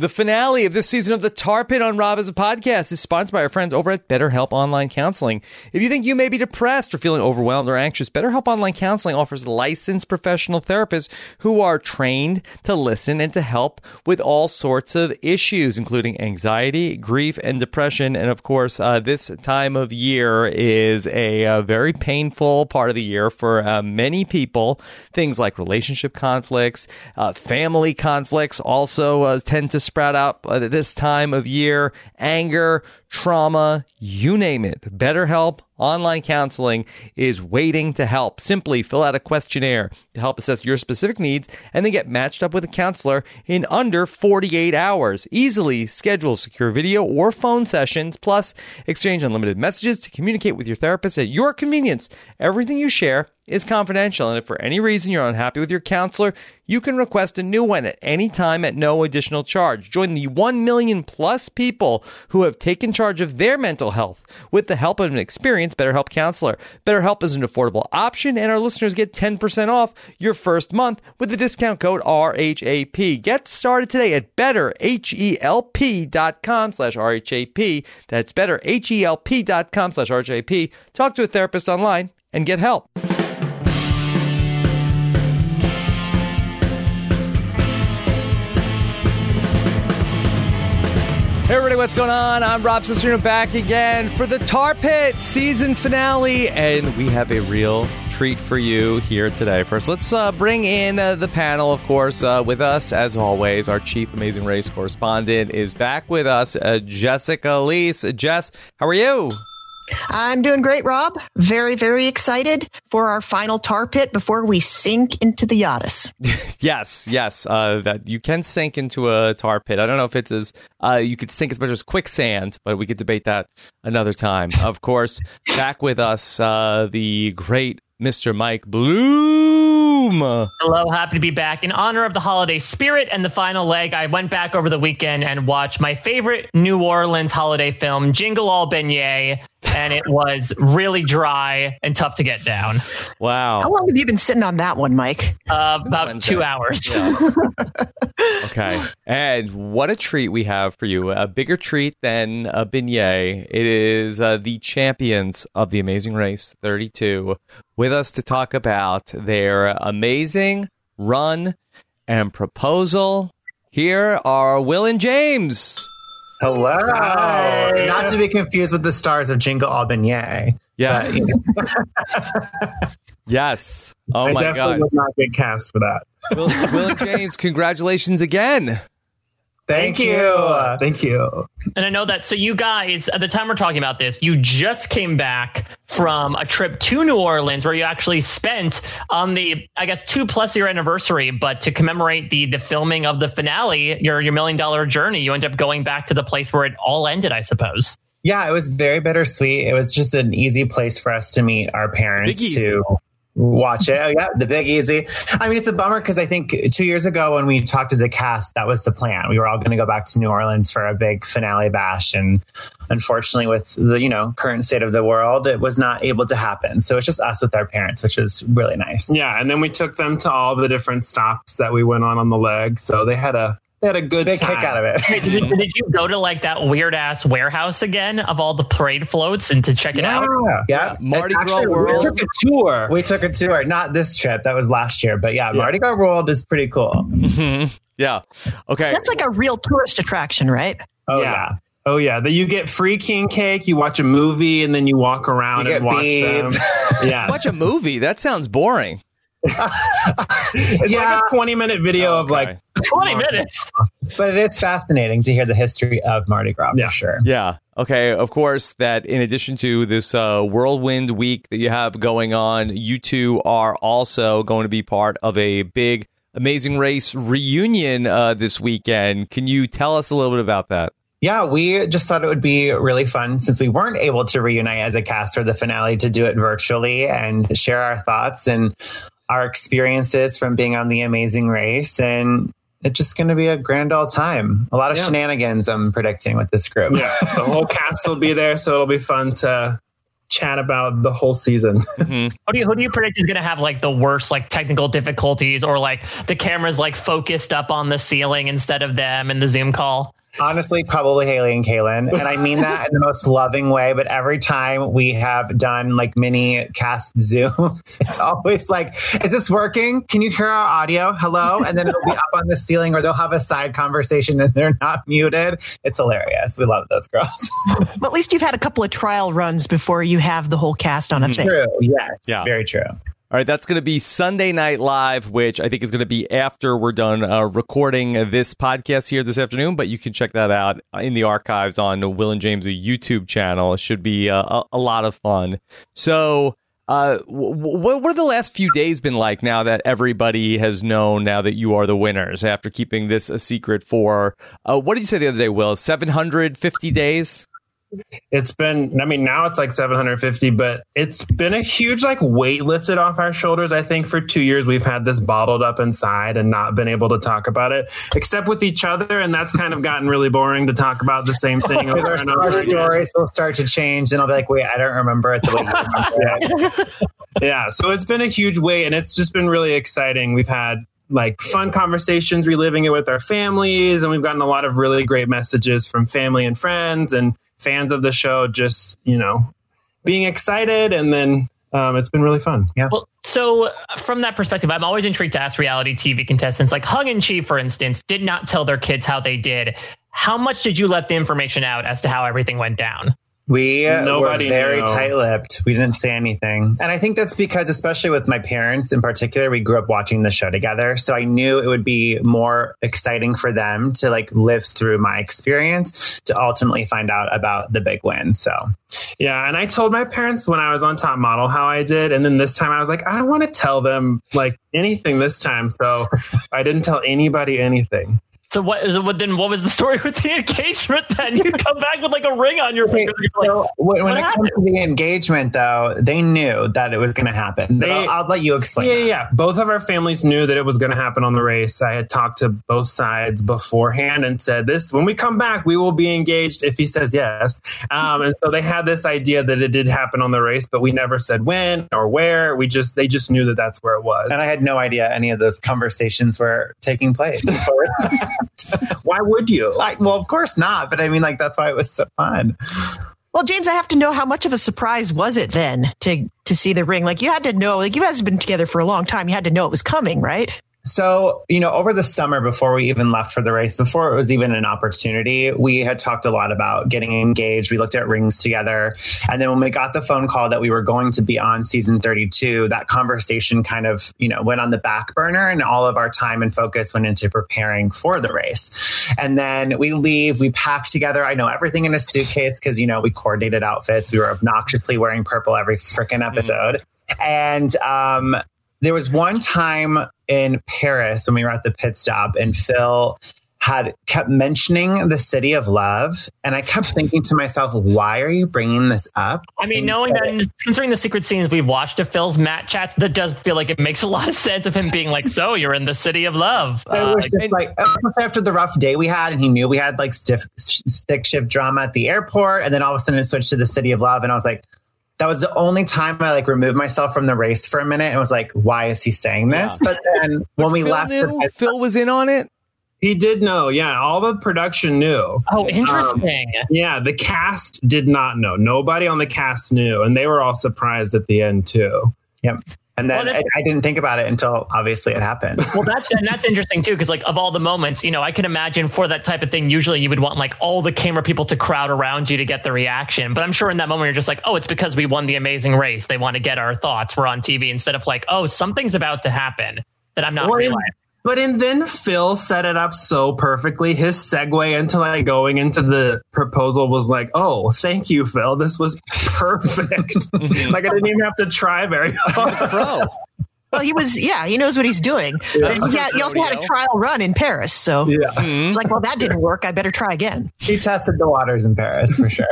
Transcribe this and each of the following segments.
The finale of this season of the Tar Pit on Rob Has a Podcast is sponsored by our friends over at BetterHelp Online Counseling. If you think you may be depressed or feeling overwhelmed or anxious, BetterHelp Online Counseling offers licensed professional therapists who are trained to listen and to help with all sorts of issues, including anxiety, grief, and depression. And of course, uh, this time of year is a, uh, very painful part of the year for uh, many people. Things like relationship conflicts, uh, family conflicts also uh, tend to sprout out at this time of year, anger, trauma, you name it. BetterHelp online counseling is waiting to help. Simply fill out a questionnaire to help assess your specific needs and then get matched up with a counselor in under 48 hours. Easily schedule secure video or phone sessions, plus exchange unlimited messages to communicate with your therapist at your convenience. Everything you share is confidential, and if for any reason you're unhappy with your counselor, you can request a new one at any time at no additional charge. Join the 1 million plus people who have taken charge of their mental health with the help of an experienced BetterHelp counselor. BetterHelp is an affordable option, and our listeners get 10% off your first month with the discount code RHAP. Get started today at betterhelp.com slash RHAP. That's betterhelp.com slash RHAP. Talk to a therapist online and get help. Hey everybody, what's going on? I'm Rob Cesternino back again for the Tar Pit season finale, and we have a real treat for you here today. First, let's uh, bring in uh, the panel, of course, uh, with us as always. Our chief Amazing Race correspondent is back with us, uh, Jessica Liese. Jess, how are you? I'm doing great, Rob. Very, very excited for our final tar pit before we sink into the Yadis. yes, yes. Uh, that you can sink into a tar pit. I don't know if it's as uh, you could sink as much as quicksand, but we could debate that another time. Of course, back with us, uh, the great Mr. Mike Bloom. Hello, happy to be back. In honor of the holiday spirit and the final leg, I went back over the weekend and watched my favorite New Orleans holiday film, Jingle All Beignet, and it was really dry and tough to get down. Wow. How long have you been sitting on that one, Mike? Uh, about Wednesday. two hours. Okay. And what a treat we have for you. A bigger treat than a beignet. It is uh, the champions of the Amazing Race 32 with us to talk about their amazing run and proposal. Here are Will and James. Hello. Not to be confused with the stars of Jingle All Beignet. Yeah. But, you know, yes. Oh I my definitely God. would not get cast for that. Will, Will and James, congratulations again. Thank, Thank you. you. Thank you. And I know that. So you guys, at the time we're talking about this, you just came back from a trip to New Orleans where you actually spent on the, I guess, two plus year anniversary, but to commemorate the the filming of the finale, your your million dollar journey, you end up going back to the place where it all ended, I suppose. Yeah, it was very bittersweet. It was just an easy place for us to meet our parents Big Easy. Watch it. Oh, yeah, the Big Easy. I mean, it's a bummer because I think two years ago when we talked as a cast, that was the plan. We were all going to go back to New Orleans for a big finale bash, and unfortunately, with the you know current state of the world, it was not able to happen. So it's just us with our parents, which is really nice. Yeah, and then we took them to all the different stops that we went on on the leg, so they had a they had a good Big time. kick out of it. Wait, did, did you go to like that weird ass warehouse again of all the parade floats and to check it out? Yeah. Yeah, Mardi Gras actually World. We took a tour. We took a tour, not this trip. That was last year, but yeah, Mardi Gras World is pretty cool. Mm-hmm. Yeah. Okay. That's like a real tourist attraction, right? Oh Yeah. yeah, Oh yeah, that you get free king cake. You watch a movie and then you walk around You and get watch beads. them. Yeah, Watch a movie. That sounds boring. it's yeah. like a twenty minute video of Okay. like 20 minutes. but it is fascinating to hear the history of Mardi Gras Yeah. for sure. Yeah. Okay. Of course, that in addition to this uh, whirlwind week that you have going on, you two are also going to be part of a big Amazing Race reunion uh, this weekend. Can you tell us a little bit about that? Yeah, we just thought it would be really fun since we weren't able to reunite as a cast for the finale to do it virtually and share our thoughts and our experiences from being on the Amazing Race. And it's just going to be a grand old time. A lot of Yeah. shenanigans, I'm predicting, with this group. yeah, the whole cast will be there, so it'll be fun to chat about the whole season. Mm-hmm. Who do you who do you predict is going to have like the worst like technical difficulties or like the cameras like focused up on the ceiling instead of them in the Zoom call? Honestly, probably Haley and Kaylin. And I mean that in the most loving way. But every time we have done like mini cast Zooms, it's always like, is this working? Can you hear our audio? Hello? And then it'll be up on the ceiling or they'll have a side conversation and they're not muted. It's hilarious. We love those girls. But at least you've had a couple of trial runs before you have the whole cast on a mm-hmm. thing. true. Yes. Yeah. Very true. All right, that's going to be Sunday Night Live, which I think is going to be after we're done uh, recording this podcast here this afternoon. But you can check that out in the archives on Will and James YouTube channel. It should be uh, a, a lot of fun. So, uh, w- w- what have the last few days been like now that everybody has known now that you are the winners after keeping this a secret for, uh, what did you say the other day, Will? 750 days? It's been, I mean, now it's like 750, but it's been a huge like weight lifted off our shoulders. I think for two years we've had this bottled up inside and not been able to talk about it except with each other. And that's kind of gotten really boring to talk about the same thing over our, and over our again. stories will start to change and I'll be like, wait, I don't remember it the way you remember it. yeah so it's been a huge weight and it's just been really exciting we've had like fun conversations reliving it with our families and we've gotten a lot of really great messages from family and friends and fans of the show just you know being excited and then um, it's been really fun Yeah. Well, so uh, from that perspective, I'm always intrigued to ask reality TV contestants, like Hung and Chi, for instance, did not tell their kids how they did. How much did you let the information out as to how everything went down? We Nobody were very knew. tight-lipped. We didn't say anything, and I think that's because, especially with my parents in particular, we grew up watching the show together. So I knew it would be more exciting for them to like live through my experience to ultimately find out about the big win. So yeah and i told my parents when i was on top model how i did and then this time i was like i don't want to tell them like anything this time so i didn't tell anybody anything So what is what then? What was the story with the engagement? Then you come back with like a ring on your finger. You're like, So when, when what it comes to the engagement, though, they knew that it was going to happen. They- I'll, I'll let you explain. Yeah, that. yeah. Both of our families knew that it was going to happen on the race. I had talked to both sides beforehand and said, "This when we come back, we will be engaged if he says yes." Um, and so they had this idea that it did happen on the race, but we never said when or where. We just they just knew that that's where it was. And I had no idea any of those conversations were taking place. Why would you? like, well, of course not. But I mean, like, that's why it was so fun. Well, James, I have to know how much of a surprise was it then to to see the ring? Like you had to know, like you guys have been together for a long time. You had to know it was coming, right? So, you know, over the summer before we even left for the race, before it was even an opportunity, we had talked a lot about getting engaged. We looked at rings together. And then when we got the phone call that we were going to be on season 32, that conversation kind of, you know, went on the back burner and all of our time and focus went into preparing for the race. And then we leave, we pack together. I know everything in a suitcase because, you know, we coordinated outfits. We were obnoxiously wearing purple every freaking episode. And, um, there was one time in Paris when we were at the pit stop and Phil had kept mentioning the city of love. And I kept thinking to myself why are you bringing this up? I mean, knowing that, considering the secret scenes we've watched of Phil's mat chats, that does feel like it makes a lot of sense of him being like, "So you're in the city of love." it Uh, just like after the rough day we had and he knew we had like stiff stick shift drama at the airport. And then all of a sudden it switched to the city of love. And I was like that was the only time I like removed myself from the race for a minute and was like, why is he saying this? But then when we Phil left, knew? the- Phil was in on it. He did know. Yeah, all the production knew. oh, um, interesting. Yeah, the cast did not know. Nobody on the cast knew, and they were all surprised at the end too. yep. And then Well, I, I didn't think about it until obviously it happened. well, that's and that's interesting too, because like of all the moments, you know, I can imagine for that type of thing, usually you would want like all the camera people to crowd around you to get the reaction. But I'm sure in that moment you're just like, oh, it's because we won the amazing race. They want to get our thoughts. We're on TV instead of like, oh, something's about to happen that I'm not Well, realizing. But and then Phil set it up so perfectly. His segue into like going into the proposal was like, "Oh, thank you, Phil. This was perfect. like I didn't even have to try very hard." Bro. Well, he was, yeah, he knows what he's doing. And he, had, he also had a trial run in Paris. So Yeah. it's like, well, that didn't work. I better try again. he tested the waters in Paris for sure.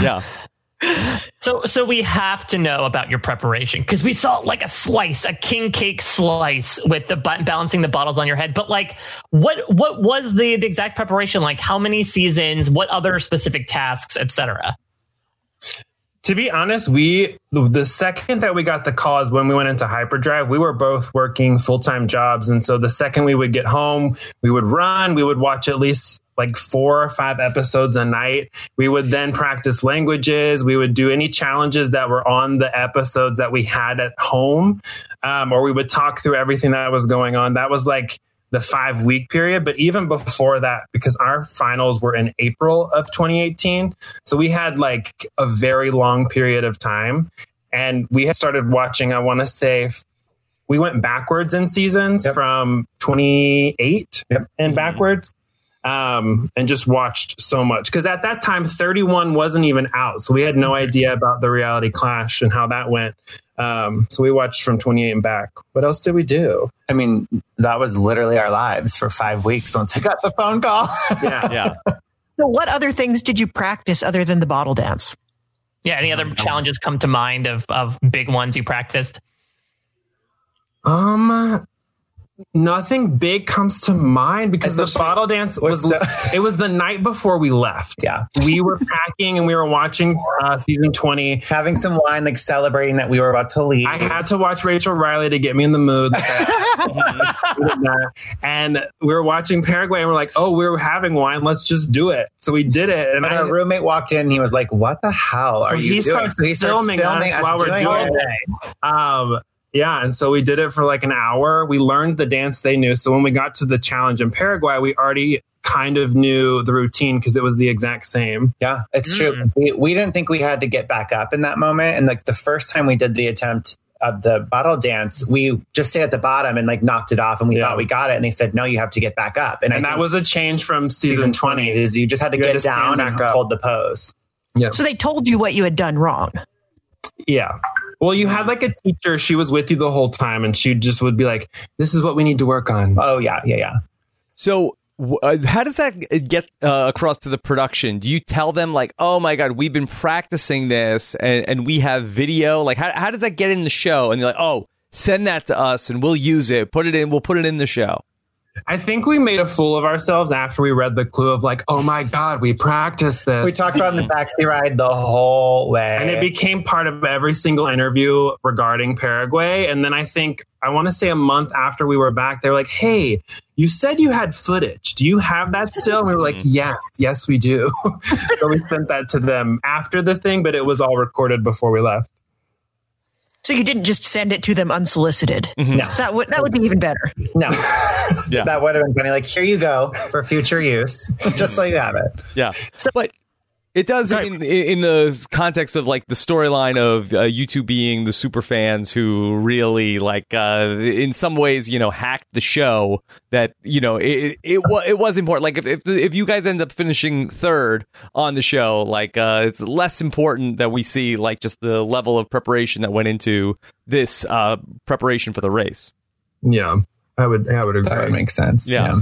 Yeah. So, so we have to know about your preparation because we saw like a slice, a king cake slice with the balancing the bottles on your head. But like, what what was the, the exact preparation? Like, how many seasons? What other specific tasks, etc. To be honest, we the second that we got the calls when we went into hyperdrive, we were both working full time jobs, and so the second we would get home, we would run, we would watch at least like four or five episodes a night. We would then practice languages. We would do any challenges that were on the episodes that we had at home, um, or we would talk through everything that was going on. That was like the five week period. But even before that, because our finals were in April of 2018, so we had like a very long period of time. And we had started watching, I want to say, we went backwards in seasons Yep. from 28 Yep. and backwards um, and just watched so much because at that time 31 wasn't even out so we had no idea about the reality clash and how that went um, so we watched from 28 and back what else did we do I mean, that was literally our lives for five weeks once we got the phone call. yeah Yeah. So, what other things did you practice other than the bottle dance? Yeah. Any other challenges come to mind of of big ones you practiced? um nothing big comes to mind because the bottle dance was so- it was the night before we left yeah. we were packing and we were watching uh, season 20 Having some wine, like celebrating that we were about to leave. I had to watch Rachel Riley to get me in the mood. and we were watching Paraguay and we're like, oh, we're having wine. Let's just do it. So we did it. And and I, our roommate walked in and he was like, What the hell so are you doing? So he starts filming, us while we're doing it. Um, yeah, and so we did it for like an hour. We learned the dance they knew. So when we got to the challenge in Paraguay, we already kind of knew the routine because it was the exact same. Yeah, it's true. Mm. We, we didn't think we had to get back up in that moment. And like the first time we did the attempt of the bottle dance, we just stayed at the bottom and like knocked it off and we Yeah. thought we got it. And they said, no, you have to get back up. And, And that was a change from season, season 20. 20 is you just had to You had get to down and up. hold the pose. Yeah. So, they told you what you had done wrong. Yeah. Well, you had like a teacher, she was with you the whole time, and she just would be like, This is what we need to work on. Oh yeah, yeah, yeah. So, uh, how does that get uh, across to the production? Do you tell them like, "Oh my god, we've been practicing this, and, and we have video"? Like, how how does that get in the show? And you're like, "Oh, send that to us, and we'll use it. Put it in. We'll put it in the show." I think we made a fool of ourselves after we read the clue of like, oh my God, we practiced this. We talked about the taxi ride the whole way. and it became part of every single interview regarding Paraguay. And then I think, I want to say a month after we were back, they were like, hey, you said you had footage. Do you have that still? And we were like, mm-hmm. yes, yes, we do. so we sent that to them after the thing, but it was all recorded before we left. So, you didn't just send it to them unsolicited. Mm-hmm. no, That would that would be even better. no. Yeah. That would have been funny. Like, here you go for future use, just so you have it. Yeah, but it does Right. in, in the context of like the storyline of uh, you two being the super fans who really like uh, in some ways you know hacked the show. That you know it it, wa- it was important. Like if if, if you guys end up finishing third on the show, like uh, it's less important that we see like just the level of preparation that went into this uh, preparation for the race. Yeah, I would, I would agree. That would make sense. Yeah.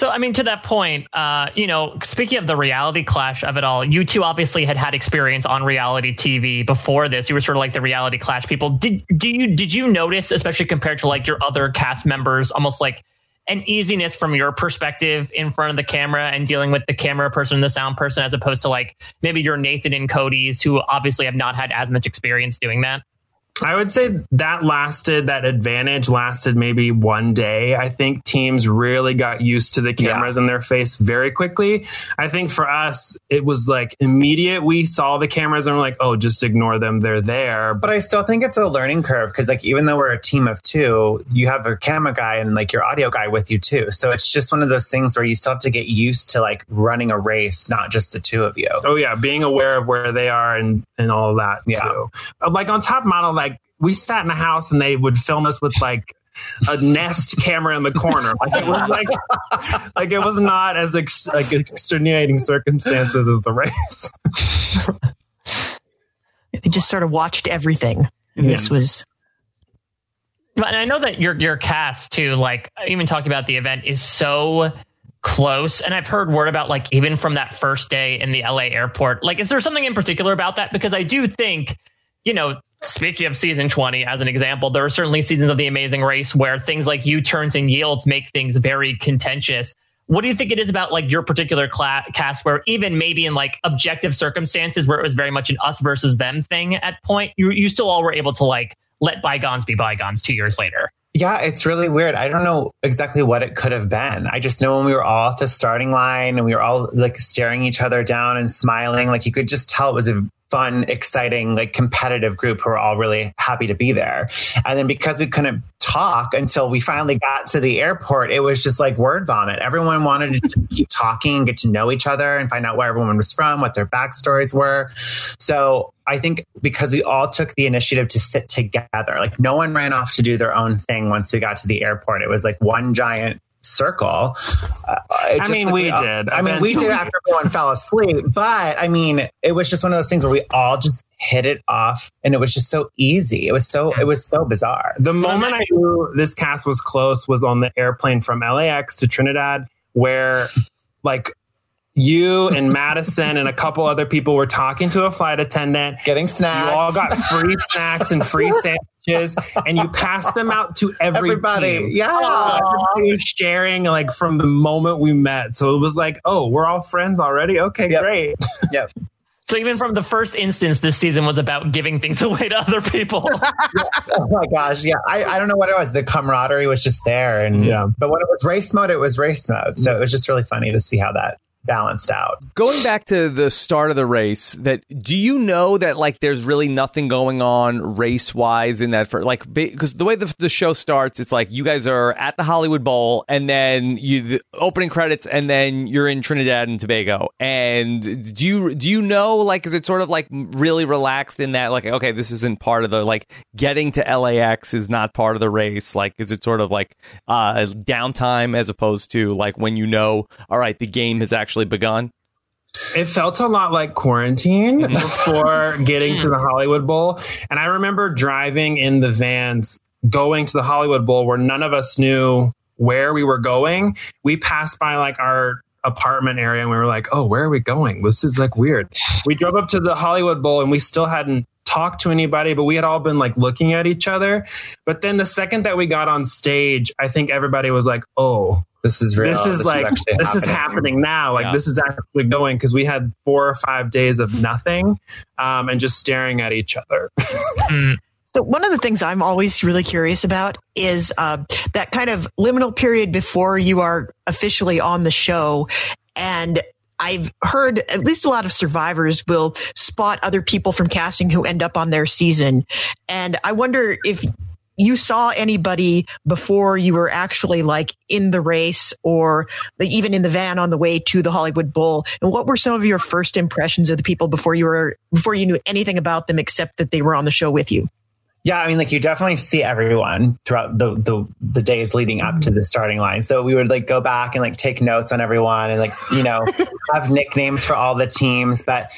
So, I mean, to that point, uh, you know, speaking of the reality clash of it all, you two obviously had had experience on reality TV before this. You were sort of like the reality clash people. Did do you did you notice, especially compared to like your other cast members, almost like an easiness from your perspective in front of the camera and dealing with the camera person the sound person, as opposed to like maybe your Nathan and Cody's, who obviously have not had as much experience doing that. I would say that lasted, that advantage lasted maybe one day. I think teams really got used to the cameras in their face very quickly. I think for us, it was like immediate. We saw the cameras and we're like, oh, just ignore them. They're there. But I still think it's a learning curve because, like, even though we're a team of two, you have a camera guy and like your audio guy with you too. So it's just one of those things where you still have to get used to like running a race, not just the two of you. Oh yeah, being aware of where they are and and all of that Yeah. too. Like on Top Model, like we sat in a house and they would film us with like a Nest camera in the corner. Like it was like like it was not as ex- like extenuating circumstances as the race. They just sort of watched everything. And Yes. this was And I know that your your cast too, like even talking about the event, is so close. And I've heard word about like even from that first day in the LA airport. Like, is there something in particular about that? Because I do think, you know, speaking of season 20 as an example, there are certainly seasons of the amazing race where things like U turns and yields make things very contentious. what do you think it is about like your particular cast where even maybe in like objective circumstances where it was very much an us versus them thing at point, you you still all were able to like let bygones be bygones two years later? Yeah, it's really weird. I don't know exactly what it could have been. I just know when we were all at the starting line and we were all like staring each other down and smiling, like you could just tell it was a fun, exciting, like competitive group who were all really happy to be there. And then because we couldn't talk until we finally got to the airport, it was just like word vomit. Everyone wanted to just keep talking and get to know each other and find out where everyone was from, what their backstories were. So I think because we all took the initiative to sit together, like no one ran off to do their own thing once we got to the airport. It was like one giant circle. Uh, I mean, we did. I mean, we did after everyone fell asleep. But I mean, it was just one of those things where we all just hit it off, and it was just so easy. It was so it was so bizarre. The moment I knew this cast was close was on the airplane from LAX to Trinidad, where like you and Madison and a couple other people were talking to a flight attendant, getting snacks. You all got free snacks and free sandwiches, and you pass them out to every everybody. Team. Yeah, so everybody was sharing like from the moment we met. So it was like, oh, we're all friends already. Okay, Yep. great. yep. So even from the first instance, this season was about giving things away to other people. Oh my gosh, yeah. I, I don't know what it was. The camaraderie was just there, and Yeah. But when it was race mode, it was race mode. So it was just really funny to see how that balanced out. Going back to the start of the race, that do you know that like there's really nothing going on race wise in that for like because the way the, the show starts, it's like you guys are at the Hollywood Bowl and then you the opening credits and then you're in Trinidad and Tobago. And do you do you know like is it sort of like really relaxed in that like okay this isn't part of the like getting to LAX is not part of the race like is it sort of like uh downtime as opposed to like when you know all right the game has actually begun. It felt a lot like quarantine mm-hmm. before getting to the Hollywood Bowl. And I remember driving in the vans going to the Hollywood Bowl where none of us knew where we were going. We passed by like our apartment area and we were like, oh, where are we going? This is like weird. We drove up to the Hollywood Bowl and we still hadn't talked to anybody, but we had all been like looking at each other. But then the second that we got on stage, I think everybody was like, oh, This is real. this is like actually this is happening now. Like Yeah. this is actually going because we had four or five days of nothing um, and just staring at each other. So one of the things I'm always really curious about is uh, that kind of liminal period before you are officially on the show, and I've heard at least a lot of survivors will spot other people from casting who end up on their season, and I wonder if you saw anybody before you were actually like in the race or even in the van on the way to the Hollywood Bowl and what were some of your first impressions of the people before you were before you knew anything about them except that they were on the show with you Yeah, I mean, like you definitely see everyone throughout the, the the days leading up to the starting line. So we would like go back and like take notes on everyone and like you know have nicknames for all the teams. But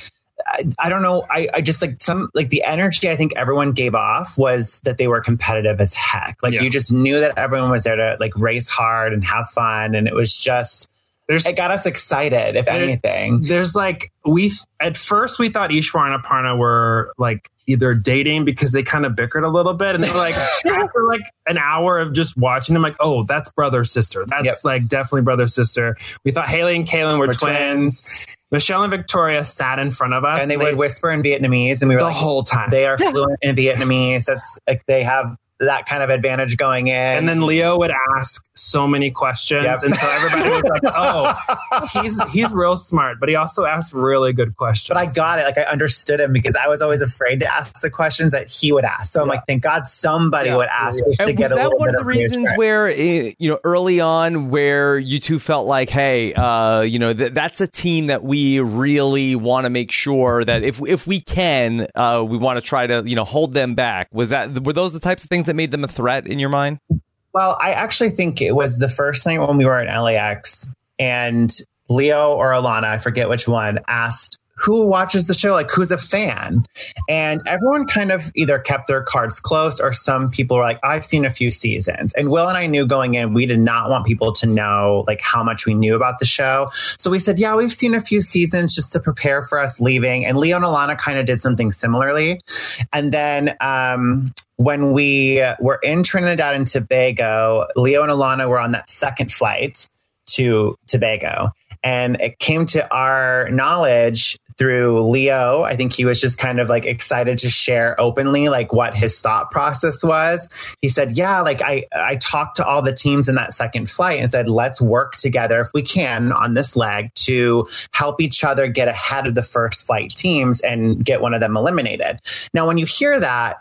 I, I don't know. I, I just like some like the energy I think everyone gave off was that they were competitive as heck. Like Yeah. you just knew that everyone was there to like race hard and have fun, and it was just there's it got us excited. If There- anything, there's like we at first we thought Ishwar and Aparna were like either dating because they kind of bickered a little bit and they were like after like an hour of just watching them like oh that's brother sister that's Yep. like definitely brother sister we thought Haley and Kaylin were We're twins. twins. Michelle and Victoria sat in front of us and they would whisper in Vietnamese, and we were the like, whole time they are fluent in Vietnamese. That's like they have that kind of advantage going in. and then Leo would ask so many questions, Yep. and so everybody was like, "Oh, he's he's real smart," but he also asked really good questions. but I got it. Like I understood him because I was always afraid to ask the questions that he would ask. So I'm like, thank God somebody Yeah. would ask just to And get was a that little one bit of the reasons reassurance. where, you know, early on, where you two felt like, hey, uh, you know, th- that's a team that we really want to make sure that if if we can, uh, we want to try to, you know, hold them back. Was that were those the types of things that made them a threat in your mind? Well, I actually think it was the first night when we were at LAX and Leo or Alana, I forget which one, asked who watches the show, like who's a fan. And everyone kind of either kept their cards close or some people were like, I've seen a few seasons. And Will and I knew going in, we did not want people to know like how much we knew about the show. So we said, yeah, we've seen a few seasons just to prepare for us leaving. And Leo and Alana kind of did something similarly. And then um, when we were in Trinidad and Tobago, Leo and Alana were on that second flight to Tobago. And it came to our knowledge through Leo. I think he was just kind of like excited to share openly like what his thought process was. He said, "Yeah, like I I talked to all the teams in that second flight and said, let's work together if we can on this leg to help each other get ahead of the first flight teams and get one of them eliminated." Now, when you hear that,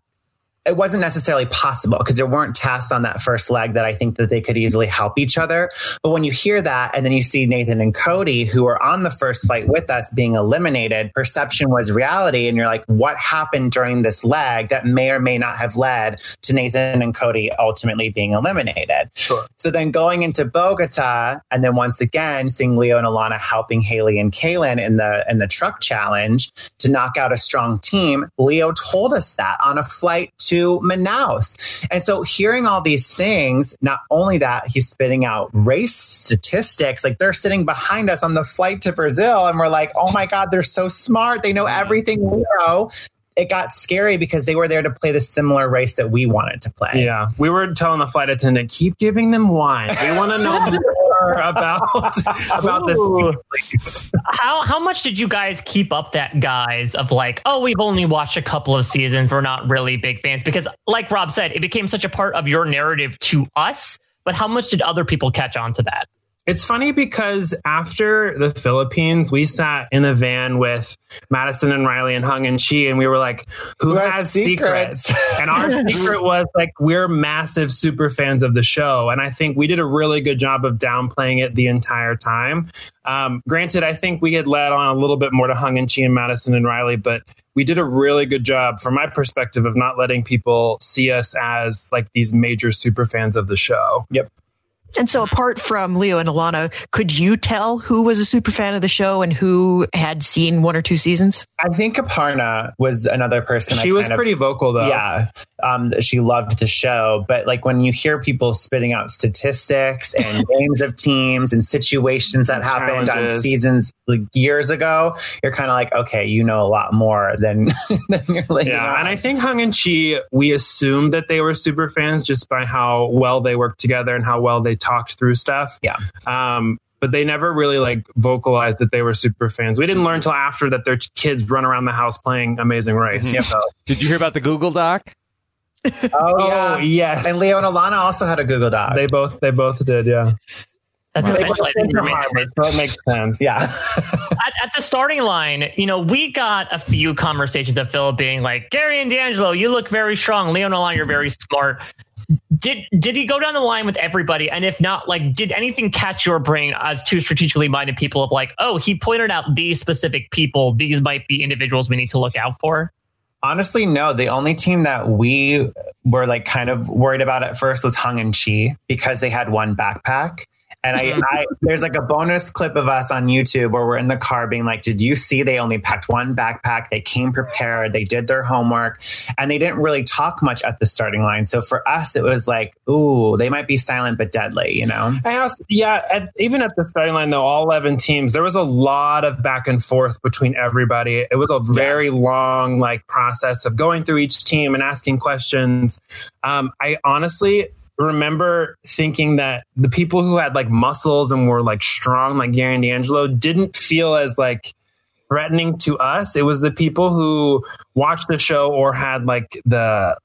it wasn't necessarily possible because there weren't tasks on that first leg that I think that they could easily help each other. But when you hear that and then you see Nathan and Cody who were on the first flight with us being eliminated, perception was reality. And you're like, what happened during this leg that may or may not have led to Nathan and Cody ultimately being eliminated? Sure. So then going into Bogota and then once again seeing Leo and Alana helping Haley and Kaylin in the in the truck challenge to knock out a strong team, Leo told us that on a flight to Manaus. And so hearing all these things, not only that, he's spitting out race statistics, like they're sitting behind us on the flight to Brazil, and we're like, oh my God, they're so smart. They know mm-hmm. everything we know. It got scary because they were there to play the similar race that we wanted to play. Yeah, we were telling the flight attendant, keep giving them wine. We want to know more about about Ooh. this. How how much did you guys keep up that guys of like, oh, we've only watched a couple of seasons, we're not really big fans because like Rob said, it became such a part of your narrative to us, but how much did other people catch on to that? It's funny because after the Philippines, we sat in a van with Madison and Riley and Hung and Chi, and we were like, "Who, Who has has secrets?" secrets? and our secret was like, we're massive super fans of the show, and I think we did a really good job of downplaying it the entire time. Um, granted, I think we had led on a little bit more to Hung and Chi and Madison and Riley, but we did a really good job, from my perspective, of not letting people see us as like these major super fans of the show. And so, apart from Leo and Alana, could you tell who was a super fan of the show and who had seen one or two seasons? I think Aparna was another person. I She was kind of- pretty vocal though. Yeah, um, she loved the show, but like when you hear people spitting out statistics and names of teams and situations that happened on seasons like years ago, you're kind of like, okay, you know a lot more than than you're like. Yeah, and I think Hung and Chi, we assumed that they were super fans just by how well they worked together and how well they talked through stuff. Yeah. Um, but they never really like vocalized that they were super fans. We didn't learn until after that their kids run around the house playing Amazing Race. Mhm. So- Did you hear about the Google Doc? oh Oh yeah. yes, And Leo and Alana also had a Google Doc. they both they both did. Yeah, That's They essentially both did Harvard, so it makes sense. yeah. at, at the starting line, you know, we got a few conversations of Phil being like, Gary and D'Angelo, you look very strong. Leo and Alana, you're very smart. Did did he go down the line with everybody? And if not, like, did anything catch your brain as two strategically minded people of like, oh, he pointed out these specific people. These might be individuals we need to look out for. Honestly, no. The only team that we were like kind of worried about at first was Hung and Chi because they had one backpack. And I, I, there's like a bonus clip of us on YouTube where we're in the car being like, did you see they only packed one backpack? They came prepared. They did their homework and they didn't really talk much at the starting line. So for us, it was like, ooh, they might be silent but deadly, you know? I asked, yeah, at, even at the starting line, though, all 11 teams, there was a lot of back and forth between everybody. It was a very long, like, process of going through each team and asking questions. Um, I honestly remember thinking that the people who had like muscles and were like strong, like Gary and D'Angelo, didn't feel as like threatening to us. It was the people who watched the show or had like the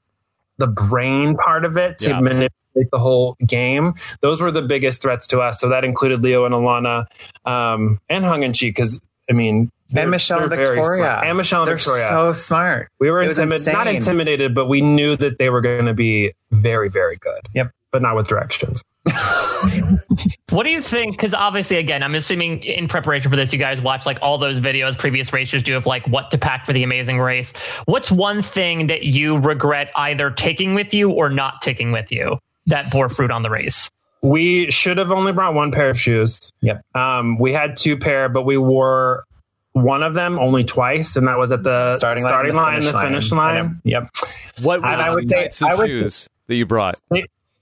the brain part of it to Yeah. manipulate the whole game. Those were the biggest threats to us. So that included Leo and Alana um, and Hung and Chi because I mean. They're- And Michelle and Victoria. and Michelle and They're Victoria. so smart. we were intimidated, not intimidated, but we knew that they were going to be very, very good. Yep. But not with directions. What do you think? Because obviously, again, I'm assuming in preparation for this, you guys watch like all those videos previous racers do of like what to pack for the amazing race. What's one thing that you regret either taking with you or not taking with you that bore fruit on the race? We should have only brought one pair of shoes. Yep. Um, we had two pair, but we wore one of them only twice, and that was at the Starting line, starting and line, the finish line. I know. Yep. What And I were would the say- types of I would- shoes that you brought?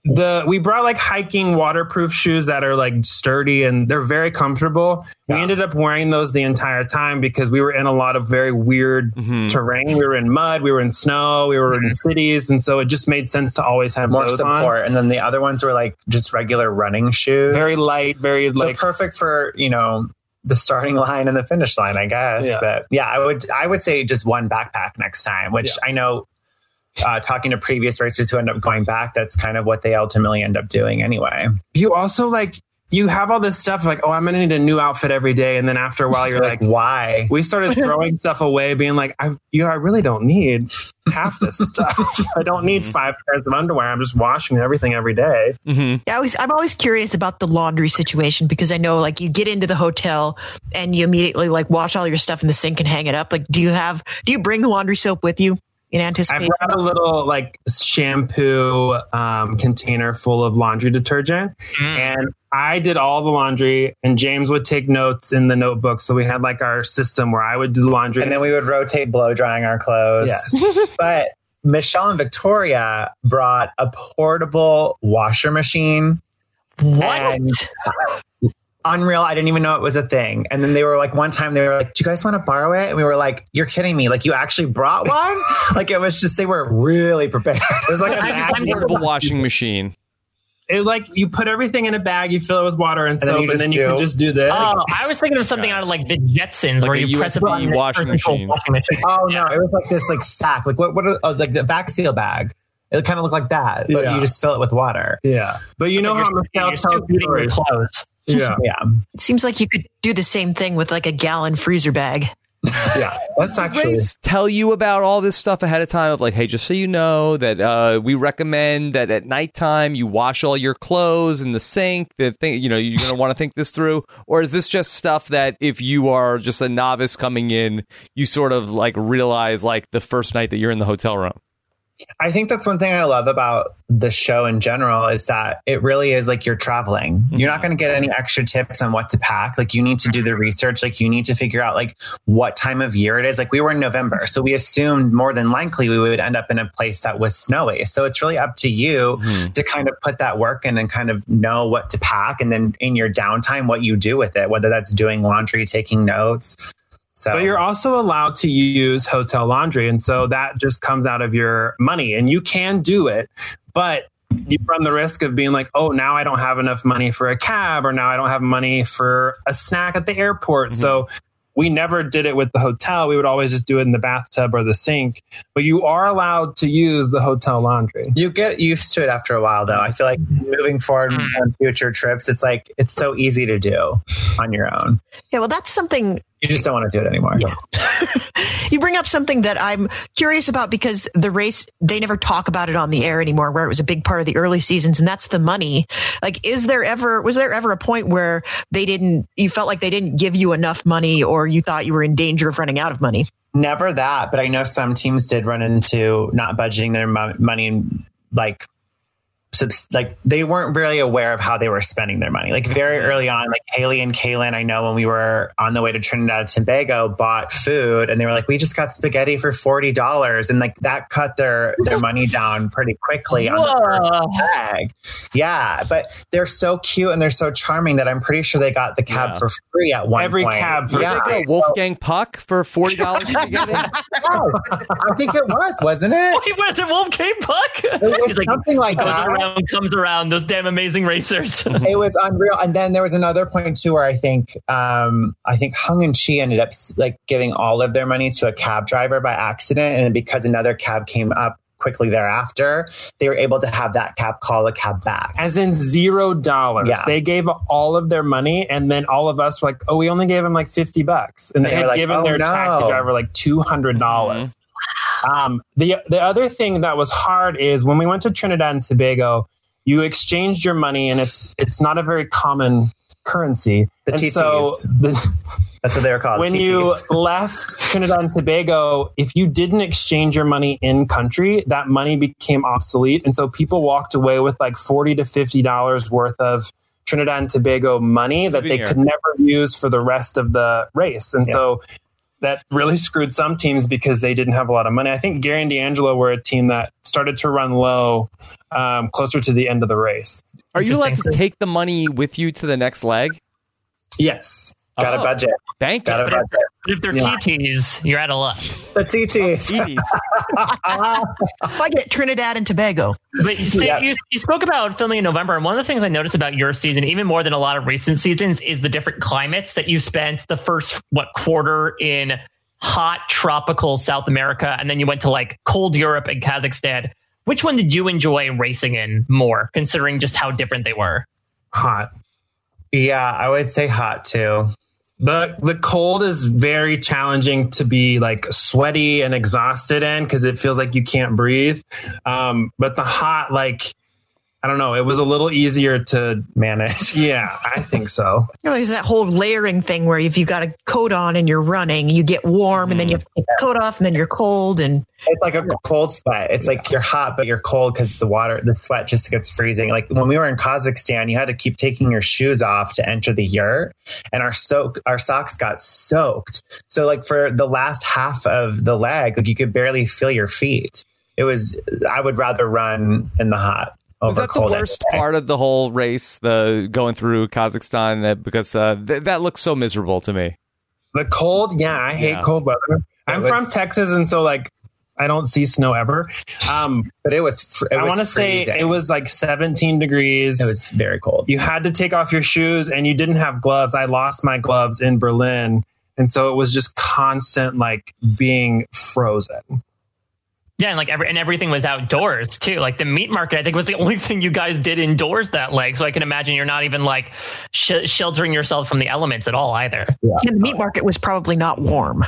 the we brought like hiking waterproof shoes that are like sturdy and they're very comfortable. We ended up wearing those the entire time because we were in a lot of very weird Mhm. terrain. We were in mud, we were in snow, we were in cities, and so it just made sense to always have More those on. support. And then the other ones were like just regular running shoes. Very light, very so like perfect for, you know, the starting line and the finish line, I guess. Yeah. But yeah, I would I would say just one backpack next time, which I know uh, talking to previous racers who end up going back, that's kind of what they ultimately end up doing anyway. you also like you have all this stuff like oh I'm gonna need a new outfit every day, and then after a while you're like. why? we started throwing stuff away, being like, I, you know, I really don't need half this stuff. I don't need five pairs of underwear. I'm just washing everything every day. hmm Yeah, I was, I'm always curious about the laundry situation because I know like you get into the hotel and you immediately like wash all your stuff in the sink and hang it up. Like, do you have, do you bring the laundry soap with you in I anticipation? brought a little like shampoo um, container full of laundry detergent, and I did all the laundry, and James would take notes in the notebook. So we had like our system where I would do the laundry. And then we would rotate blow drying our clothes. yes. But Michelle and Victoria brought a portable washer machine. What? And unreal. I didn't even know it was a thing. And then they were like, one time they were like, Do you guys want to borrow it? And we were like, You're kidding me. Like, you actually brought one? like, it was just, they were really prepared. It was like a I just- Portable washing machine. It like you put everything in a bag, you fill it with water and, then soap, you and just then you can just do this. Oh, I was thinking of something out of like the Jetsons, Like where a you press a button and it washing turns machine. washing machine. Oh, no. It was like this, like, sack. Like, what, what, are, oh, like the back seal bag. It kind of looked like that, but Yeah. you just fill it with water. yeah, but you know It's how like you're, Michelle you're still tells beating your clothes. Yeah, Yeah. It seems like you could do the same thing with like a gallon freezer bag. yeah. That's actually Race tell you about all this stuff ahead of time of like, hey, just so you know that uh, we recommend that at nighttime you wash all your clothes in the sink. That thing, you know, you're gonna want to think this through, or is this just stuff that if you are just a novice coming in, you sort of like realize like the first night that you're in the hotel room? I think that's one thing I love about the show in general is that it really is like you're traveling. You're not mm-hmm. going to get any extra tips on what to pack. Like you need to do the research. Like you need to figure out like what time of year it is. Like we were in November, so we assumed more than likely we would end up in a place that was snowy. So it's really up to you mm-hmm. to kind of put that work in and kind of know what to pack, and then in your downtime, what you do with it. Whether that's doing laundry, taking notes. So But you're also allowed to use hotel laundry. And so that just comes out of your money and you can do it. But you run the risk of being like, oh, now I don't have enough money for a cab or now I don't have money for a snack at the airport. Mm-hmm. So we never did it with the hotel. We would always just do it in the bathtub or the sink. But you are allowed to use the hotel laundry. You get used to it after a while, though. I feel like moving forward mm. on future trips, it's like it's so easy to do on your own. Yeah, well, that's something You just don't want to do it anymore. you bring up something that I'm curious about because the race they never talk about it on the air anymore where it was a big part of the early seasons and that's the money. Like is there ever was there ever a point where they didn't you felt like they didn't give you enough money or you thought you were in danger of running out of money? Never that, but I know some teams did run into not budgeting their mo- money and like. Subs- Like they weren't really aware of how they were spending their money. Like very early on, like Haley and Kaylin, I know when we were on the way to Trinidad and Tobago, bought food and they were like, "We just got spaghetti for forty dollars," and like that cut their their money down pretty quickly on the first bag. Yeah, but they're so cute and they're so charming that I'm pretty sure they got the cab Yeah. for free at one Every point. cab for yeah. They go Wolfgang Puck for forty dollars spaghetti. I think it was, wasn't it? Wait, what is it? Wolfgang Puck? It was He's something like goes that. Around, comes around. Those damn amazing racers. It was unreal. And then there was another point too where I think um, I think Hung and Chi ended up like giving all of their money to a cab driver by accident, and because another cab came up quickly thereafter, they were able to have that cab call the cab back. As in zero dollars. Yeah. They gave all of their money, and then all of us were like, "Oh, we only gave them like fifty bucks," and And they they had like, given "Oh, their no." taxi driver like two hundred dollars. Um, the the other thing that was hard is when we went to Trinidad and Tobago, you exchanged your money, and it's it's not a very common currency. The and TTs. so the, That's what they're called. when TTs. you left Trinidad and Tobago, if you didn't exchange your money in country, that money became obsolete. And so people walked away with like 40 to $50 worth of Trinidad and Tobago money that they could never use for the rest of the race. And so that really screwed some teams because they didn't have a lot of money. I think Gary and D'Angelo were a team that started to run low um, closer to the end of the race. Are you allowed to take the money with you to the next leg? Yes. Got a Oh, budget. Thank Got a you. budget. But if they're Yeah. TTs, you're out of luck. The TTs. Edie's. Oh, I get Trinidad and Tobago. But Steve, Yeah. you, you spoke about filming in November, and one of the things I noticed about your season, even more than a lot of recent seasons, is the different climates that you spent the first what quarter in hot tropical South America, and then you went to like cold Europe and Kazakhstan. Which one did you enjoy racing in more, considering just how different they were? Hot. Yeah, I would say hot too. The the cold is very challenging to be like sweaty and exhausted in because it feels like you can't breathe. Um, but the hot, like I don't know, it was a little easier to. Manage. Yeah, I think so. You know, there's that whole layering thing where if you got a coat on and you're running, you get warm and then you mm. take the coat off and then you're cold and It's like a cold sweat. It's like you're hot, but you're cold because the water, the sweat just gets freezing. Like when we were in Kazakhstan, you had to keep taking your shoes off to enter the yurt, and our soak, our socks got soaked. So like for the last half of the leg, like you could barely feel your feet. It was. I would rather run in the hot. Was that the worst every day. part of the whole race? The going through Kazakhstan that because uh, th- that looks so miserable to me. The cold, yeah, I hate Yeah. cold weather. I'm was- from Texas, and so like I don't see snow ever. Um, But it was. fr- It I want to say it was like 17 degrees. It was very cold. you had to take off your shoes and you didn't have gloves. I lost my gloves in Berlin. And so it was just constant like being frozen. Yeah, and like every and everything was outdoors too. Like the meat market, I think was the only thing you guys did indoors that leg. So I can imagine you're not even like sh- sheltering yourself from the elements at all either. and the meat market was probably not warm.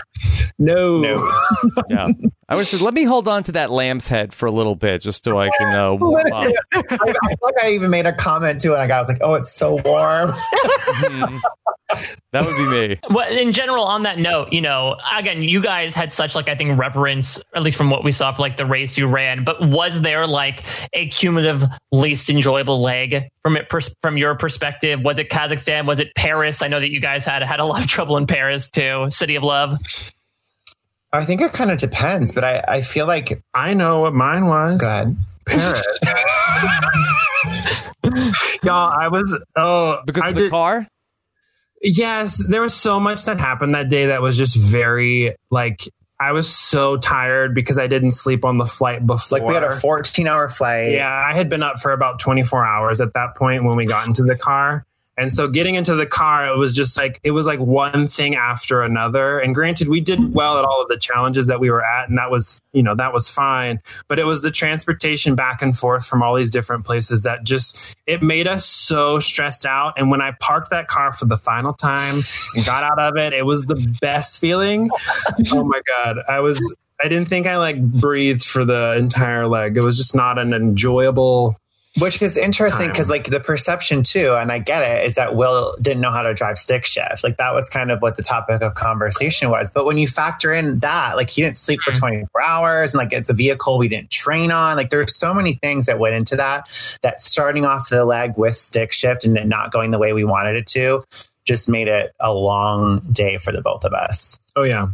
No. No. Yeah, I would say let me hold on to that lamb's head for a little bit just so I can uh, warm up. I, I feel like I even made a comment to it. And I was like, "Oh, it's so warm." Mhm. That would be me. Well, in general, on that note, you know, again, you guys had such like I think reverence, at least from what we saw for like the race you ran. But was there like a cumulative least enjoyable leg from it pers- from your perspective? Was it Kazakhstan? Was it Paris? I know that you guys had had a lot of trouble in Paris too, City of Love. I think it kind of depends, but I, I feel like I know what mine was. go ahead. Paris. Y'all, I was oh Because I of the did- car? Yes, there was so much that happened that day that was just very like I was so tired because I didn't sleep on the flight before. Like we had a 14 hour flight. Yeah, I had been up for about 24 hours at that point when we got into the car. And so getting into the car, it was just like, it was like one thing after another. And granted, we did well at all of the challenges that we were at. And that was, you know, that was fine. But it was the transportation back and forth from all these different places that just, it made us so stressed out. And when I parked that car for the final time and got out of it, it was the best feeling. oh my God. I was, I didn't think I like breathed for the entire leg. It was just not an enjoyable. Which is interesting because, like, the perception too, and I get it, is that Will didn't know how to drive stick shift. Like, that was kind of what the topic of conversation was. But when you factor in that, like, he didn't sleep for mm. 24 hours, and like, it's a vehicle we didn't train on. Like, there's so many things that went into that, that starting off the leg with stick shift and it not going the way we wanted it to just made it a long day for the both of us. Oh yeah.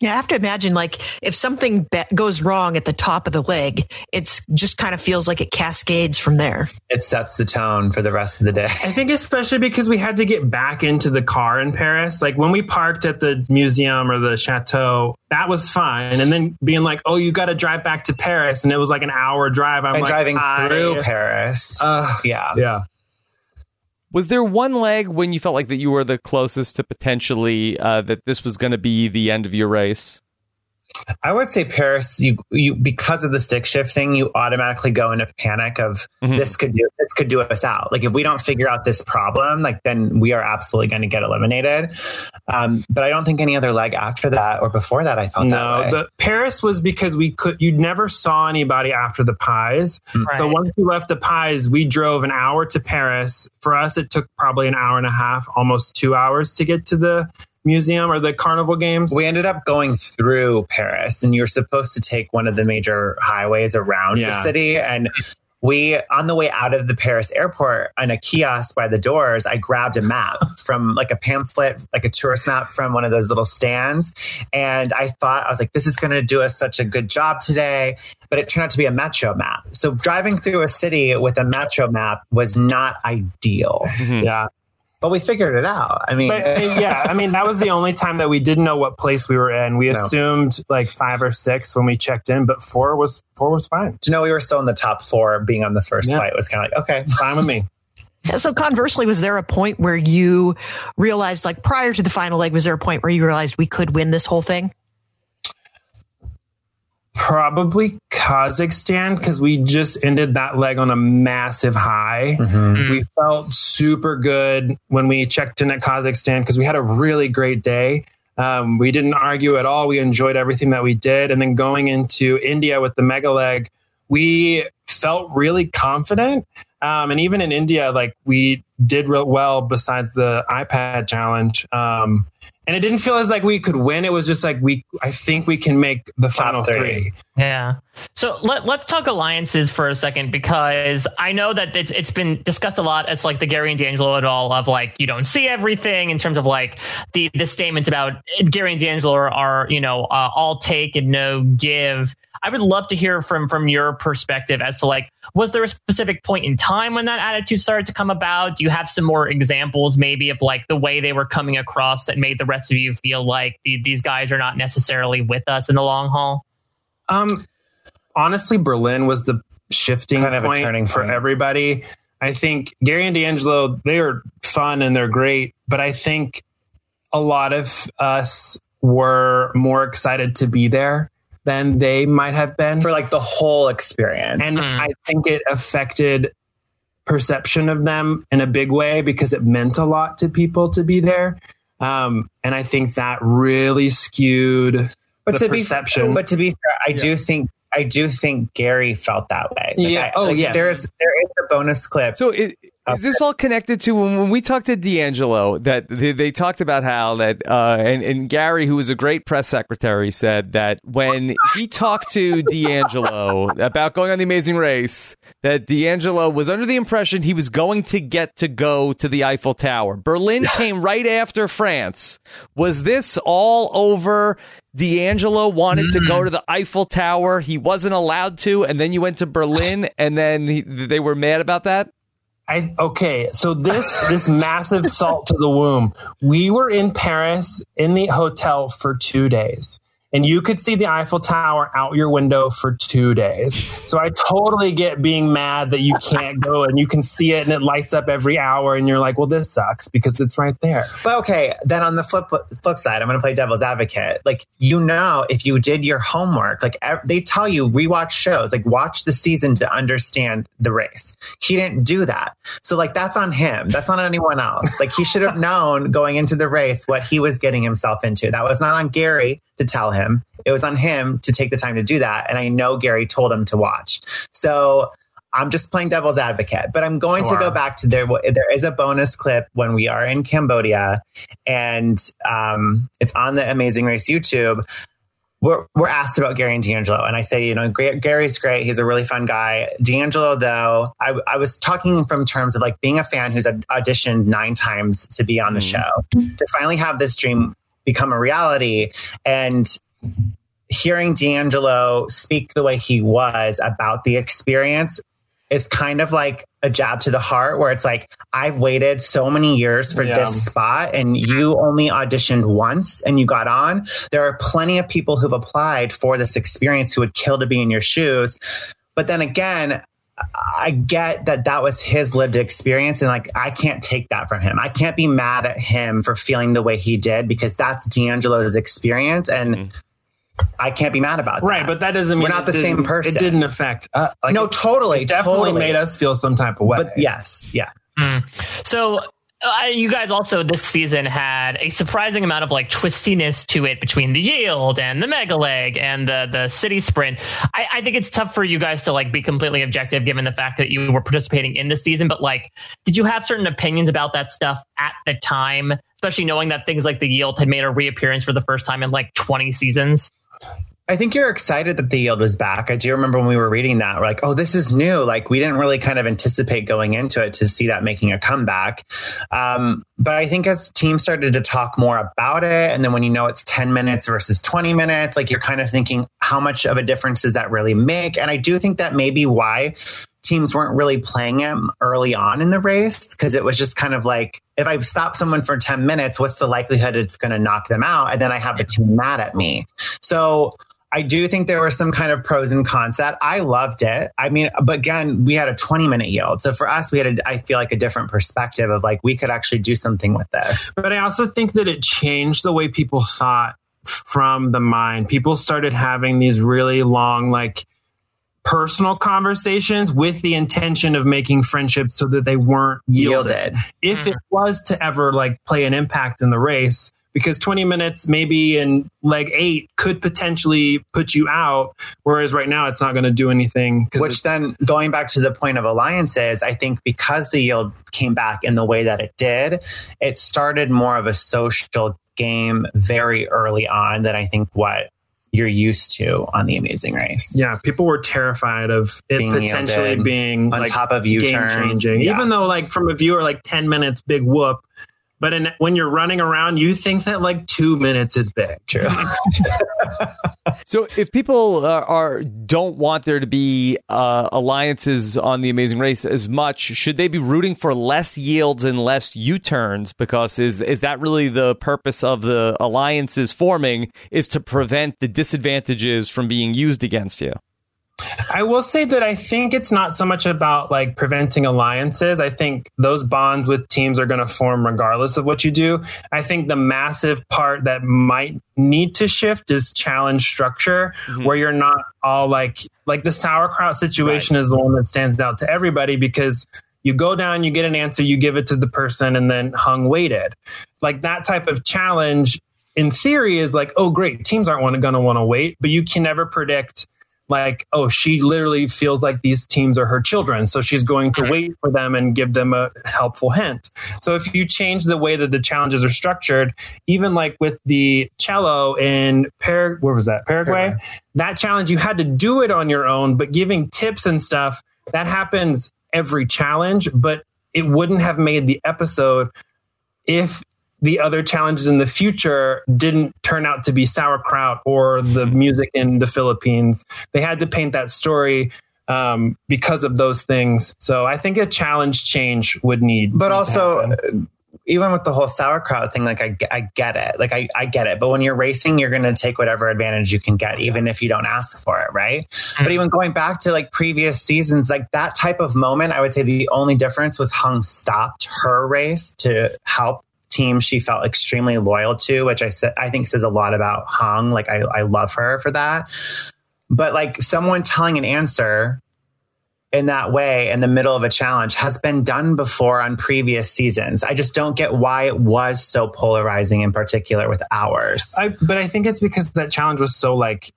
Yeah, I have to imagine like if something be- goes wrong at the top of the leg, it's just kind of feels like it cascades from there. It sets the tone for the rest of the day. I think especially because we had to get back into the car in Paris. Like when we parked at the museum or the chateau, that was fine. And then being like, "Oh, you got to drive back to Paris," and it was like an hour drive. I'm and like, driving I- through Paris. Uh, yeah. yeah. Was there one leg when you felt like that you were the closest to potentially uh, that this was going to be the end of your race? I would say Paris, you you because of the stick shift thing, you automatically go into panic of Mhm. this could do this could do us out. Like if we don't figure out this problem, like then we are absolutely going to get eliminated. Um, but I don't think any other leg after that or before that I felt that No, way. the Paris was because we could. You never saw anybody after the pies. So once we left the pies, we drove an hour to Paris. For us, it took probably an hour and a half, almost two hours to get to the museum or the carnival games. we ended up going through Paris, and you're supposed to take one of the major highways around Yeah. the city. And we on the way out of the Paris airport on a kiosk by the doors, I grabbed a map from like a pamphlet, like a tourist map from one of those little stands. And I thought, I was like, this is going to do us such a good job today. But it turned out to be a metro map. So driving through a city with a metro map was not ideal. Mm-hmm. Yeah. But we figured it out. I mean, But uh, yeah, I mean, that was the only time that we didn't know what place we were in. We No. assumed like five or six when we checked in, but four was four was fine. to know we were still in the top four being on the first Yeah. flight was kind of like, okay, Fine with me. So conversely, was there a point where you realized, like prior to the final leg, was there a point where you realized we could win this whole thing? Probably Kazakhstan because we just ended that leg on a massive high. We felt super good when we checked in at Kazakhstan because we had a really great day. Um, we didn't argue at all. We enjoyed everything that we did. And then going into India with the mega leg, we felt really confident. Um, and even in India, like we did real well besides the iPad challenge. Um, and it didn't feel as like we could win. It was just like we, I think we can make the final three. three. Yeah. So let, let's talk alliances for a second because I know that it's, it's been discussed a lot as like the Gary and D'Angelo at all of like you don't see everything in terms of like the the statements about Gary and D'Angelo are, are you know uh, all take and no give. I would love to hear from from your perspective as to like was there a specific point in time when that attitude started to come about? Do you have some more examples maybe of like the way they were coming across that made the rest of you feel like these guys are not necessarily with us in the long haul? Um, honestly, Berlin was the shifting Kind of a point turning for point. everybody. I think Gary and D'Angelo, they are fun and they're great, but I think a lot of us were more excited to be there than they might have been. for like the whole experience. and Mm. I think it affected perception of them in a big way because it meant a lot to people to be there. Um, and I think that really skewed but the to be perception. but to be fair, I do think I do think Gary felt that way. Like, Yeah. I- Oh, like, yes. There's there is a bonus clip. So is, is this all connected to when, when we talked to D'Angelo that they, they talked about how that uh, and, and Gary, who was a great press secretary, said that when he talked to D'Angelo about going on the Amazing Race, that D'Angelo was under the impression he was going to get to go to the Eiffel Tower. Berlin came right after France. Was this all over? D'Angelo wanted to go to the Eiffel Tower. He wasn't allowed to, and then you went to Berlin, and then he, they were mad about that. I okay, so this this massive salt to the womb. We were in Paris in the hotel for 2 days. And you could see the Eiffel Tower out your window for 2 days. So I totally get being mad that you can't go and you can see it and it lights up every hour and you're like, "Well, this sucks because it's right there." But okay, then on the flip flip side, I'm going to play devil's advocate. Like you know, if you did your homework, like they tell you, rewatch shows, like watch the season to understand the race. He didn't do that, so like that's on him. That's not on anyone else. Like he should have known going into the race what he was getting himself into. That was not on Gary to tell him. It was on him to take the time to do that. And I know Gary told him to watch. So. I'm just playing devil's advocate, but I'm going to go back to there. There is a bonus clip when we are in Cambodia, and um, it's on the Amazing Race YouTube. We're, we're asked about Gary and D'Angelo, and I say, you know, Gary's great. He's a really fun guy. D'Angelo, though, I, I was talking from terms of like being a fan who's auditioned nine times to be on the show, to finally have this dream become a reality, and hearing D'Angelo speak the way he was about the experience is kind of like a jab to the heart where it's like I've waited so many years for Yeah. this spot and you only auditioned once and you got on. There are plenty of people who've applied for this experience who would kill to be in your shoes. But then again, I get that that was his lived experience and like I can't take that from him. I can't be mad at him for feeling the way he did because that's D'Angelo's experience and I can't be mad about that. Right, but that doesn't mean We're not the same person. It didn't affect uh, like no, it totally, definitely totally. made us feel some type of way. But yes, yeah. So uh, you guys also this season had a surprising amount of like twistiness to it between the yield and the mega leg and the the city sprint. I, I think it's tough for you guys to like be completely objective given the fact that you were participating in the season. But like, did you have certain opinions about that stuff at the time, especially knowing that things like the yield had made a reappearance for the first time in like twenty seasons? I think you're excited that the yield was back. I do remember when we were reading that, we're like, oh, this is new. Like we didn't really kind of anticipate going into it to see that making a comeback. Um, but I think as teams started to talk more about it, and then when you know it's 10 minutes versus 20 minutes, like you're kind of thinking, how much of a difference does that really make? And I do think that may be why teams weren't really playing him early on in the race because it was just kind of like if I stop someone for 10 minutes, what's the likelihood it's going to knock them out? And then I have a team mad at me. So I do think there were some kind of pros and cons that I loved it. I mean, but again, we had a 20 minute yield. So for us, we had, a, I feel like a different perspective of like, we could actually do something with this. But I also think that it changed the way people thought from the mind. People started having these really long, like, personal conversations with the intention of making friendships so that they weren't yielded. yielded. If mm-hmm. it was to ever like play an impact in the race, because 20 minutes maybe in leg eight could potentially put you out whereas right now it's not going to do anything which then going back to the point of alliances i think because the yield came back in the way that it did it started more of a social game very early on than i think what you're used to on the Amazing Race. Yeah, people were terrified of it being potentially being on like, top of you game changing. Yeah. Even though, like, from a viewer, like ten minutes, big whoop. But in, when you're running around, you think that like two minutes is big. True. so if people are, don't want there to be uh, alliances on the Amazing Race as much, should they be rooting for less yields and less U-turns? Because is is that really the purpose of the alliances forming? Is to prevent the disadvantages from being used against you? I will say that I think it's not so much about like preventing alliances. I think those bonds with teams are going to form regardless of what you do. I think the massive part that might need to shift is challenge structure mm-hmm. where you're not all like like the sauerkraut situation right. is the one that stands out to everybody because you go down, you get an answer, you give it to the person and then hung waited. Like that type of challenge in theory is like, oh great, teams aren't going to want to wait, but you can never predict like, oh, she literally feels like these teams are her children. So she's going to wait for them and give them a helpful hint. So if you change the way that the challenges are structured, even like with the cello in Par- where was that? Paraguay? Paraguay. That challenge, you had to do it on your own, but giving tips and stuff, that happens every challenge, but it wouldn't have made the episode if the other challenges in the future didn't turn out to be sauerkraut or the music in the Philippines. They had to paint that story um, because of those things. So I think a challenge change would need. But also, uh, even with the whole sauerkraut thing, like I, I get it. Like I, I get it. But when you're racing, you're going to take whatever advantage you can get, even if you don't ask for it, right? Mm-hmm. But even going back to like previous seasons, like that type of moment, I would say the only difference was Hung stopped her race to help team she felt extremely loyal to, which I said I think says a lot about Hung. Like I, I love her for that. But like someone telling an answer in that way in the middle of a challenge has been done before on previous seasons. I just don't get why it was so polarizing in particular with ours. I, but I think it's because that challenge was so like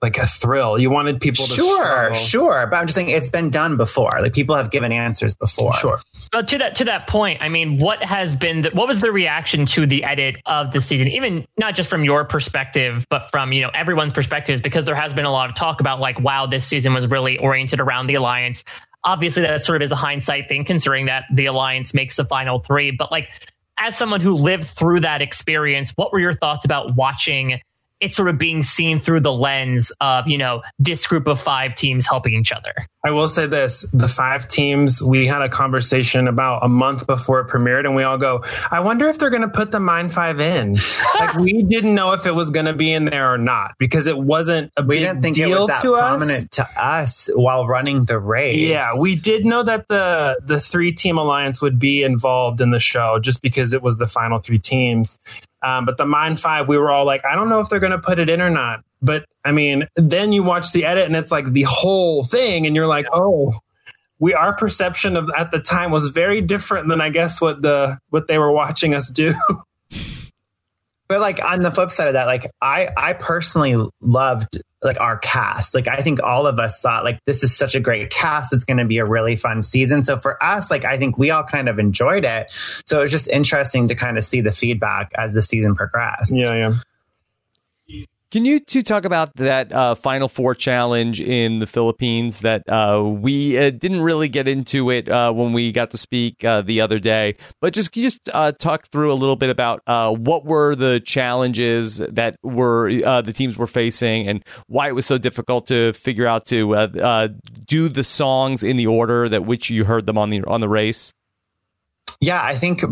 like a thrill. You wanted people to sure, struggle. sure. But I'm just saying it's been done before. Like people have given answers before. Sure. Well, to that to that point, I mean, what has been the, what was the reaction to the edit of the season? Even not just from your perspective, but from you know everyone's perspectives, because there has been a lot of talk about like, wow, this season was really oriented around the alliance. Obviously, that sort of is a hindsight thing, considering that the alliance makes the final three. But like, as someone who lived through that experience, what were your thoughts about watching? It's sort of being seen through the lens of, you know, this group of five teams helping each other. I will say this the five teams, we had a conversation about a month before it premiered, and we all go, I wonder if they're going to put the Mind Five in. like, we didn't know if it was going to be in there or not because it wasn't a we didn't think it was that to prominent us. to us while running the race. Yeah, we did know that the, the three team alliance would be involved in the show just because it was the final three teams. Um, but the Mind Five, we were all like, I don't know if they're going to put it in or not. But I mean, then you watch the edit and it's like the whole thing, and you're like, oh, we our perception of at the time was very different than I guess what the what they were watching us do. But like on the flip side of that, like I I personally loved like our cast. Like I think all of us thought like this is such a great cast. It's going to be a really fun season. So for us, like I think we all kind of enjoyed it. So it was just interesting to kind of see the feedback as the season progressed. Yeah, yeah. Can you two talk about that uh, Final Four challenge in the Philippines that uh, we uh, didn't really get into it uh, when we got to speak uh, the other day, but just just uh, talk through a little bit about what were the challenges that were the teams were facing and why it was so difficult to figure out to do the songs in the order that which you heard them on the on the race? Yeah, I think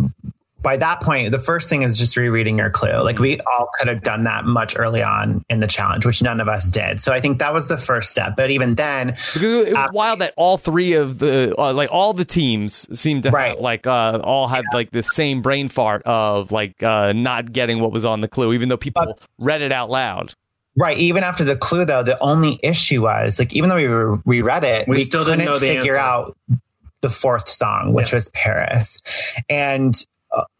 by that point, the first thing is just rereading your clue. Like we all could have done that much early on in the challenge, which none of us did. So I think that was the first step. But even then, because it was after, wild that all three of the uh, like all the teams seemed to right. have like uh, all had yeah. like the same brain fart of like uh, not getting what was on the clue, even though people but, read it out loud. Right. Even after the clue, though, the only issue was like even though we re- we read it, we, we still didn't know figure answer. out the fourth song, which yeah. was Paris, and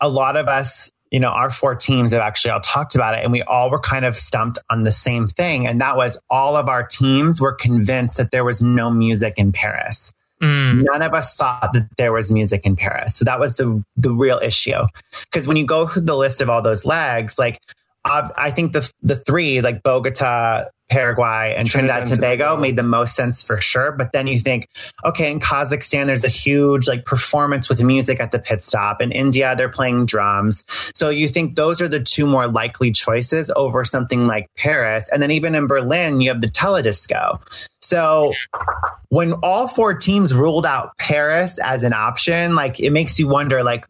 a lot of us, you know, our four teams have actually all talked about it and we all were kind of stumped on the same thing. And that was all of our teams were convinced that there was no music in Paris. Mm. None of us thought that there was music in Paris. So that was the the real issue. Because when you go through the list of all those legs, like I think the the three like Bogota, Paraguay, and Trinidad, and Tobago, Tobago made the most sense for sure. But then you think, okay, in Kazakhstan, there's a huge like performance with music at the pit stop. In India, they're playing drums. So you think those are the two more likely choices over something like Paris. And then even in Berlin, you have the teledisco. So when all four teams ruled out Paris as an option, like it makes you wonder, like,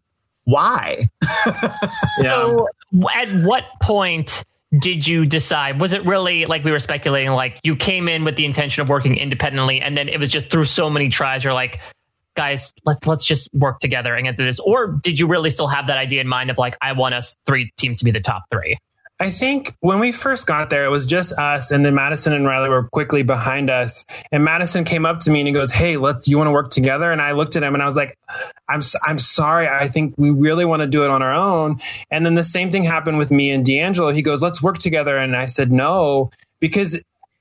why? yeah. So at what point did you decide? Was it really like we were speculating, like you came in with the intention of working independently and then it was just through so many tries, you're like, guys, let's let's just work together and get through this? Or did you really still have that idea in mind of like, I want us three teams to be the top three? I think when we first got there, it was just us, and then Madison and Riley were quickly behind us. And Madison came up to me and he goes, "Hey, let's. You want to work together?" And I looked at him and I was like, "I'm I'm sorry. I think we really want to do it on our own." And then the same thing happened with me and D'Angelo. He goes, "Let's work together," and I said no because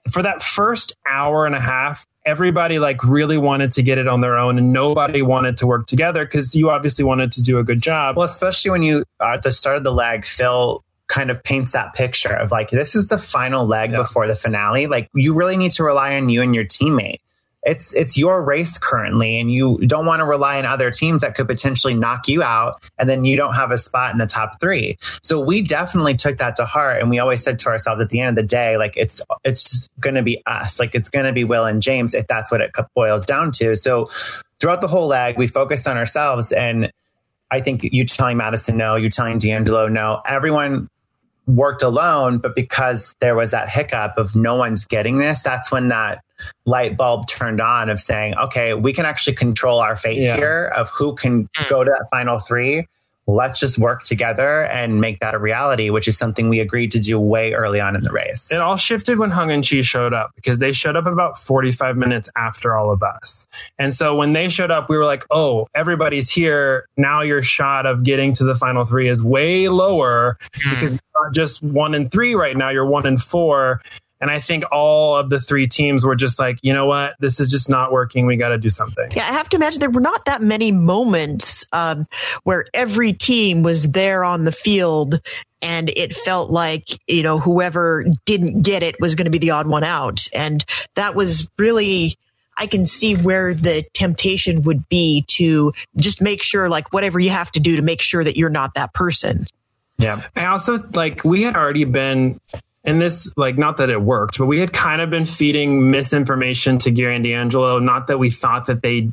for that first hour and a half, everybody like really wanted to get it on their own and nobody wanted to work together because you obviously wanted to do a good job. Well, especially when you at the start of the lag Phil kind of paints that picture of like this is the final leg yeah. before the finale like you really need to rely on you and your teammate it's it's your race currently and you don't want to rely on other teams that could potentially knock you out and then you don't have a spot in the top 3 so we definitely took that to heart and we always said to ourselves at the end of the day like it's it's going to be us like it's going to be Will and James if that's what it boils down to so throughout the whole leg we focused on ourselves and I think you telling Madison no, you telling D'Angelo no. Everyone worked alone, but because there was that hiccup of no one's getting this, that's when that light bulb turned on of saying, okay, we can actually control our fate yeah. here of who can mm. go to that final three let's just work together and make that a reality, which is something we agreed to do way early on in the race. It all shifted when Hung and Chee showed up because they showed up about 45 minutes after all of us. And so when they showed up, we were like, oh, everybody's here. Now your shot of getting to the final three is way lower mm. because you're not just one and three right now, you're one and four. And I think all of the three teams were just like, you know what, this is just not working. We got to do something. Yeah, I have to imagine there were not that many moments um, where every team was there on the field and it felt like, you know, whoever didn't get it was going to be the odd one out. And that was really. I can see where the temptation would be to just make sure, like, whatever you have to do to make sure that you're not that person. Yeah. I also like we had already been and this like not that it worked, but we had kind of been feeding misinformation to Gary and D'Angelo. Not that we thought that they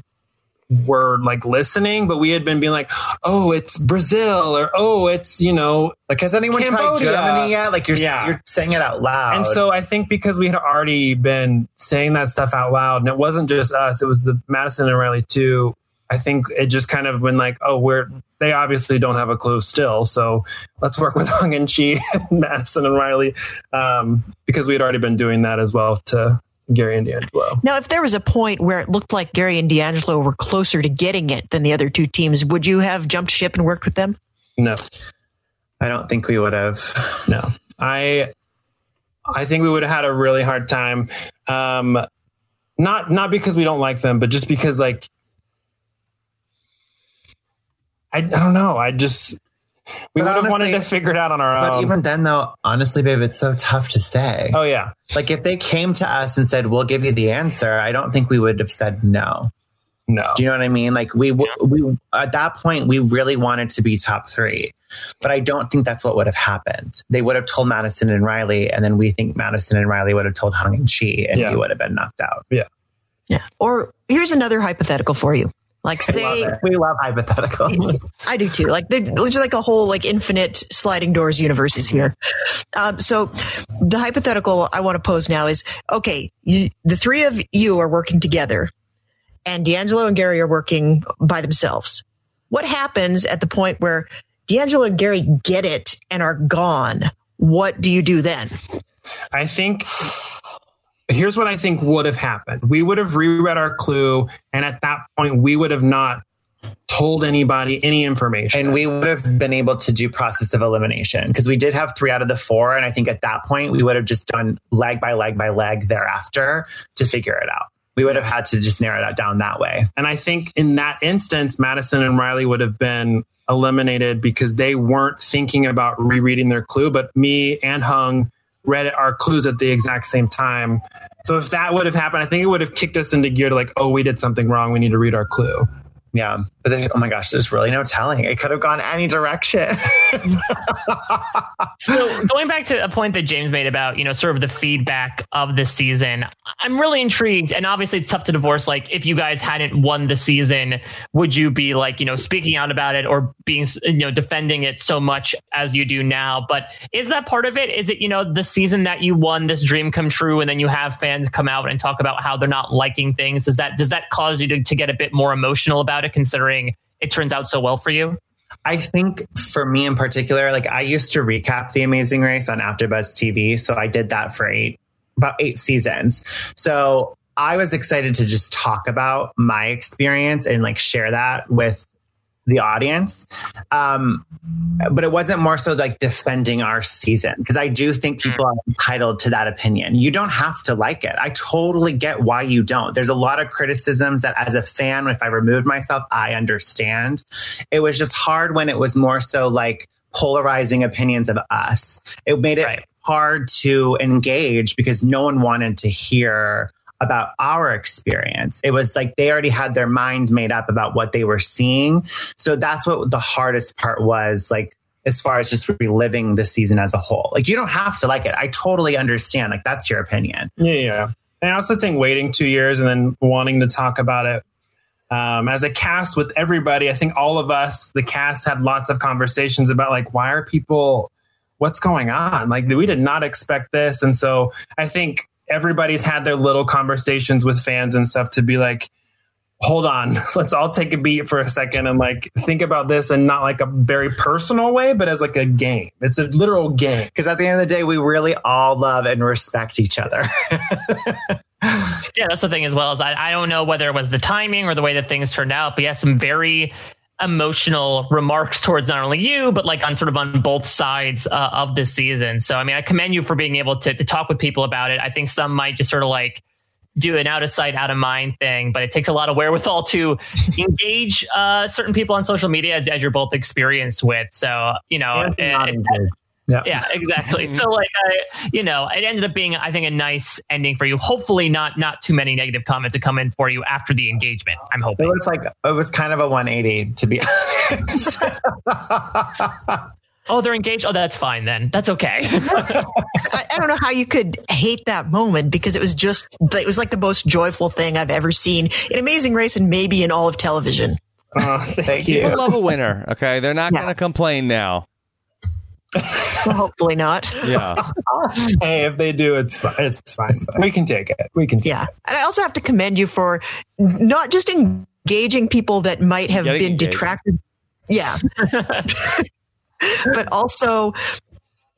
were like listening, but we had been being like, "Oh, it's Brazil," or "Oh, it's you know." Like, has anyone Cambodia. tried Germany yet? Like, you're yeah. you're saying it out loud. And so I think because we had already been saying that stuff out loud, and it wasn't just us; it was the Madison and Riley too. I think it just kind of been like, oh, we're they obviously don't have a clue still, so let's work with Hung and Chee, Madison and Riley, um, because we had already been doing that as well to Gary and D'Angelo. Now, if there was a point where it looked like Gary and D'Angelo were closer to getting it than the other two teams, would you have jumped ship and worked with them? No, I don't think we would have. No, I I think we would have had a really hard time. Um, not not because we don't like them, but just because like I, I don't know. I just We But would have wanted to figure it out on our But own. But even then, though, honestly, babe, it's so tough to say. oh yeah, Like if they came to us and said, "We'll give you the answer," I don't think we would have said no. no. Do you know what I mean? Like we w we at that point we really wanted to be top three, but I don't think that's what would have happened. They would have told Madison and Riley, and then we think Madison and Riley would have told Hung and Chee, and Yeah. we would have been knocked out. Yeah. Yeah. Or here's another hypothetical for you. Like say love. We love hypotheticals. I do too. Like there's there's like a whole like infinite sliding doors universes here. Um, so the hypothetical I want to pose now is okay. You, the three of you are working together, and D'Angelo and Gary are working by themselves. What happens at the point where D'Angelo and Gary get it and are gone? What do you do then? I think here's what I think would have happened. We would have reread our clue, and at that point, we would have not told anybody any information. and we would have been able to do process of elimination because we did have three out of the four, and I think at that point we would have just done leg by leg by leg thereafter to figure it out. We would have had to just narrow that down that way. And I think in that instance, Madison and Riley would have been eliminated because they weren't thinking about rereading their clue, but me and Hung read our clues at the exact same time. So if that would have happened, I think it would have kicked us into gear to like, oh, we did something wrong. We need to read our clue. Yeah, but there's, oh my gosh, there's really no telling. It could have gone any direction. So going back to a point that James made about, you know, sort of the feedback of the season, I'm really intrigued. And obviously it's tough to divorce. Like if you guys hadn't won the season, would you be like, you know, speaking out about it or being, you know, defending it so much as you do now? But is that part of it? Is it, you know, the season that you won this dream come true and then you have fans come out and talk about how they're not liking things? Does that, does that cause you to, to get a bit more emotional about it considering it turns out so well for you? I think for me in particular, like I used to recap the Amazing Race on AfterBuzz TV, so I did that for eight about eight seasons. So I was excited to just talk about my experience and like share that with the audience. Um, but it wasn't more so like defending our season because I do think people are entitled to that opinion. You don't have to like it. I totally get why you don't. There's a lot of criticisms that as a fan, if I removed myself, I understand. It was just hard when it was more so like polarizing opinions of us. It made it Right. hard to engage because no one wanted to hear about our experience. It was like they already had their mind made up about what they were seeing. So that's what the hardest part was like as far as just reliving the season as a whole. Like you don't have to like it. I totally understand. Like that's your opinion. Yeah, yeah. And I also think waiting two years and then wanting to talk about it um, as a cast with everybody. I think all of us, the cast, had lots of conversations about like why are people, what's going on? Like we did not expect this, and so I think everybody's had their little conversations with fans and stuff to be like. Hold on, let's all take a beat for a second and like think about this and not like a very personal way, but as like a game. It's a literal game. Because at the end of the day, we really all love and respect each other. Yeah, that's the thing as well. Is I, I don't know whether it was the timing or the way that things turned out, but yeah, some very emotional remarks towards not only you, but like on sort of on both sides uh, of this season. So, I mean, I commend you for being able to, to talk with people about it. I think some might just sort of like do an out of sight, out of mind thing, but it takes a lot of wherewithal to engage uh, certain people on social media as, as you're both experienced with. So, you know, it- it's, yeah. yeah, exactly. so like I, you know, it ended up being I think a nice ending for you. Hopefully not not too many negative comments to come in for you after the engagement. I'm hoping. It hoping. was like it was kind of a 180 to be honest. Oh, they're engaged. Oh, that's fine then. That's okay. I, I don't know how you could hate that moment because it was just it was like the most joyful thing I've ever seen in Amazing Race and maybe in all of television. Uh, Thank People you. love a winner. Okay, they're not Yeah. going to complain now. Well, hopefully not. Yeah, hey, if they do, it's fine. It's fine. We can take it. We can. Take Yeah. And I also have to commend you for not just engaging people that might have been engaged. detracted. Yeah. but also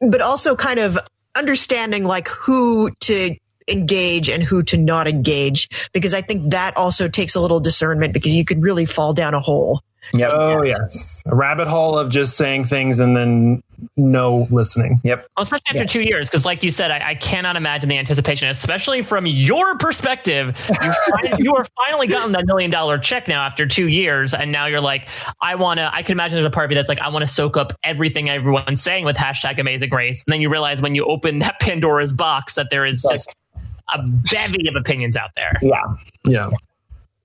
but also kind of understanding like who to engage and who to not engage because I think that also takes a little discernment because you could really fall down a hole. Yep. Oh yes, a rabbit hole of just saying things and then no listening. Yep. Well, especially after two years, because like you said, I, I cannot imagine the anticipation, especially from your perspective. You, fin- you are finally gotten that million dollar check now after two years, and now you're like, I want to. I can imagine there's a part of me that's like, I want to soak up everything everyone's saying with hashtag Amazing Grace, and then you realize when you open that Pandora's box that there is just a bevy of opinions out there. Yeah. Yeah.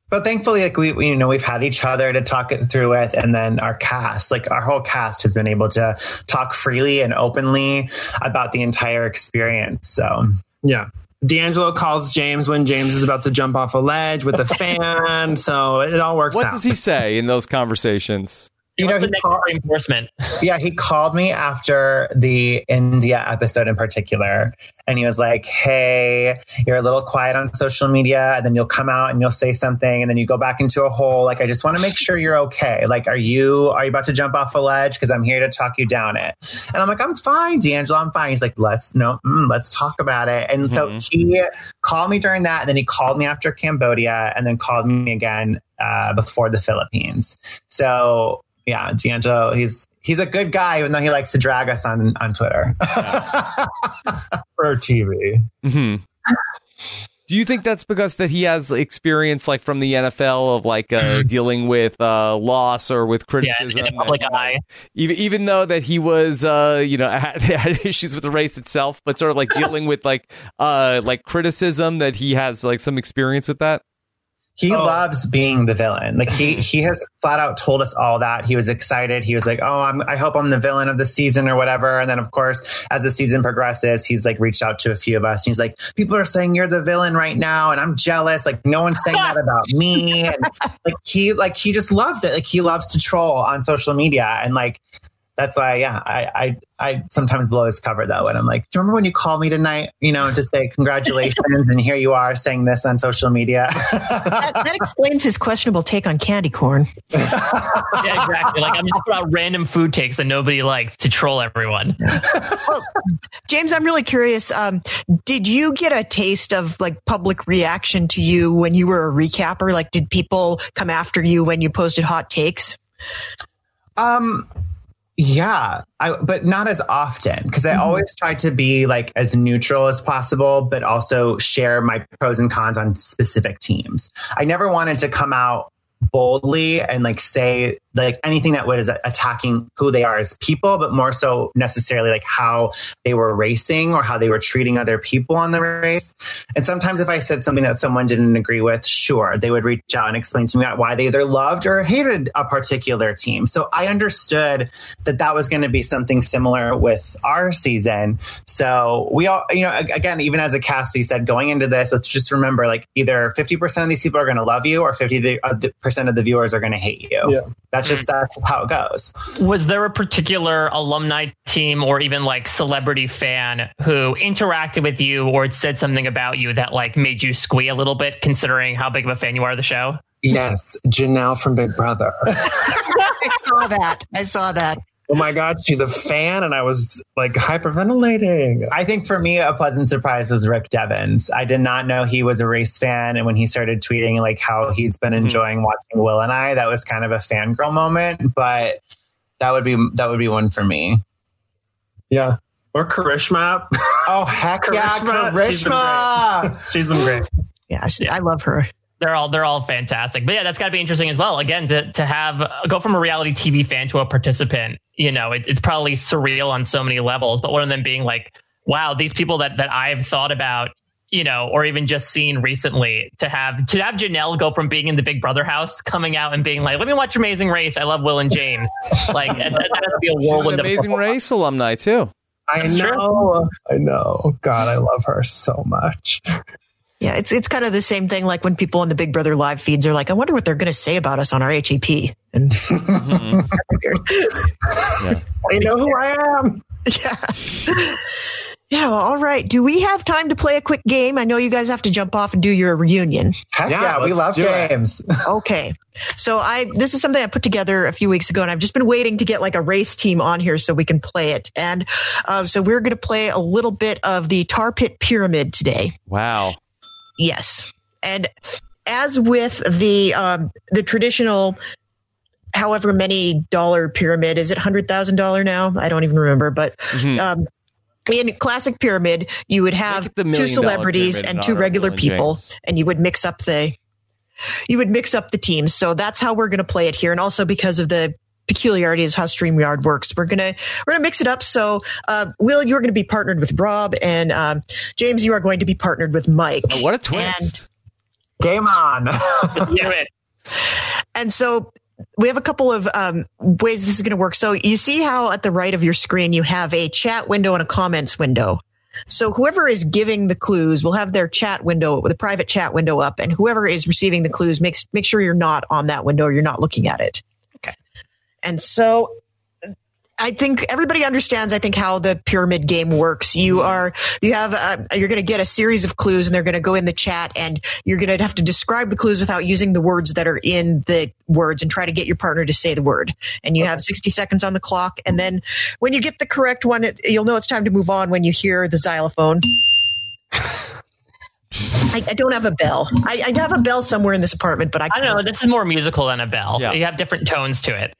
But thankfully, like we, we, you know, we've had each other to talk it through with, and then our cast, like our whole cast, has been able to talk freely and openly about the entire experience. So Yeah. D'Angelo calls James when James is about to jump off a ledge with a fan, so it all works What out. does he say in those conversations? You What's know, he called- reinforcement? yeah, he called me after the India episode in particular, and he was like, "Hey, you're a little quiet on social media, and then you'll come out and you'll say something, and then you go back into a hole. Like, I just want to make sure you're okay. Like, are you are you about to jump off a ledge? Because I'm here to talk you down it." And I'm like, "I'm fine, D'Angelo. I'm fine." He's like, "Let's no, mm, let's talk about it." And so he called me during that, and then he called me after Cambodia, and then called me again uh, before the Philippines. So yeah, D'Angelo, he's he's a good guy, even though he likes to drag us on on Twitter. for TV. hmm Do you think that's because that he has experience like from the NFL of like uh, dealing with uh, loss or with Yeah, criticism? in the public and, eye. even even though that he was uh, you know had, had issues with the race itself, but sort of like dealing with like uh, like criticism that he has like some experience with that. He Oh. loves being the villain. Like he he has flat out told us all that. He was excited. He was like, "Oh, I'm, I hope I'm the villain of the season or whatever." And then, of course, as the season progresses, he's like reached out to a few of us. And he's like, "People are saying you're the villain right now, and I'm jealous. Like no one's saying that about me." And like he like he just loves it. Like he loves to troll on social media, and like that's why, yeah, I, I, I sometimes blow his cover though. And I'm like, do you remember when you called me tonight, you know, to say congratulations? and here you are saying this on social media. That, that explains his questionable take on candy corn. Yeah, exactly. Like I'm just about random food takes that nobody likes to troll everyone. James, I'm really curious. Um, did you get a taste of like public reaction to you when you were a recapper? Like, did people come after you when you posted hot takes? Um, yeah, I, but not as often because I mm-hmm. always try to be like as neutral as possible, but also share my pros and cons on specific teams. I never wanted to come out boldly and like say like anything that was attacking who they are as people, but more so necessarily like how they were racing or how they were treating other people on the race. And sometimes if I said something that someone didn't agree with, sure, they would reach out and explain to me why they either loved or hated a particular team. So I understood that that was going to be something similar with our season. So we all, you know, again, even as a cast, we said going into this, let's just remember like either 50% of these people are going to love you or 50% uh, of the viewers are going to hate you. Yeah. That's just hmm. that's just how it goes. Was there a particular alumni team or even like celebrity fan who interacted with you or said something about you that like made you squee a little bit, considering how big of a fan you are of the show? Yes, Janelle from Big Brother. I saw that. I saw that. Oh my God, she's a fan, and I was like hyperventilating. I think for me, a pleasant surprise was Rick Devens. I did not know he was a race fan, and when he started tweeting like how he's been mm-hmm. enjoying watching Will and I, that was kind of a fangirl moment. But that would be that would be one for me. Yeah. Or Karishma. Oh heck yeah, Karishma, she's been Karishma! she's been great. Yeah, she, I love her. They're all they're all fantastic, but yeah, that's got to be interesting as well. Again, to to have go from a reality TV fan to a participant, you know, it, it's probably surreal on so many levels. But one of them being like, wow, these people that that I've thought about, you know, or even just seen recently, to have to have Janelle go from being in the Big Brother house, coming out and being like, let me watch Amazing Race. I love Will and James. Like that, that has to be a She's an whirlwind. of- amazing race alumni too. I That's true. know. I know. God, I love her so much. Yeah, it's it's kind of the same thing like when people on the Big Brother live feeds are like, I wonder what they're going to say about us on our HEP. And that's. I know who I am. yeah. Yeah, well, all right. Do we have time to play a quick game? I know you guys have to jump off and do your reunion. Heck Yeah, yeah, we love games. Okay. So I this is something I put together a few weeks ago, and I've just been waiting to get like a race team on here so we can play it. And uh, so we're going to play a little bit of the tar pit pyramid today. Wow. Yes, and as with the um, the traditional however many dollar pyramid. Is it hundred thousand dollar now? I don't even remember. But Mhm. um, in classic pyramid, you would have Make it the two celebrities and two regular people, James. and you would mix up the you would mix up the teams. So that's how we're going to play it here, and also because of the peculiarities how StreamYard works, we're gonna we're gonna mix it up. So, uh, Will, you're going to be partnered with Rob, and um, James, you are going to be partnered with Mike. Oh, what a twist! Game on. Do it. And so we have a couple of um, ways this is going to work. So you see how at the right of your screen you have a chat window and a comments window. So whoever is giving the clues will have their chat window, the private chat window up, and whoever is receiving the clues makes make sure you're not on that window you're not looking at it. Okay. And so I think everybody understands. I think how the pyramid game works. You are you have uh, you're going to get a series of clues, and they're going to go in the chat, and you're going to have to describe the clues without using the words that are in the words, and try to get your partner to say the word. And you have 60 seconds on the clock, and then when you get the correct one, it, you'll know it's time to move on when you hear the xylophone. I, I don't have a bell. I, I have a bell somewhere in this apartment, but I, I don't know. This is more musical than a bell. Yeah. You have different tones to it.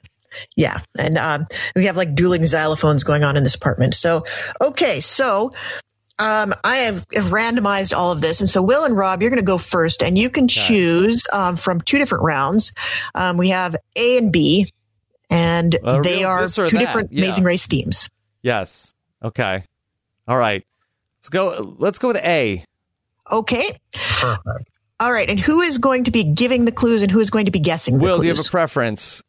Yeah, and um, we have like dueling xylophones going on in this apartment. So, okay, so um, I have, have randomized all of this, and so Will and Rob, you're going to go first, and you can choose um, from two different rounds. Um, we have A and B, and Uh, they are two that, different yeah. Amazing Race themes. Yes. Okay. All right. Let's go. Let's go with A. Okay, Perfect. all right, and who is going to be giving the clues, and who is going to be guessing the Will, clues? do you have a preference?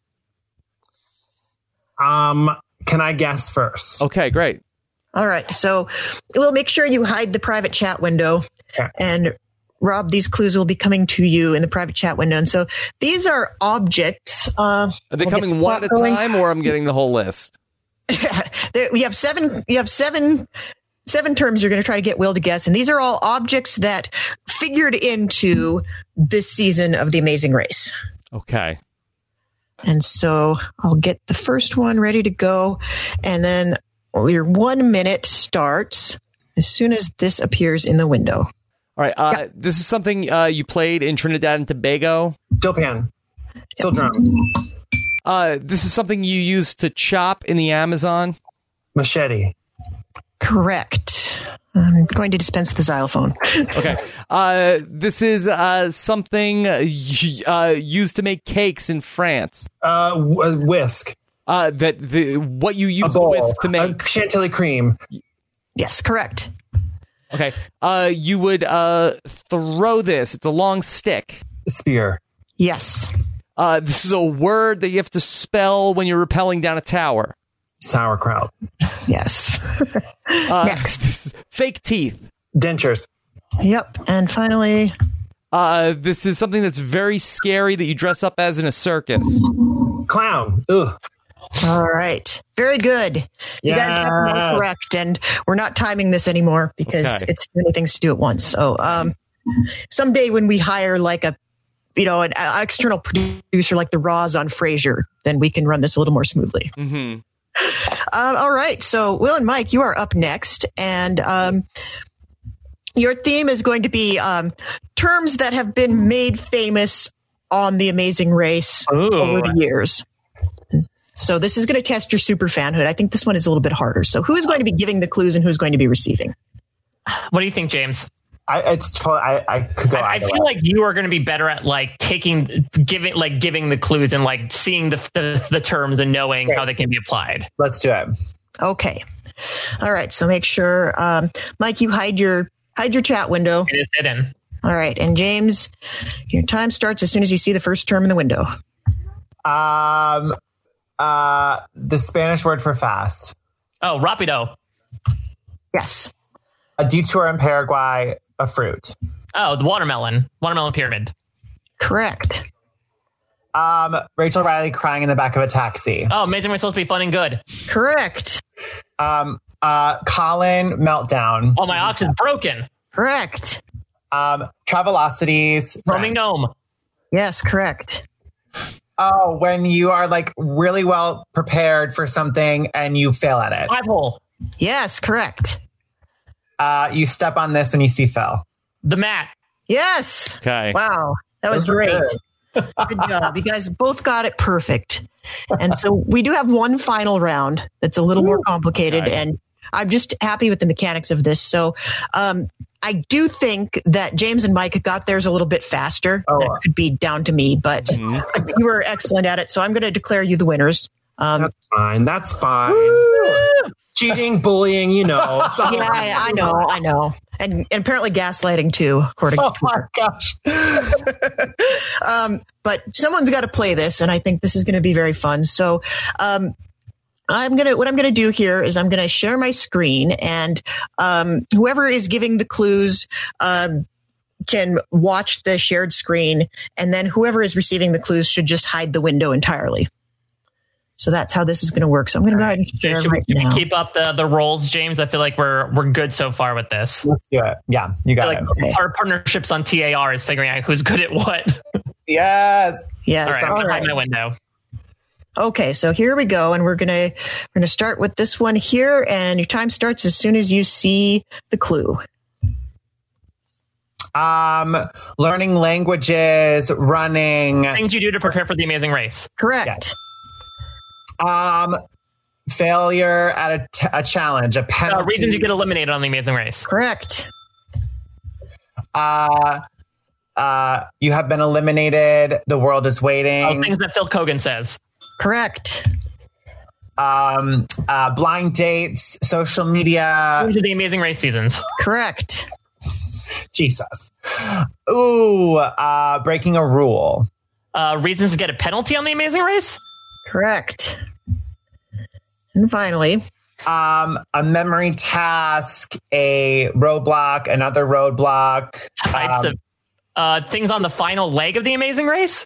Um, can I guess first? Okay, great. All right. So we'll make sure you hide the private chat window. Okay. And Rob, these clues will be coming to you in the private chat window. And so these are objects. Uh, Are they We'll coming the one clock at a going. time, or I'm getting the whole list? there, we have seven. You have seven. Seven terms you're going to try to get Will to guess, and these are all objects that figured into this season of The Amazing Race. Okay. And so I'll get the first one ready to go, and then your one minute starts as soon as this appears in the window. All right. Uh, This is something uh, you played in Trinidad and Tobago. Steel pan. Steel drum. Uh, this is something you use to chop in the Amazon. Machete. Correct. I'm going to dispense with the xylophone. Okay. Uh, this is uh, something uh, uh, used to make cakes in France. Uh, w- a whisk. Uh, that the what you use the whisk to make. A chantilly cream. Yes, correct. Okay. Uh, you would uh throw this. It's a long stick. Spear. Yes. Uh, this is a word that you have to spell when you're rappelling down a tower. Sauerkraut. Yes. Uh, Next. fake teeth. Dentures. yep. And finally, Uh, this is something that's very scary that you dress up as in a circus. Clown. Ugh. all right. Very good. You guys got them all Yeah. correct. And we're not timing this anymore because Okay. it's too many things to do at once. So um, someday when we hire like a you know, an uh, external producer like the Roz on Frasier, then we can run this a little more smoothly. hmm Um, all right. So, Will and Mike, you are up next. And um, your theme is going to be um, terms that have been made famous on The Amazing Race Ooh. over the years. So, this is going to test your super fanhood. I think this one is a little bit harder. So, who is going to be giving the clues and who's going to be receiving? What do you think, James? I, it's totally. I, I could go. I, I feel way. like you are going to be better at like taking, giving, like giving the clues and like seeing the the, the terms and knowing how they can be applied. Let's do it. Okay. All right. So, make sure, um, Mike, you hide your hide your chat window. It is hidden. All right. And James, your time starts as soon as you see the first term in the window. Um, uh, the Spanish word for fast. Oh, rapido. Yes. A detour in Paraguay. A fruit. Oh, the watermelon. Watermelon pyramid. Correct. Um, Rachel Reilly crying in the back of a taxi. Oh, amazing. We're supposed to be fun and good. Correct. Um, uh, Colin meltdown. Oh, my ox is broken. Correct. Um, Travelocity's. Roaming gnome. Yes, correct. Oh, when you are like really well prepared for something and you fail at it. Five hole. Yes, correct. Uh, you step on this when you see Phil. Uh, The mat. Yes. Okay. Wow. That was Those great. good. Good job. You guys both got it perfect. And so we do have one final round that's a little more complicated. Okay. And I'm just happy with the mechanics of this. So um, I do think that James and Mike got theirs a little bit faster. Oh. That could be down to me, but Mhm. you were excellent at it. So I'm going to declare you the winners. Um, That's fine. That's fine. Cheating, bullying, you know. Yeah, I, I know, I know. And, and apparently gaslighting too, according Oh to my gosh. um, but someone's got to play this, and I think this is going to be very fun. So, um, I'm gonna what I'm gonna do here is I'm gonna share my screen, and um, whoever is giving the clues um, can watch the shared screen, and then whoever is receiving the clues should just hide the window entirely. So that's how this is going to work. So I'm going to go ahead and share Should right should we now. keep up the, the rolls, James? I feel like we're we're good so far with this. Let's do it. Yeah, you I got feel it. like Okay. our partnerships on TAR is figuring out who's good at what. Yes. Yes. All right, I'm right. hide my window. Okay, so here we go, and we're gonna we're gonna start with this one here, and your time starts as soon as you see the clue. Um, learning languages, running, Things you do to prepare for the amazing race. Correct. Um, failure at a, t- a challenge, a Uh, penalty. reasons you get eliminated on the amazing race. Correct. uh, uh, you have been eliminated. The world is Oh, waiting. things that Phil Keoghan says. Correct. um, uh, blind dates, social media. Things of the amazing race seasons. Correct. Jesus. Ooh, uh, breaking a rule. Uh, reasons to get a penalty on the amazing race. Correct. And finally, Um, a memory task, a roadblock, another roadblock. Types Um, of uh, things on the final leg of the amazing race.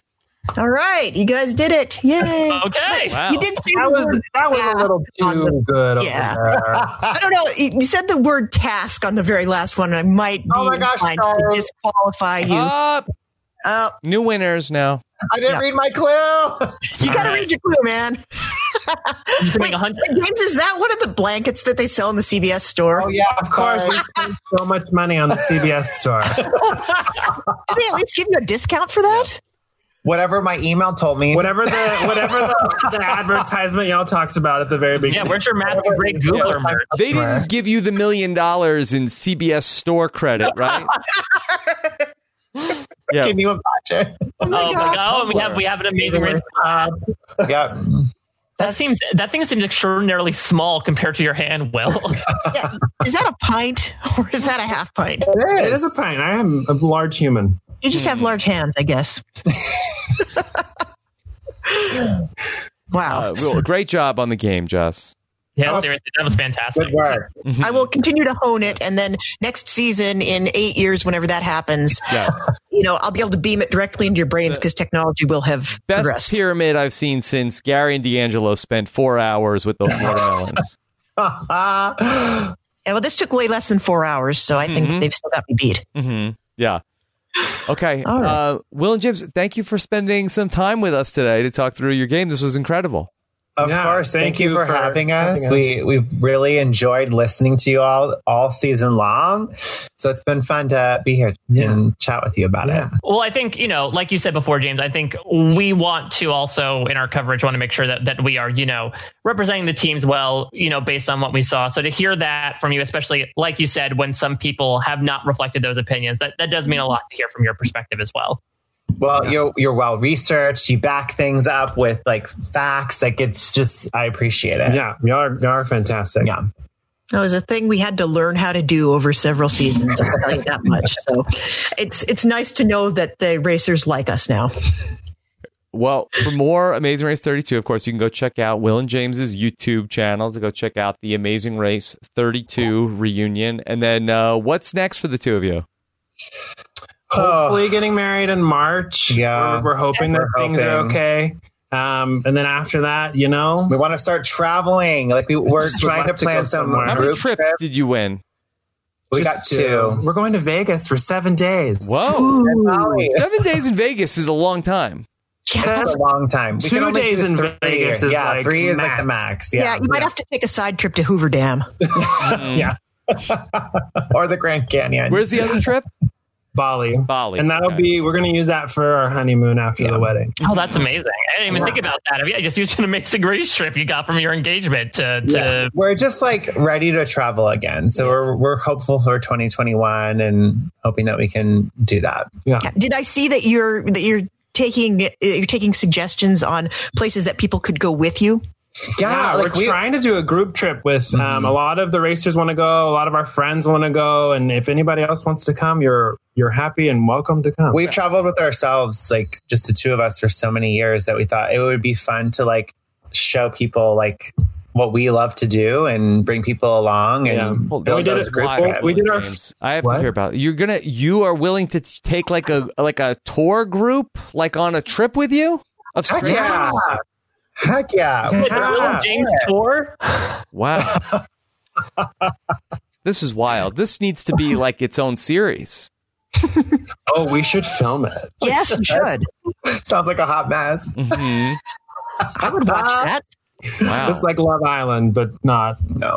all right, you guys did it. Yay. Okay. Wow. You did say That the was word that was a little on the- too good. Yeah. I don't know. You you said the word task on the very last one, and I might be Oh my gosh, inclined to disqualify you. Up. Uh, New winners now. I didn't Yeah. read my clue. you got to right. read your clue, man. I'm just Wait, saying a hundred. James, is that one of the blankets that they sell in the CBS store? oh yeah, of Of course, course. we spend so much money on the CBS store. Did they at least give you a discount for that? Whatever my email told me. Whatever the whatever the, the advertisement y'all talked about at the very beginning. Yeah, where's your Matthew Gray Gubler merch? They didn't give you the million dollars in CBS store credit, right? yeah. Can you imagine? Oh my god! Oh, we have we have an amazing race. Uh, yeah. that seems that thing seems extraordinarily small compared to your hand. Will Yeah. Is that a pint or is that a half pint? It is a pint. I am a large human. You just have large hands, I guess. wow. Uh, well, great job on the game, Jess. Yeah, Awesome. seriously, that was fantastic. Good work. I will continue to hone it, and then next season, in eight years, whenever that happens, Yes. you know, I'll be able to beam it directly into your brains because technology will have Best progressed. pyramid I've seen since Gary and DeAngelo spent four hours with those watermelons. Yeah, well, this took way less than four hours, so I think Mhm. they've still got me beat. hmm Yeah. Okay. All right. Uh, Will and James, thank you for spending some time with us today to talk through your game. This was incredible. Of Yeah, course. Thank, thank you, you for, for having us. having us. We we've really enjoyed listening to you all all season long. So it's been fun to be here and chat with you about Yeah. it. Well, I think, you know, like you said before, James, I think we want to also, in our coverage, want to make sure that, that we are, you know, representing the teams well, you know, based on what we saw. So to hear that from you, especially like you said, when some people have not reflected those opinions, that, that does mean a mm-hmm. lot to hear from your perspective as well. Well, you're you're well researched. You back things up with like facts. Like it's just I appreciate it. Yeah, y'all are, y'all are fantastic. Yeah. That was a thing we had to learn how to do over several seasons. I'll tell you that much. So it's it's nice to know that the racers like us now. Well, for more Amazing Race 32, of course, you can go check out Will and James's YouTube channel to go check out the Amazing Race 32 reunion. And then uh, what's next for the two of you? Hopefully, getting married in March. Yeah. we're, we're hoping that We're things are okay. Um, and then after that, you know, We want to start traveling. Like we, we're trying to like to plan some somewhere. How many trips trips. did you win? We got just two. We're going to Vegas for seven days. Whoa. Seven days in Vegas is a long time. That's a long time. We Two days in three. Vegas is yeah, like three is like the max. max. Yeah, Yeah, you might have to take a side trip to Hoover Dam. Yeah. or the Grand Canyon. Where's the other trip? Bali. Bali, And that'll okay. be, we're going to use that for our honeymoon after the wedding. Oh, that's amazing. I didn't even think about that. I, mean, I just used an amazing race trip you got from your engagement to, to We're just like ready to travel again. So we're we're hopeful for 2021 and hoping that we can do that. Yeah. Yeah. Did I see that you're that you're taking you're taking suggestions on places that people could go with you? Yeah, Yeah, like we're we, trying to do a group trip with um, a lot of the racers want to go, a lot of our friends want to go, and if anybody else wants to come, you're you're happy and welcome to come. we've traveled with ourselves, like just the two of us for so many years that we thought it would be fun to like show people like what we love to do and bring people along and Yeah. Well, build we did those it- group we- trips. we did our- James, I have What? to hear about it. You're gonna you are willing to t- take like a like a tour group like on a trip with you of Heck strangers? yeah. Heck yeah. the Little James tour. Wow. this is wild. This needs to be like its own series. oh, we should film it. Yes, you should. Sounds like a hot mess. hmm I would watch that. Wow. It's like Love Island, but not. No.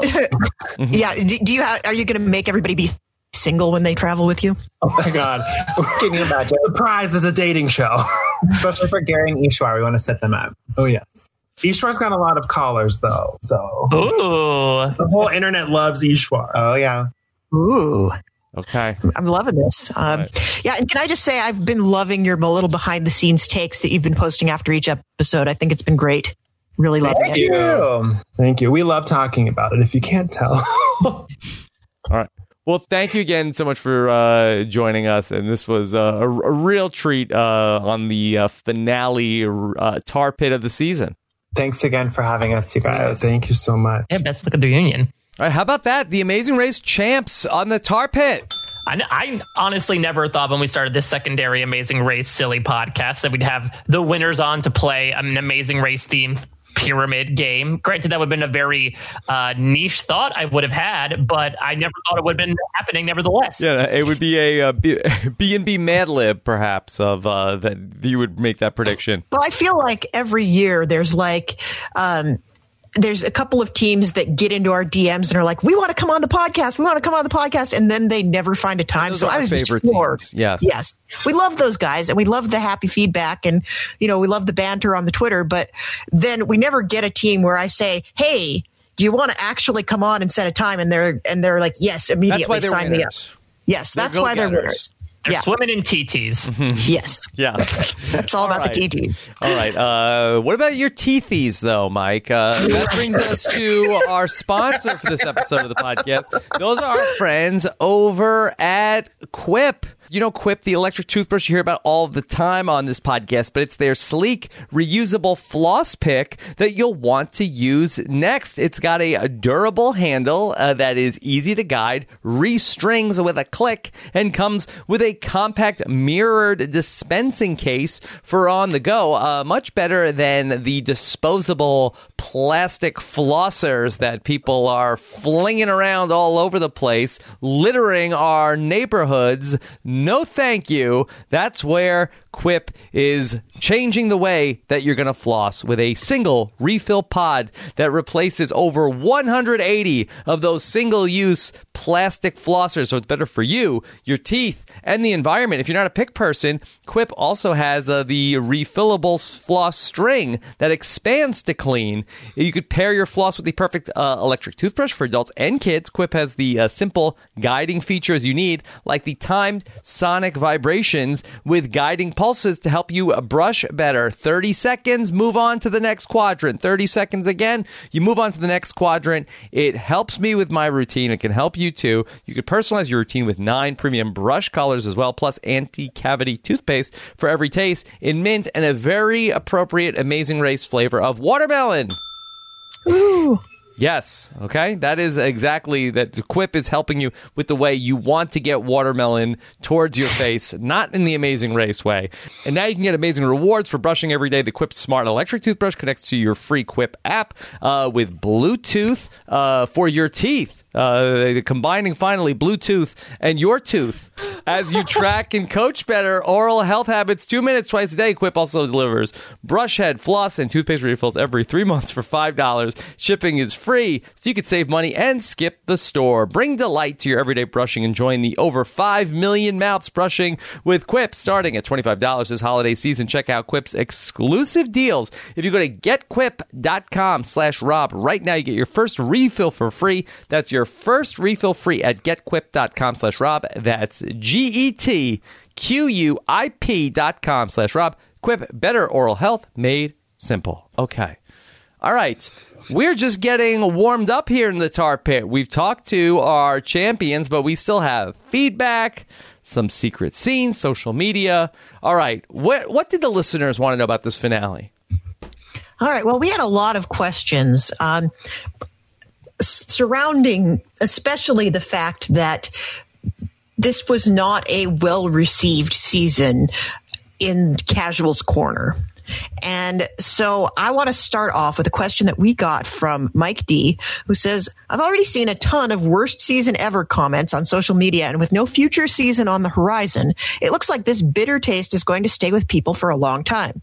Yeah. Do, do you have? Are you going to make everybody be single when they travel with you? Oh my god! Can you imagine? the prize is a dating show. Especially for Gary and Ishwar, we want to set them up. oh yes. Ishwar's got a lot of callers though, so Ooh. the whole internet loves Ishwar. Oh yeah. Ooh, Okay. I'm loving this. Um, Yeah, and can I just say I've been loving your little behind the scenes takes that you've been posting after each episode. I think it's been great. Really loving Thank it. you. Thank you. We love talking about it. If you can't tell, All right. Well, thank you again so much for uh, joining us, and this was uh, a, a real treat uh, on the uh, finale uh, tar pit of the season. Thanks again for having us, you guys. thank you so much. Yeah, best look at the union. All right, how about that? The Amazing Race champs on the tar pit. I, I honestly never thought when we started this secondary Amazing Race silly podcast that we'd have the winners on to play an Amazing Race themed pyramid game. Granted, that would have been a very uh, niche thought I would have had, but I never thought it would have been happening nevertheless. Yeah, it would be a uh, B and B Mad Lib, perhaps, of uh, that you would make that prediction. Well, I feel like every year there's like, um, there's a couple of teams that get into our DMs and are like, "We want to come on the podcast. We want to come on the podcast," and then they never find a time. So I was just floored. teams. Yes. yes, we love those guys, and we love the happy feedback, and you know, we love the banter on the Twitter. But then we never get a team where I say, "Hey." Do you want to actually come on and set a time? And they're and they're like, yes, immediately sign me up. Yes, They're that's why they're winners. They're Yeah, swimming in TTs. yes, Yeah. that's all about right. the TTs. All right. Uh, what about your teethies, though, Mike? Uh, that brings us to our sponsor for this episode of the podcast. Those are our friends over at Quip. You know, Quip, the electric toothbrush you hear about all the time on this podcast, but it's their sleek, reusable floss pick that you'll want to use next. It's got a, durable handle uh, that is easy to guide, restrings with a click, and comes with a compact mirrored dispensing case for on the go. Uh, much better than the disposable plastic flossers that people are flinging around all over the place, littering our neighborhoods. No, thank you. That's where Quip is changing the way that you're going to floss with a single refill pod that replaces over 180 of those single use plastic flossers. So it's better for you, your teeth, and the environment. If you're not a pick person, Quip also has uh, the refillable floss string that expands to clean. You could pair your floss with the perfect uh, electric toothbrush for adults and kids. Quip has the uh, simple guiding features you need, like the timed sonic vibrations with guiding pulses to help you uh, brush better. 30 seconds, move on to the next quadrant. 30 seconds again, you move on to the next quadrant. It helps me with my routine. It can help you too. You could personalize your routine with nine premium brush colors as well, plus anti cavity toothpaste for every taste in mint and a very appropriate Amazing Race flavor of watermelon. Ooh. Yes. Okay. That is exactly that. Quip is helping you with the way you want to get watermelon towards your face, not in the amazing race way. And now you can get amazing rewards for brushing every day. The Quip Smart Electric Toothbrush connects to your free Quip app uh, with Bluetooth uh, for your teeth. Uh, combining finally Bluetooth and your tooth as you track and coach better oral health habits. Two minutes twice a day. Quip also delivers brush head, floss, and toothpaste refills every three months for $5. Shipping is free, so you can save money and skip the store. Bring delight to your everyday brushing and join the over 5 million mouths brushing with Quip starting at $25 this holiday season. Check out Quip's exclusive deals. If you go to getquip.com slash Rob right now, you get your first refill for free. That's your first refill free at getquip.com slash Rob. That's G-E-T-Q-U-I-P dot com slash Rob. Quip, better oral health made simple. Okay. All right. We're just getting warmed up here in the tar pit. We've talked to our champions, but we still have feedback, some secret scenes, social media. All right. What, what did the listeners want to know about this finale? All right. Well, we had a lot of questions um, surrounding, especially the fact that this was not a well received season in Casual's Corner. And so I want to start off with a question that we got from Mike D, who says, I've already seen a ton of worst season ever comments on social media, and with no future season on the horizon, it looks like this bitter taste is going to stay with people for a long time.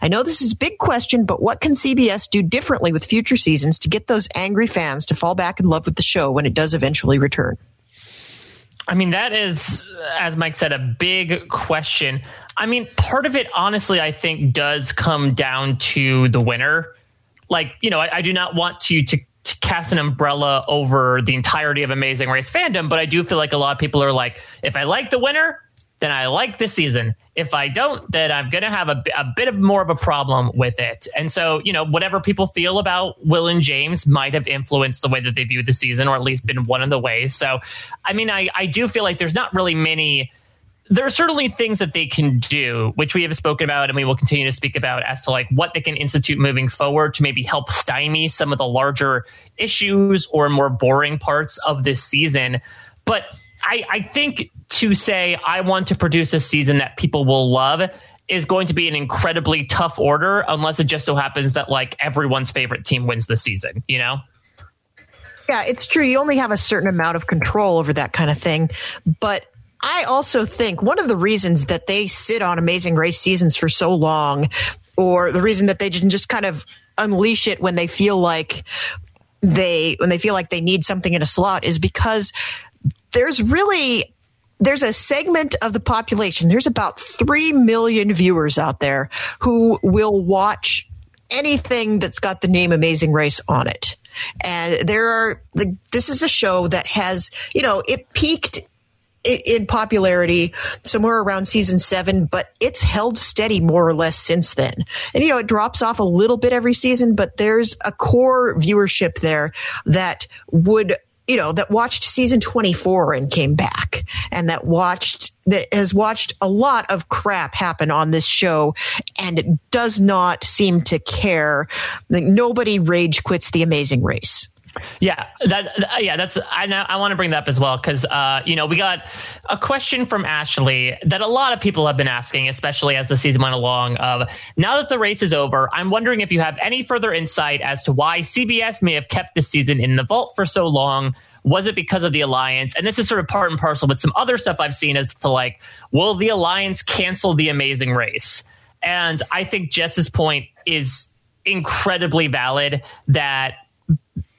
I know this is a big question, but what can CBS do differently with future seasons to get those angry fans to fall back in love with the show when it does eventually return? I mean, that is, as Mike said, a big question. I mean, part of it, honestly, I think does come down to the winner. Like, you know, I, I do not want to, to to cast an umbrella over the entirety of Amazing Race fandom, but I do feel like a lot of people are like, if I like the winner, then I like this season. If I don't, then I'm going to have a, a bit of more of a problem with it. And so, you know, whatever people feel about Will and James might have influenced the way that they view the season, or at least been one of the ways. So, I mean, I, I do feel like there's not really many. There are certainly things that they can do, which we have spoken about and we will continue to speak about as to like what they can institute moving forward to maybe help stymie some of the larger issues or more boring parts of this season. But I, I think to say I want to produce a season that people will love is going to be an incredibly tough order unless it just so happens that like everyone's favorite team wins the season, you know? Yeah, it's true. You only have a certain amount of control over that kind of thing. But I also think one of the reasons that they sit on amazing race seasons for so long, or the reason that they didn't just kind of unleash it when they feel like they when they feel like they need something in a slot is because there's really there's a segment of the population there's about 3 million viewers out there who will watch anything that's got the name amazing race on it and there are this is a show that has you know it peaked in popularity somewhere around season seven, but it's held steady more or less since then. And, you know, it drops off a little bit every season, but there's a core viewership there that would you know, that watched season 24 and came back and that watched, that has watched a lot of crap happen on this show and does not seem to care. Like nobody rage quits the amazing race. Yeah, that yeah, that's I know I want to bring that up as well because uh, you know we got a question from Ashley that a lot of people have been asking, especially as the season went along. Of now that the race is over, I'm wondering if you have any further insight as to why CBS may have kept this season in the vault for so long. Was it because of the alliance? And this is sort of part and parcel with some other stuff I've seen as to like, will the alliance cancel the Amazing Race? And I think Jess's point is incredibly valid that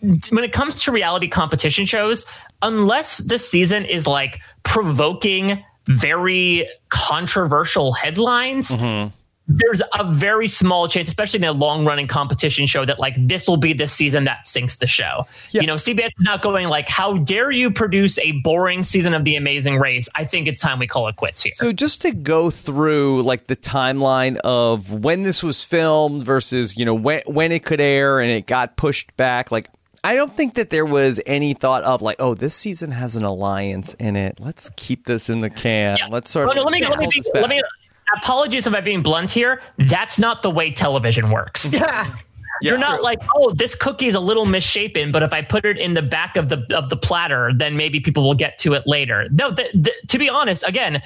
when it comes to reality competition shows, unless the season is like provoking very controversial headlines, mm-hmm. there's a very small chance, especially in a long running competition show, that like this will be the season that sinks the show. Yeah. You know, CBS is not going like, how dare you produce a boring season of The Amazing Race? I think it's time we call it quits here. So just to go through like the timeline of when this was filmed versus, you know, when, when it could air and it got pushed back, like I don't think that there was any thought of like, oh, this season has an alliance in it. Let's keep this in the can. Yeah. Let's sort well, of. let me let me, be, let me apologies if I'm being blunt here. That's not the way television works. Yeah. You're yeah, not true. like, oh, this cookie is a little misshapen, but if I put it in the back of the of the platter, then maybe people will get to it later. No, the, to be honest, again,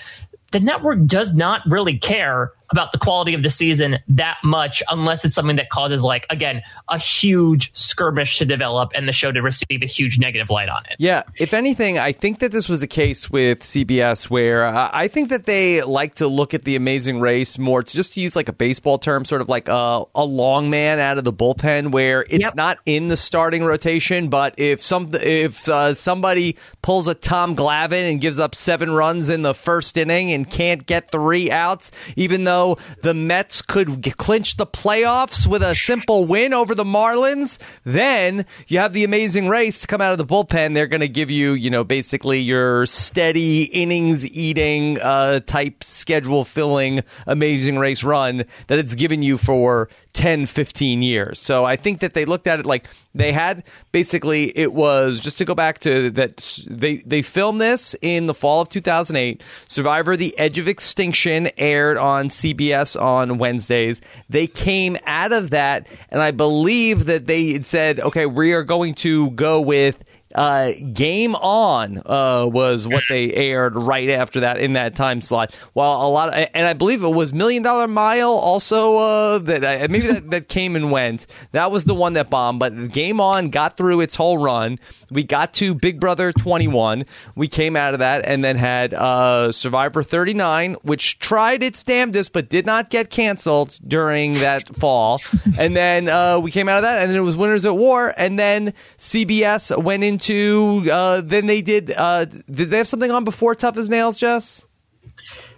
the network does not really care about the quality of the season that much unless it's something that causes like again a huge skirmish to develop and the show to receive a huge negative light on it. Yeah, if anything, I think that this was the case with CBS where uh, I think that they like to look at the Amazing Race more to just to use like a baseball term, sort of like a, a long man out of the bullpen where it's Yep. not in the starting rotation, but if some if uh, somebody pulls a Tom Glavine and gives up seven runs in the first inning and can't get three outs, even though the Mets could clinch the playoffs with a simple win over the Marlins, then you have the amazing race to come out of the bullpen. They're going to give you, you know, basically your steady innings eating uh, type schedule filling amazing race run that it's given you for 10, 15 years. So I think that they looked at it like they had basically it was just to go back to that they they filmed this in the fall of 2008. Survivor: The Edge of Extinction aired on CBS on Wednesdays. They came out of that, and I believe that they said, "Okay, we are going to go with." Uh, Game On uh, was what they aired right after that in that time slot. While a lot, of, and I believe it was Million Dollar Mile also uh, that uh, maybe that, that came and went. That was the one that bombed. But Game On got through its whole run. We got to Big Brother 21. We came out of that and then had uh, Survivor 39, which tried its damnedest but did not get canceled during that fall. And then uh, we came out of that, and then it was Winners at War. And then CBS went into. Uh, then they did. Uh, did they have something on before Tough as Nails, Jess?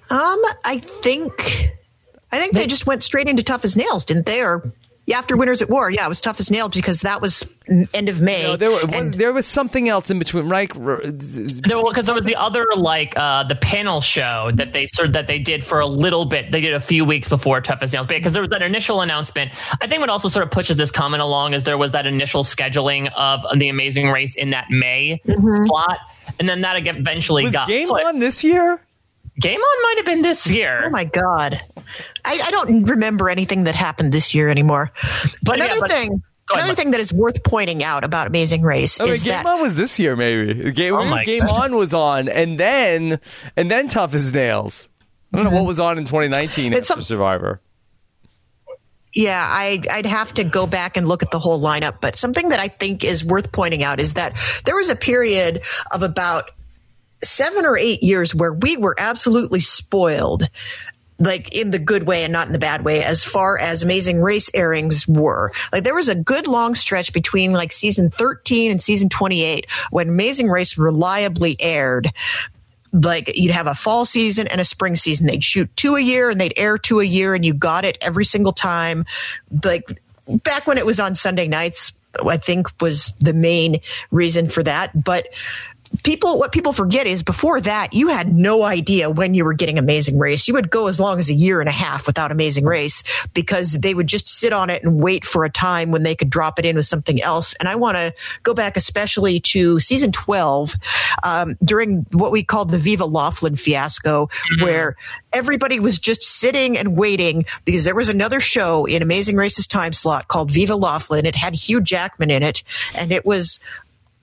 Um, I think, I think they just went straight into Tough as Nails, didn't they? Or yeah, after Winners at War, yeah, it was Tough as Nails because that was end of May. No, there, was, and- there was something else in between, right? No, because there was the other like uh, the panel show that they sort that they did for a little bit. They did a few weeks before Tough as Nails because there was that initial announcement. I think what also sort of pushes this comment along is there was that initial scheduling of the Amazing Race in that May slot, and then that again eventually Was got Game flipped. On this year? Game on might have been this year. Oh my god, I, I don't remember anything that happened this year anymore. But yeah, another but- thing, Go ahead, another Mike. thing that is worth pointing out about Amazing Race I mean, is Game that On was this year, maybe. Game, Oh Game On was on, and then and then Tough as Nails. I don't know what mm-hmm. was on in 2019 It's after some- Survivor. Yeah, I, I'd have to go back and look at the whole lineup. But something that I think is worth pointing out is that there was a period of about seven or eight years where we were absolutely spoiled. Like in the good way and not in the bad way, as far as Amazing Race airings were. Like there was a good long stretch between like season 13 and season 28 when Amazing Race reliably aired like you'd have a fall season and a spring season. They'd shoot two a year and they'd air two a year and you got it every single time. Like back when it was on Sunday nights, I think was the main reason for that. But people what people forget is before that you had no idea when you were getting amazing race. You would go as long as a year and a half without amazing race because they would just sit on it and wait for a time when they could drop it in with something else. And i want to go back especially to season 12 um, during what we called the viva laughlin fiasco where everybody was just sitting and waiting because there was another show in amazing race's time slot called viva laughlin. It had hugh jackman in it and it was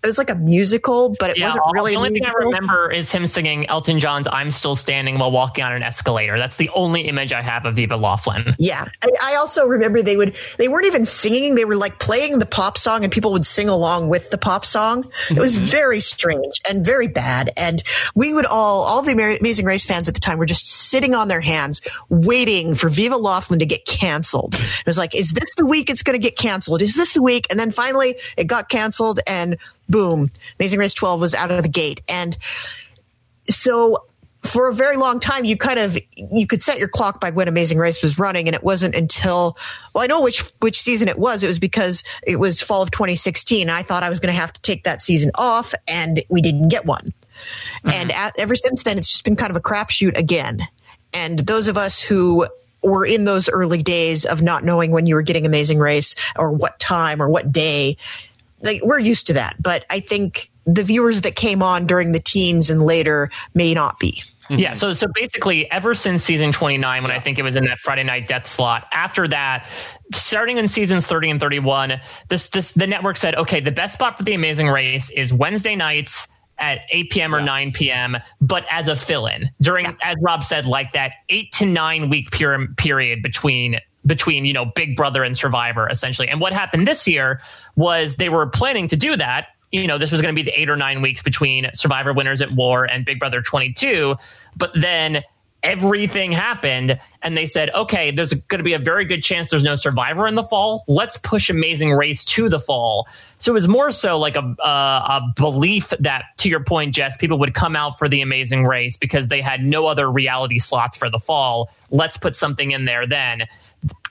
it was like a musical, but it Yeah, wasn't really the only thing I remember is him singing Elton John's "I'm Still Standing" while walking on an escalator. That's the only image I have of Viva Laughlin. Yeah, I, I also remember they would they weren't even singing; they were like playing the pop song, and people would sing along with the pop song. It was mm-hmm. very strange and very bad. And we would all all the Amazing Race fans at the time were just sitting on their hands, waiting for Viva Laughlin to get canceled. It was like, is this the week it's going to get canceled? Is this the week? And then finally, it got canceled, and boom, Amazing Race 12 was out of the gate. And so for a very long time you kind of you could set your clock by when amazing race was running. And it wasn't until well i know which which season it was. It was because it was fall of 2016 i thought i was going to have to take that season off and we didn't get one. Mm-hmm. And at, ever since then it's just been kind of a crapshoot again. And those of us who were in those early days of not knowing when you were getting amazing race or what time or what day like we're used to that but i think the viewers that came on during the teens and later may not be Yeah, so so basically, ever since season twenty nine, when I think it was in that Friday night death slot, after that, starting in seasons thirty and thirty one, this this the network said, okay, the best spot for the Amazing Race is Wednesday nights at 8 p.m. or 9 p.m., but as a fill in during, Yeah. as Rob said, like that eight to nine week per- period between between you know Big Brother and Survivor essentially. And what happened this year was they were planning to do that. You know, this was going to be the eight or nine weeks between Survivor Winners at War and Big Brother 22, but then everything happened and they said okay there's going to be a very good chance there's no survivor in the fall. Let's push amazing race to the fall. So it was more so like a, uh, a belief that to your point jess people would come out for the amazing race because they had no other reality slots for the fall. Let's put something in there then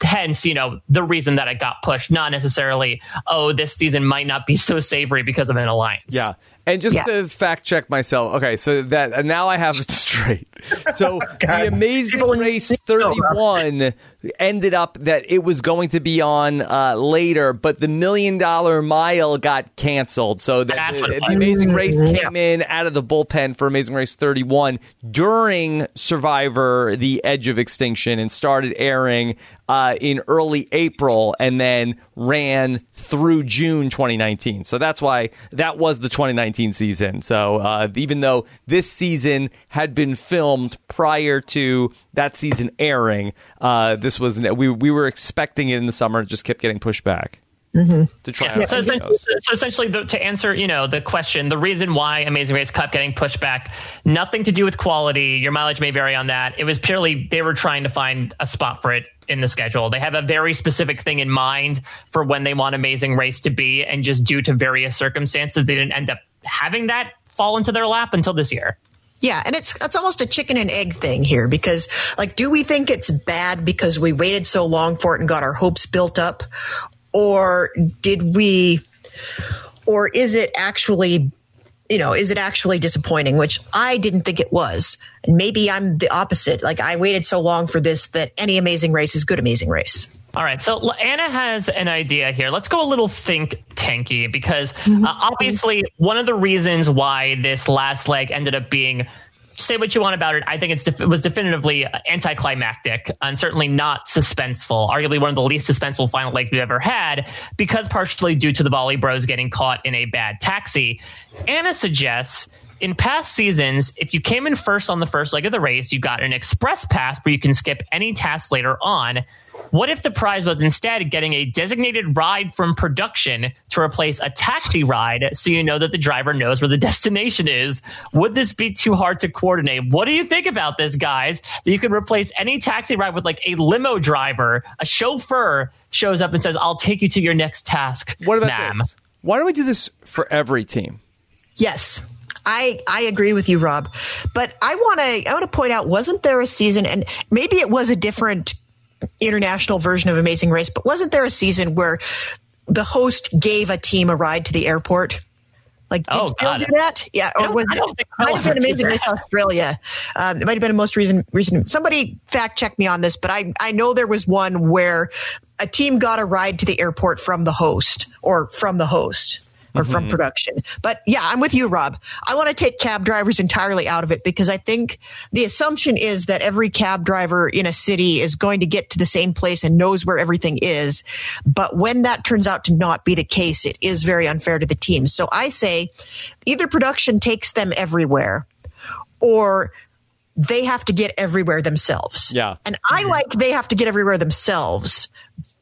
hence you know the reason that it got pushed not necessarily oh this season might not be so savory because of an alliance Yeah. And just Yeah. to fact check myself, okay, so that now I have it straight. So the Amazing People Race 31 ended up that it was going to be on uh, later, but the Million Dollar Mile got canceled. So that That's the, what the. Amazing Race Yeah. came in out of the bullpen for Amazing Race 31 during Survivor: The Edge of Extinction and started airing uh, in early April and then ran through June 2019. So that's why that was the 2019 season. So uh, even though this season had been filmed prior to that season airing, uh, this was we we were expecting it in the summer. It just kept getting pushed back. To try Yeah. So, essentially, so essentially, the, to answer, you know, the question, the reason why Amazing Race kept getting pushed back, nothing to do with quality. Your mileage may vary on that. It was purely they were trying to find a spot for it in the schedule. They have a very specific thing in mind for when they want Amazing Race to be, and just due to various circumstances, they didn't end up having that fall into their lap until this year. Yeah, and it's it's almost a chicken and egg thing here because like do we think it's bad because we waited so long for it and got our hopes built up or did we or is it actually you know, is it actually disappointing, which I didn't think it was. And maybe I'm the opposite. Like I waited so long for this that any amazing race is good amazing race. All right, so Anna has an idea here. Let's go a little think tanky because uh, obviously one of the reasons why this last leg ended up being say what you want about it. I think it's def- it was definitively anticlimactic and certainly not suspenseful. Arguably one of the least suspenseful final legs we've ever had because partially due to the Volley Bros getting caught in a bad taxi. Anna suggests in past seasons, if you came in first on the first leg of the race, you got an express pass where you can skip any tasks later on. What if the prize was instead getting a designated ride from production to replace a taxi ride so you know that the driver knows where the destination is? Would this be too hard to coordinate? What do you think about this, guys? That you could replace any taxi ride with like a limo driver, a chauffeur shows up and says, I'll take you to your next task. What about ma'am. this? Why don't we do this for every team? Yes. I, I agree with you, Rob. But I want to I want to point out, wasn't there a season, and maybe it was a different international version of Amazing Race, but wasn't there a season where the host gave a team a ride to the airport? Like, did Oh, Phil do that? Yeah, or was I don't it might have been Amazing. Race Australia? Um, it might have been a most recent recent. Somebody fact check me on this, but I I know there was one where a team got a ride to the airport from the host or from the host or from Mm-hmm. production. But yeah, I'm with you, Rob. I want to take cab drivers entirely out of it because I think the assumption is that every cab driver in a city is going to get to the same place and knows where everything is. But when that turns out to not be the case, it is very unfair to the team. So I say either production takes them everywhere or they have to get everywhere themselves. Yeah. And I like they have to get everywhere themselves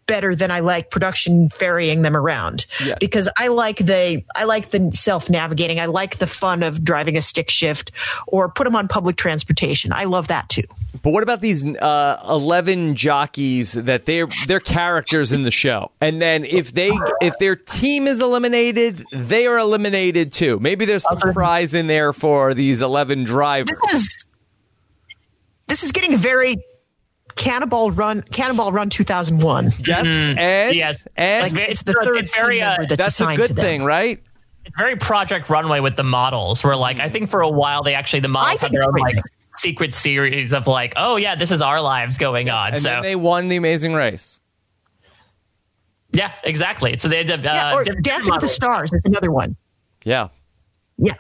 better than I like production ferrying them around. Yeah. Because I like the I like the self navigating. I like the fun of driving a stick shift or put them on public transportation. I love that too. But what about these uh, eleven jockeys that they're they're characters in the show, and then if they if their team is eliminated, they are eliminated too. Maybe there's some prize in there for these eleven drivers. This is this is getting very Cannonball Run Cannonball Run 2001. Yes, and Yes. and Like, Like It's it's the third it's very, team uh, member that's, that's a good to them. thing, right? It's very Project Runway with the models. Where like I think for a while they actually the models had their own like secret series of like, oh yeah, this is our lives going on. And so then they won the Amazing Race. yeah, exactly. So they had to, uh, Yeah, or different Dancing with the. Stars is another one. Yeah. Yeah.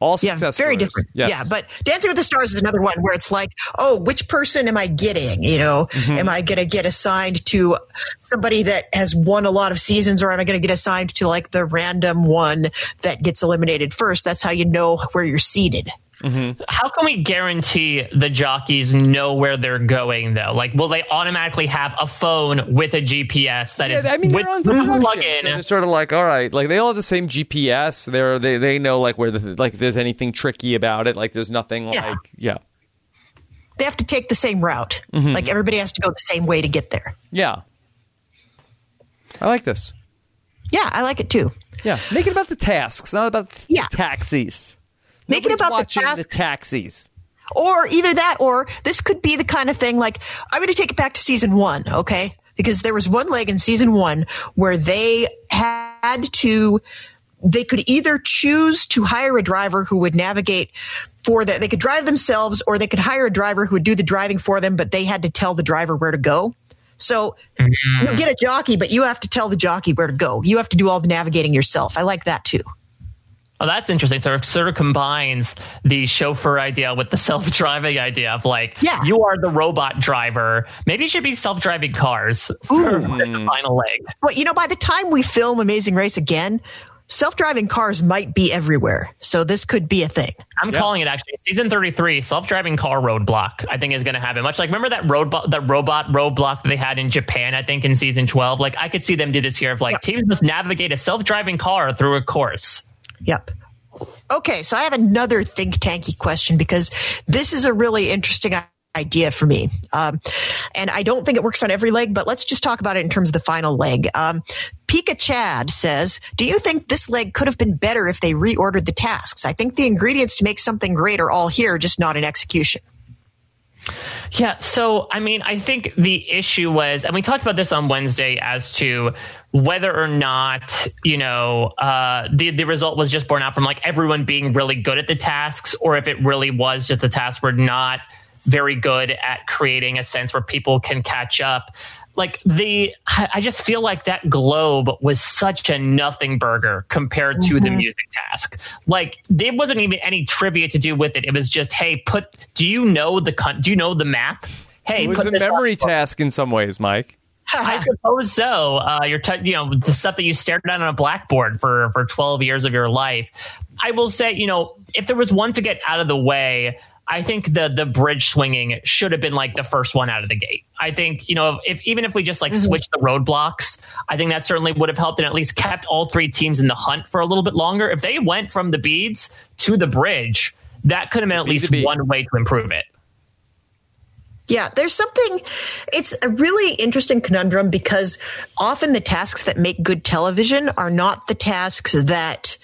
All Yeah, success very stories. different. Yes. Yeah, but Dancing with the Stars is another one where it's like, oh, which person am I getting? You know, Mm-hmm. am I going to get assigned to somebody that has won a lot of seasons, or am I going to get assigned to like the random one that gets eliminated first? That's how you know where you're seated. How can we guarantee the jockeys know where they're going though? Like, will they automatically have a phone with a GPS that is Yeah, I mean, with they're on the plug-in? so sort of like, all right, like they all have the same GPS. They're they they know like where the like if there's anything tricky about it. Like there's nothing Yeah. like yeah They have to take the same route. Mm-hmm. Like everybody has to go the same way to get there. yeah. I like this. Yeah, I like it too. Yeah, make it about the tasks, not about the Yeah. taxis. Make it about the tasks. taxis. Or either that, or this could be the kind of thing like, I'm going to take it back to season one, okay? Because there was one leg in season one where they had to, they could either choose to hire a driver who would navigate for that. They could drive themselves or they could hire a driver who would do the driving for them, but they had to tell the driver where to go. So mm-hmm. you get a jockey, but you have to tell the jockey where to go. You have to do all the navigating yourself. I like that too. Oh, that's interesting. So it sort of combines the chauffeur idea with the self-driving idea of like, Yeah. you are the robot driver. Maybe it should be self-driving cars for the final leg. Well, you know, by the time we film Amazing Race again, self-driving cars might be everywhere. So this could be a thing. I'm calling it actually season 33 self-driving car roadblock. I think is going to happen. Much like remember that road that robot roadblock that they had in Japan. I think in season 12. Like I could see them do this here of like Yep. teams must navigate a self-driving car through a course. Yep. Okay, so I have another think tanky question because this is a really interesting idea for me. Um, and I don't think it works on every leg, but let's just talk about it in terms of the final leg. Um, Pika Chad says, Do you think this leg could have been better if they reordered the tasks? I think the ingredients to make something great are all here, just not in execution. Yeah. So, I mean, I think the issue was, and we talked about this on Wednesday as to whether or not, you know, uh, the, the result was just born out from like everyone being really good at the tasks, or if it really was just the tasks were not very good at creating a sense where people can catch up. Like the, I I just feel like that globe was such a nothing burger compared to the music task. Like there wasn't even any trivia to do with it. It was just, hey, put. Do you know the con- Do you know the map? Hey, It was put a this on- memory task in some ways, Mike. I suppose so. Uh, you're, t- you know, the stuff that you stared at on a blackboard for for 12 years of your life. I will say, you know, if there was one to get out of the way, I think the the bridge swinging should have been like the first one out of the gate. I think, you know, if even if we just like mm-hmm. switched the roadblocks, I think that certainly would have helped and at least kept all three teams in the hunt for a little bit longer. If they went from the beads to the bridge, that could have been at least bead. one way to improve it. Yeah, there's something, it's a really interesting conundrum because often the tasks that make good television are not the tasks that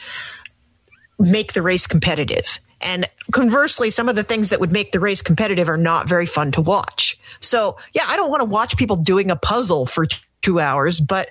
make the race competitive. And conversely, some of the things that would make the race competitive are not very fun to watch. So, yeah, I don't want to watch people doing a puzzle for two hours, but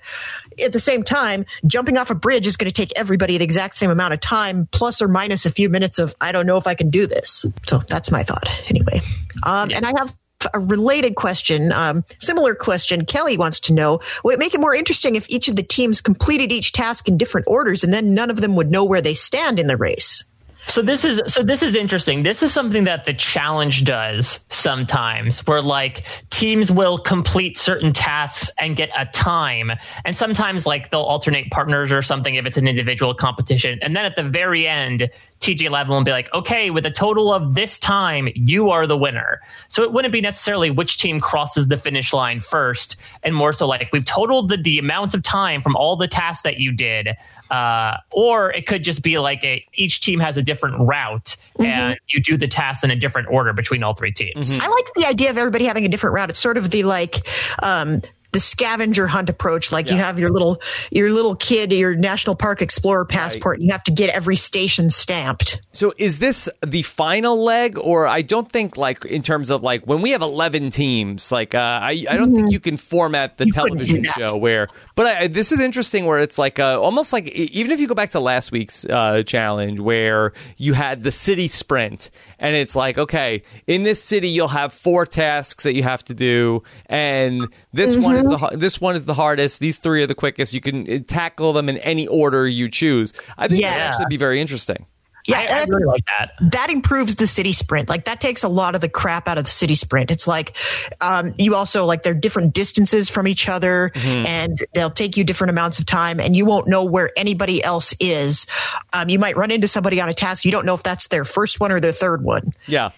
at the same time, jumping off a bridge is going to take everybody the exact same amount of time, plus or minus a few minutes of, I don't know if I can do this. So that's my thought anyway. Um, And I have a related question, um, similar question. Kelly wants to know Would it make it more interesting if each of the teams completed each task in different orders and then none of them would know where they stand in the race? So this is so this is interesting. This is something that the challenge does sometimes where like teams will complete certain tasks and get a time and sometimes like they'll alternate partners or something if it's an individual competition. And then at the very end, TJ Lavin and be like, "Okay, with a total of this time, you are the winner." So it wouldn't be necessarily which team crosses the finish line first and more so like we've totaled the, the amount of time from all the tasks that you did uh, or it could just be like a each team has a different route and you do the tasks in a different order between all three teams. I like the idea of everybody having a different route. It's sort of the like, um, the scavenger hunt approach. Like you have your little, your little kid, your national park explorer passport. And you have to get every station stamped. So is this the final leg, or I don't think like in terms of like when we have eleven teams, like uh, I I don't think you can format the You television show where. But I, this is interesting where it's like uh, almost like even if you go back to last week's uh, challenge where you had the city sprint, and it's like okay, in this city you'll have four tasks that you have to do, and this one is the this one is the hardest. These three are the quickest. You can uh, tackle them in any order you choose. I think that Yeah. would actually be very interesting. Yeah, I, I really like that. that improves the city sprint. Like that takes a lot of the crap out of the city sprint. It's like um, you also like they're different distances from each other, and they'll take you different amounts of time, and you won't know where anybody else is. Um, you might run into somebody on a task you don't know if that's their first one or their third one. Yeah.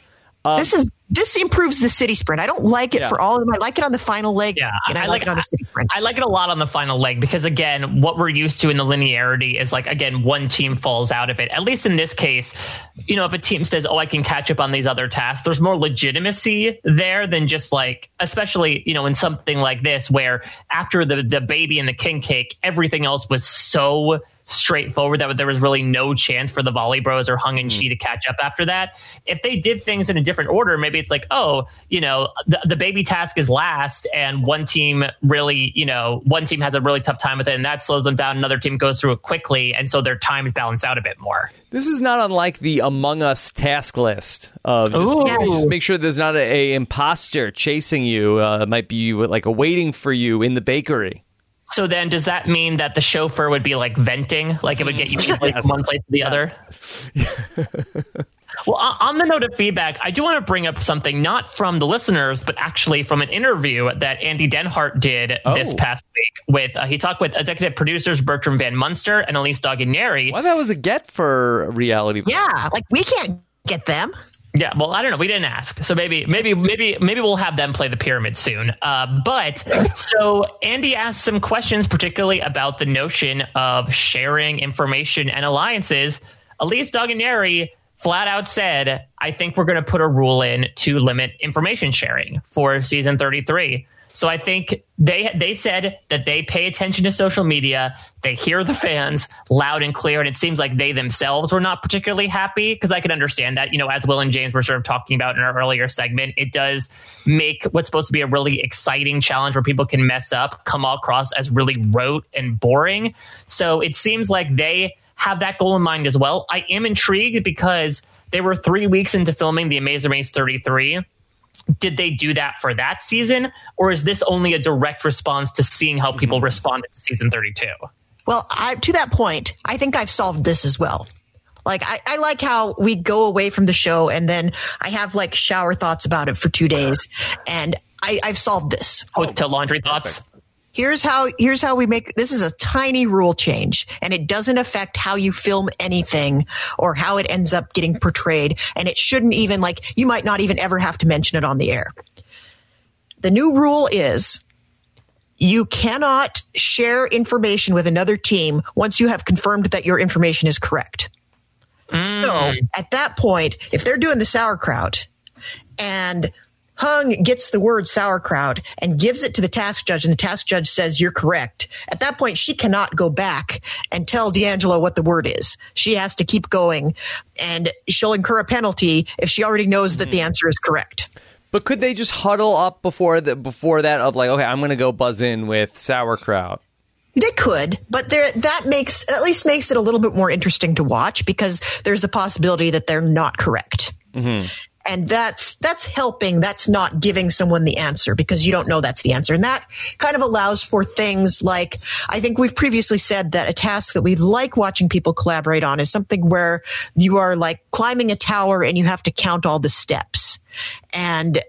Um, this is this improves the city sprint. I don't like it Yeah. for all of them. I like it on the final leg, Yeah, and I, I like, it on the city sprint. I like it a lot on the final leg because again, what we're used to in the linearity is like again, one team falls out of it. At least in this case, you know, if a team says, "Oh, I can catch up on these other tasks," there's more legitimacy there than just like, especially you know, in something like this where after the the baby and the king cake, everything else was so straightforward that there was really no chance for the volley bros or hung and Chee to catch up after that. If they did things in a different order, maybe it's like, oh, you know, the, the baby task is last and one team really, you know, one team has a really tough time with it and that slows them down. Another team goes through it quickly. And so their times balance out a bit more. This is not unlike the Among Us task list of just, Ooh. Yes. make sure there's not a, a imposter chasing you. Uh, it might be like a waiting for you in the bakery. So then does that mean that the chauffeur would be like venting? Like it would get you easily from one place to the other? well, on on the note of feedback, I do want to bring up something not from the listeners, but actually from an interview that Andy Dehnart did this Oh. past week. With uh, he talked with executive producers Bertram Van Munster and Elise Doganieri. Well, that was a get for reality. yeah, like we can't get them. Yeah, well, I don't know. We didn't ask, so maybe, maybe, maybe, maybe we'll have them play the pyramid soon. Uh, but so Andy asked some questions, particularly about the notion of sharing information and alliances. Elise Doganieri flat out said, "I think we're going to put a rule in to limit information sharing for season 33." So I think they they said that they pay attention to social media. They hear the fans loud and clear, and it seems like they themselves were not particularly happy because I could understand that. You know, as Will and James were sort of talking about in our earlier segment, it does make what's supposed to be a really exciting challenge where people can mess up come across as really rote and boring. So it seems like they have that goal in mind as well. I am intrigued because they were three weeks into filming The Amazing Race 33 did they do that for that season or is this only a direct response to seeing how people mm-hmm. responded to season 32 Well, I, to that point, I think I've solved this as well. Like, I, I like how we go away from the show and then I have like shower thoughts about it for two days. And I, I've solved this. oh, to laundry thoughts Here's how, here's how we make, this is a tiny rule change and it doesn't affect how you film anything or how it ends up getting portrayed. And it shouldn't even like, you might not even ever have to mention it on the air. The new rule is you cannot share information with another team once you have confirmed that your information is correct. So mm. at that point, if they're doing the sauerkraut and Hung gets the word sauerkraut and gives it to the task judge, and the task judge says you're correct. At that point, she cannot go back and tell DeAngelo what the word is. She has to keep going, and she'll incur a penalty if she already knows that the mm-hmm. answer is correct. But could they just huddle up before the, before that of like, okay, I'm going to go buzz in with sauerkraut? They could, but there that makes at least makes it a little bit more interesting to watch because there's the possibility that they're not correct. Mm-hmm. And that's that's helping. That's not giving someone the answer because you don't know that's the answer. And that kind of allows for things like I think we've previously said that a task that we like watching people collaborate on is something where you are like climbing a tower and you have to count all the steps. And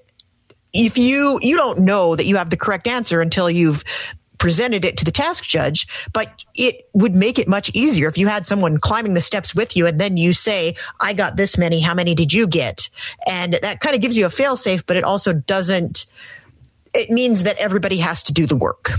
if you you don't know that you have the correct answer until you've presented it to the task judge but it would make it much easier if you had someone climbing the steps with you and then you say i got this many. How many did you get? And that kind of gives you a fail safe but it also doesn't it means that everybody has to do the work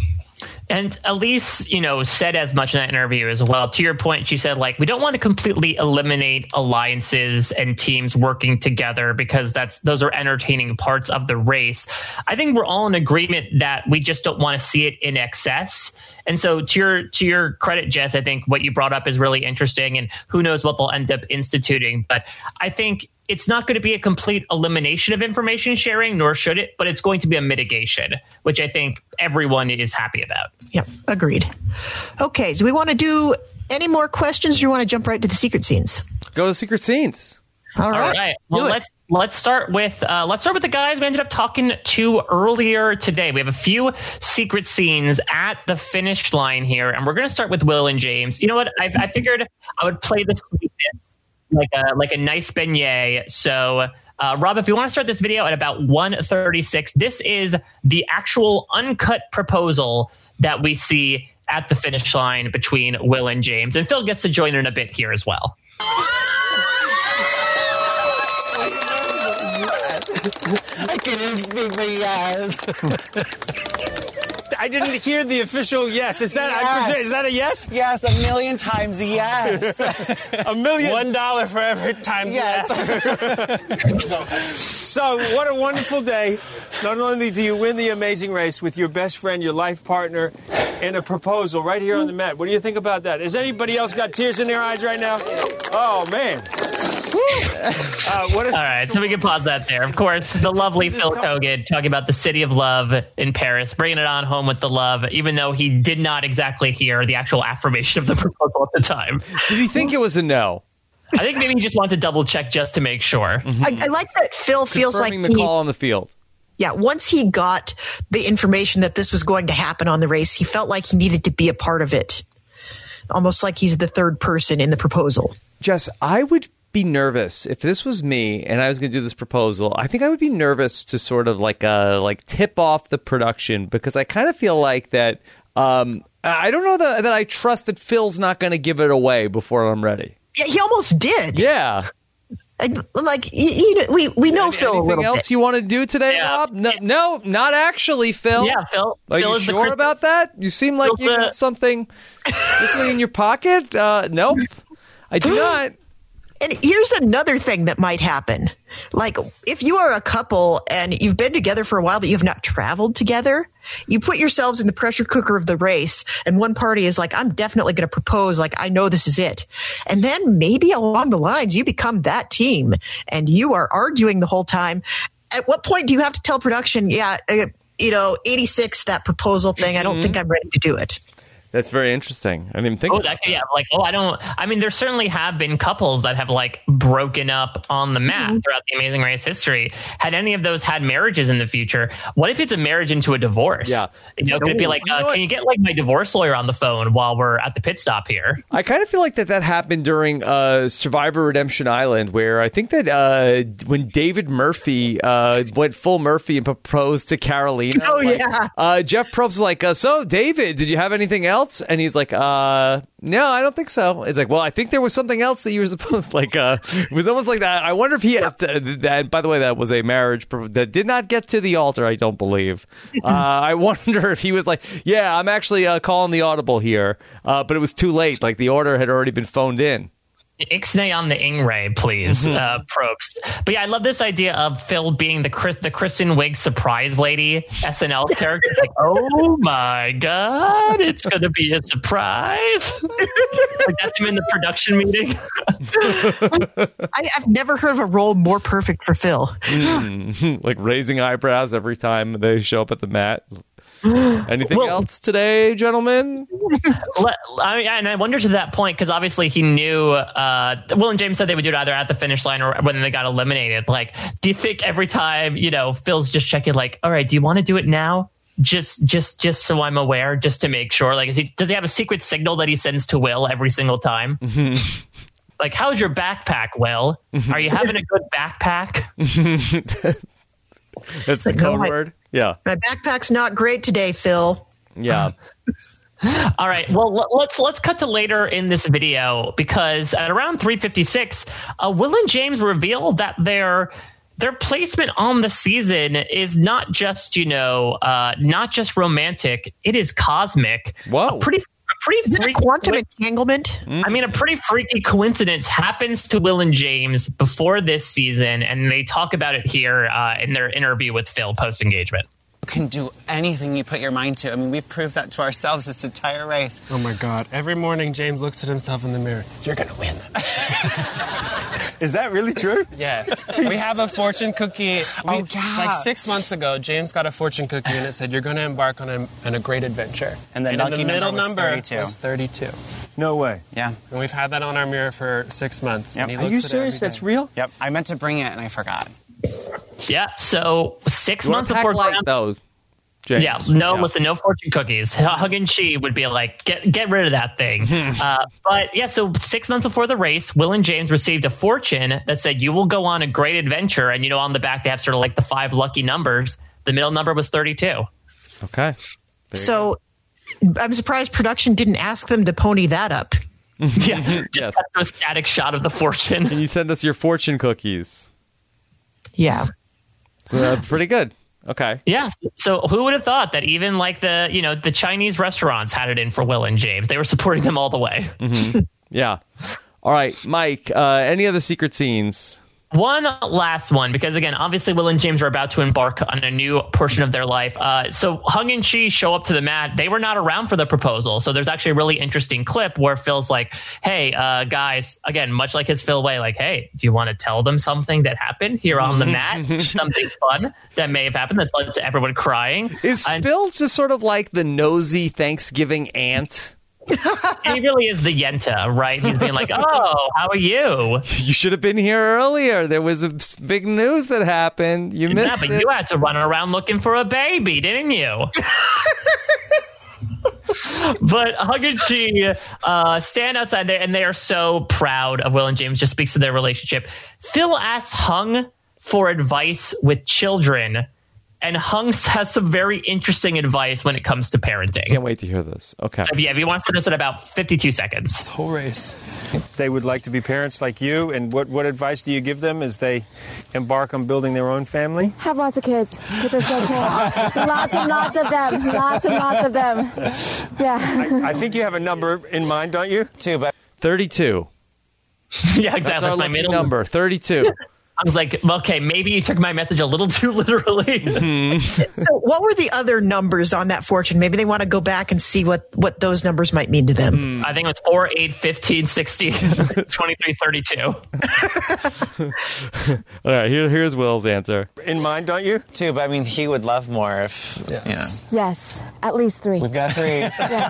And Elise, you know, said as much in that interview as well. To your point, she said, like, we don't want to completely eliminate alliances and teams working together because that's those are entertaining parts of the race. I think we're all in agreement that we just don't want to see it in excess. And so to your to your credit, Jess, I think what you brought up is really interesting and who knows what they'll end up instituting. But I think it's not going to be a complete elimination of information sharing, nor should it, but it's going to be a mitigation, which I think everyone is happy about. yeah agreed okay do we want to do any more questions or do you want to jump right to the secret scenes Go to the secret scenes. all right, All right. Well, let's let's start with uh, let's start with the guys we ended up talking to earlier today. We have a few secret scenes at the finish line here, and we're going to start with Will and James. You know what? I, I figured I would play this like a like a nice beignet. So. Uh, Rob, if you want to start this video at about 136, this is the actual uncut proposal that we see at the finish line between Will and James. And Phil gets to join in a bit here as well. I couldn't speak my yes. I didn't hear the official yes. Is that I Yes. presume, is that a yes? Yes, a million times yes. A million. One dollar for every time. yes. So what a wonderful day! Not only do you win the amazing race with your best friend, your life partner, in a proposal right here on the mat. What do you think about that? Has anybody else got tears in their eyes right now? Oh man! Uh, what is? All right, so we can pause that there. Of course, the lovely Phil Keoghan talking about the city of love in Paris, bringing it on home with the love, even though he did not exactly hear the actual affirmation of the proposal at the time. Did he think it was a no? I think maybe he just wanted to double check just to make sure. Mm-hmm. I, I like that Phil feels like the he, call on the field. yeah, once he got the information that this was going to happen on the race, he felt like he needed to be a part of it. Almost like he's the third person in the proposal. Jess, I would be nervous if this was me and I was going to do this proposal. I think I would be nervous to sort of like uh like tip off the production because I kind of feel like that. Um, I don't know that that I trust that Phil's not going to give it away before I'm ready. Yeah, he almost did. Yeah. Like, like you, you know, we we know Phil Anything little else bit. you want to do today, Yeah. Rob? No, no, not actually, Phil. Yeah, Phil. Are Phil you is sure Chris- about that? You seem like Phil's you the- got something, something in your pocket. Uh, nope, I do not. And here's another thing that might happen. Like, if you are a couple and you've been together for a while, but you have not traveled together, you put yourselves in the pressure cooker of the race, and one party is like, I'm definitely going to propose, like, I know this is it. And then maybe along the lines, you become that team and you are arguing the whole time. At what point do you have to tell production, yeah, uh, you know, 86, that proposal thing, I don't think I'm ready to do it. That's very interesting. I didn't think. Oh, about that, yeah. Like, oh, I don't. I mean, there certainly have been couples that have like broken up on the mat throughout the Amazing Race history. Had any of those had marriages in the future? What if it's a marriage into a divorce? Yeah. You know, could it be like, You know uh, what? can you get like my divorce lawyer on the phone while we're at the pit stop here? I kind of feel like that that happened during uh, Survivor Redemption Island, where I think that uh, when David Murphy uh, went full Murphy and proposed to Carolina. Oh, like, yeah. Uh, Jeff Probst was like, uh, "So, David, did you have anything else?" And he's like, uh, "No, I don't think so." It's like, "Well, I think there was something else that you were supposed like." Uh, it was almost like that. I wonder if he had to, that. By the way, that was a marriage that did not get to the altar. I don't believe. Uh, I wonder if he was like, "Yeah, I'm actually uh, calling the audible here," uh, but it was too late. Like the order had already been phoned in. Ixnay on the Ingray, please, uh, Probst. But yeah, I love this idea of Phil being the Chris, the Kristen Wiig surprise lady SNL character. It's like, oh my god, it's gonna be a surprise. like that's him in the production meeting. I, I've never heard of a role more perfect for Phil. like raising eyebrows every time they show up at the mat. Anything Well- else today, gentlemen? Let- I, and I wonder to that point because obviously he knew. Uh, Will and James said they would do it either at the finish line or when they got eliminated. Like, do you think every time you know Phil's just checking, like, all right, do you want to do it now? Just, just, just so I'm aware, just to make sure. Like, is he does he have a secret signal that he sends to Will every single time? like, how's your backpack, Will? Are you having a good backpack? That's the Like, code I- word. Yeah, My backpack's not great today, Phil. yeah. All right. Well, let's let's cut to later in this video because at around 356, uh, Will and James revealed that their their placement on the season is not just you know uh, not just romantic; it is cosmic. Whoa. A pretty a pretty Is it freaky- quantum entanglement? I mean, a pretty freaky coincidence happens to Will and James before this season, and they talk about it here uh, in their interview with Phil post engagement. Can do anything you put your mind to. I mean, we've proved that to ourselves this entire race. Oh my God! Every morning, James looks at himself in the mirror. You're gonna win. Is that really true? Yes, we have a fortune cookie. Oh, we, Oh, yeah. Like six months ago, James got a fortune cookie, and it said, "You're going to embark on a, on a great adventure." And the in lucky the middle number was 32. was 32. No way. Yeah. And we've had that on our mirror for six months. Yep. And Are you serious? That's real? Yep. I meant to bring it and I forgot. Yeah. So six You months before light, Grand though. James. Yeah, no, listen, no fortune cookies. Hung and Chee would be like, get get rid of that thing. uh, but yeah, so six months before the race, Will and James received a fortune that said you will go on a great adventure, and you know on the back they have sort of like the five lucky numbers. The middle number was thirty two. Okay. So I'm surprised production didn't ask them to pony that up. Yeah, just Yes. a static shot of the fortune. Can you send us your fortune cookies? Yeah. So that's pretty good. Okay. Yeah. So who would have thought that even like the you know the Chinese restaurants had it in for Will and James? They were supporting them all the way. Yeah. All right, Mike. Uh, any other secret scenes? One last one, because again, obviously, Will and James are about to embark on a new portion of their life. Uh, so Hung and Chee show up to the mat. They were not around for the proposal. So there's actually a really interesting clip where Phil's like, hey, uh, guys, again, much like his Phil way, like, hey, do you want to tell them something that happened here on the mat? something fun that may have happened that's led to everyone crying. Is And- Phil just sort of like the nosy Thanksgiving aunt? He really is the Yenta, right? He's being like, oh, how are you? You should have been here earlier. There was a big news that happened. You missed Yeah, but it. you had to run around looking for a baby, didn't you? but Hung and Chee uh, stand outside there, and they are so proud of Will and James. Just speaks to their relationship. Phil asks Hung for advice with children, and Hung has some very interesting advice when it comes to parenting. Can't wait to hear this. Okay. So, yeah, if you want to start this in about 52 seconds. Whole race. They would like to be parents like you. And what, what advice do you give them as they embark on building their own family? Have lots of kids. Kids are so cool. lots and lots of them. Lots and lots of them. Yeah. I think you have a number in mind, don't you? Too, but 32. yeah, That's exactly. our That's my middle number. 32. I was like, okay, maybe you took my message a little too literally. So what were the other numbers on that fortune? Maybe they want to go back and see what, what those numbers might mean to them. Hmm. I think it was 4, 8, 15, 16, 23, 32. All right, here, here's Will's answer. In mind, don't you? too, but I mean, he would love more if, you know. Yes. At least three. We've got three.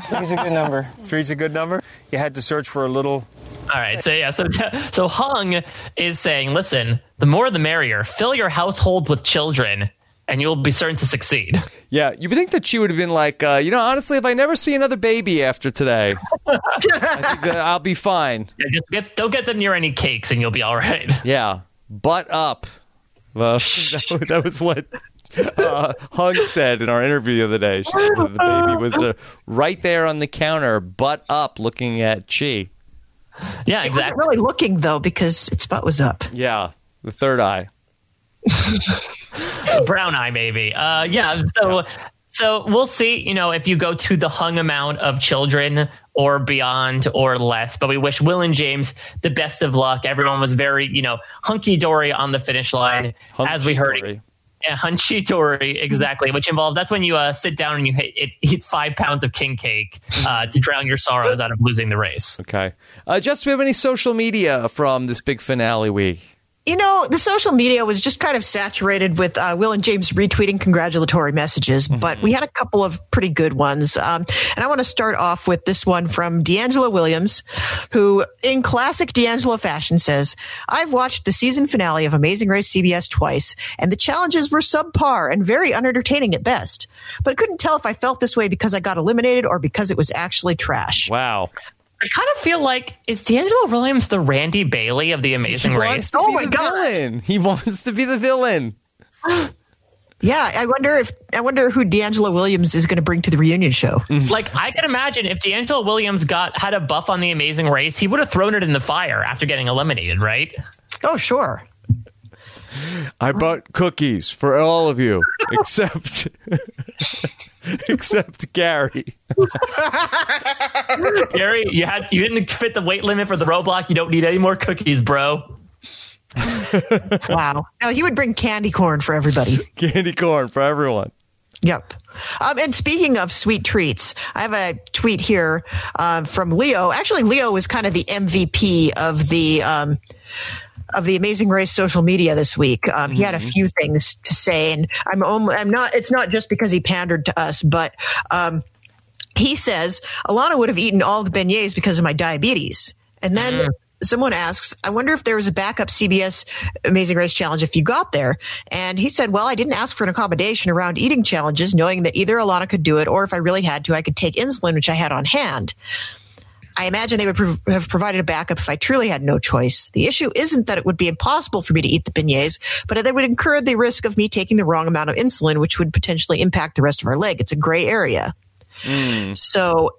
Three's a good number. Three's a good number. You had to search for a little. All right, so yeah, so so Hung is saying, listen, the more the merrier. Fill your household with children, and you'll be certain to succeed. Yeah, you would think that she would have been like, uh, you know, honestly, if I never see another baby after today, I think I'll be fine. Yeah, just get, don't get them near any cakes, and you'll be all right. Yeah, butt up. Well, that, that was what uh, Hung said in our interview the other day. She said the baby was uh, right there on the counter, butt up, looking at Chee. Yeah, It wasn't exactly. really looking though because its butt was up. Yeah, the third eye. brown eye maybe uh yeah so so we'll see you know if you go to the hung amount of children or beyond or less but we wish will and james the best of luck everyone was very you know hunky-dory on the finish line as we heard Hunky-dory. Yeah, hunchy dory exactly which involves that's when you uh, sit down and you hit, it, eat five pounds of king cake uh, to drown your sorrows out of losing the race Okay. Uh, Jess, we have any social media from this big finale week? You know, the social media was just kind of saturated with uh, Will and James retweeting congratulatory messages, but we had a couple of pretty good ones. Um, and I want to start off with this one from DeAngelo Williams, who, in classic DeAngelo fashion, says, I've watched the season finale of Amazing Race CBS twice, and the challenges were subpar and very unentertaining at best. But I couldn't tell if I felt this way because I got eliminated or because it was actually trash. Wow. I kind of feel like is deangelo williams the randy bailey of the amazing He race Oh my God. villain. He wants to be the villain. Yeah, I wonder if I wonder who DeAngelo Williams is going to bring to the reunion show. like I can imagine if DeAngelo Williams got had a buff on the Amazing Race, he would have thrown it in the fire after getting eliminated, right? Oh, sure. I bought cookies for all of you, except except Gary. Gary, you had you didn't fit the weight limit for the roadblock. You don't need any more cookies, bro. Wow. No, he would bring candy corn for everybody. Candy corn for everyone. Yep. Um, and speaking of sweet treats, I have a tweet here um, from Leo. Actually, Leo was kind of the MVP of the um, of the Amazing Race social media this week. Um, He had a few things to say, and I'm I'm not. It's not just because he pandered to us, but. Um, he says Alana would have eaten all the beignets because of my diabetes. And then someone asks, I wonder if there was a backup CBS Amazing Race challenge if you got there. And he said, Well, I didn't ask for an accommodation around eating challenges, knowing that either Alana could do it or if I really had to, I could take insulin, which I had on hand. I imagine they would prov- have provided a backup if I truly had no choice. The issue isn't that it would be impossible for me to eat the beignets, but that it would incur the risk of me taking the wrong amount of insulin, which would potentially impact the rest of our leg. It's a gray area. Mm. So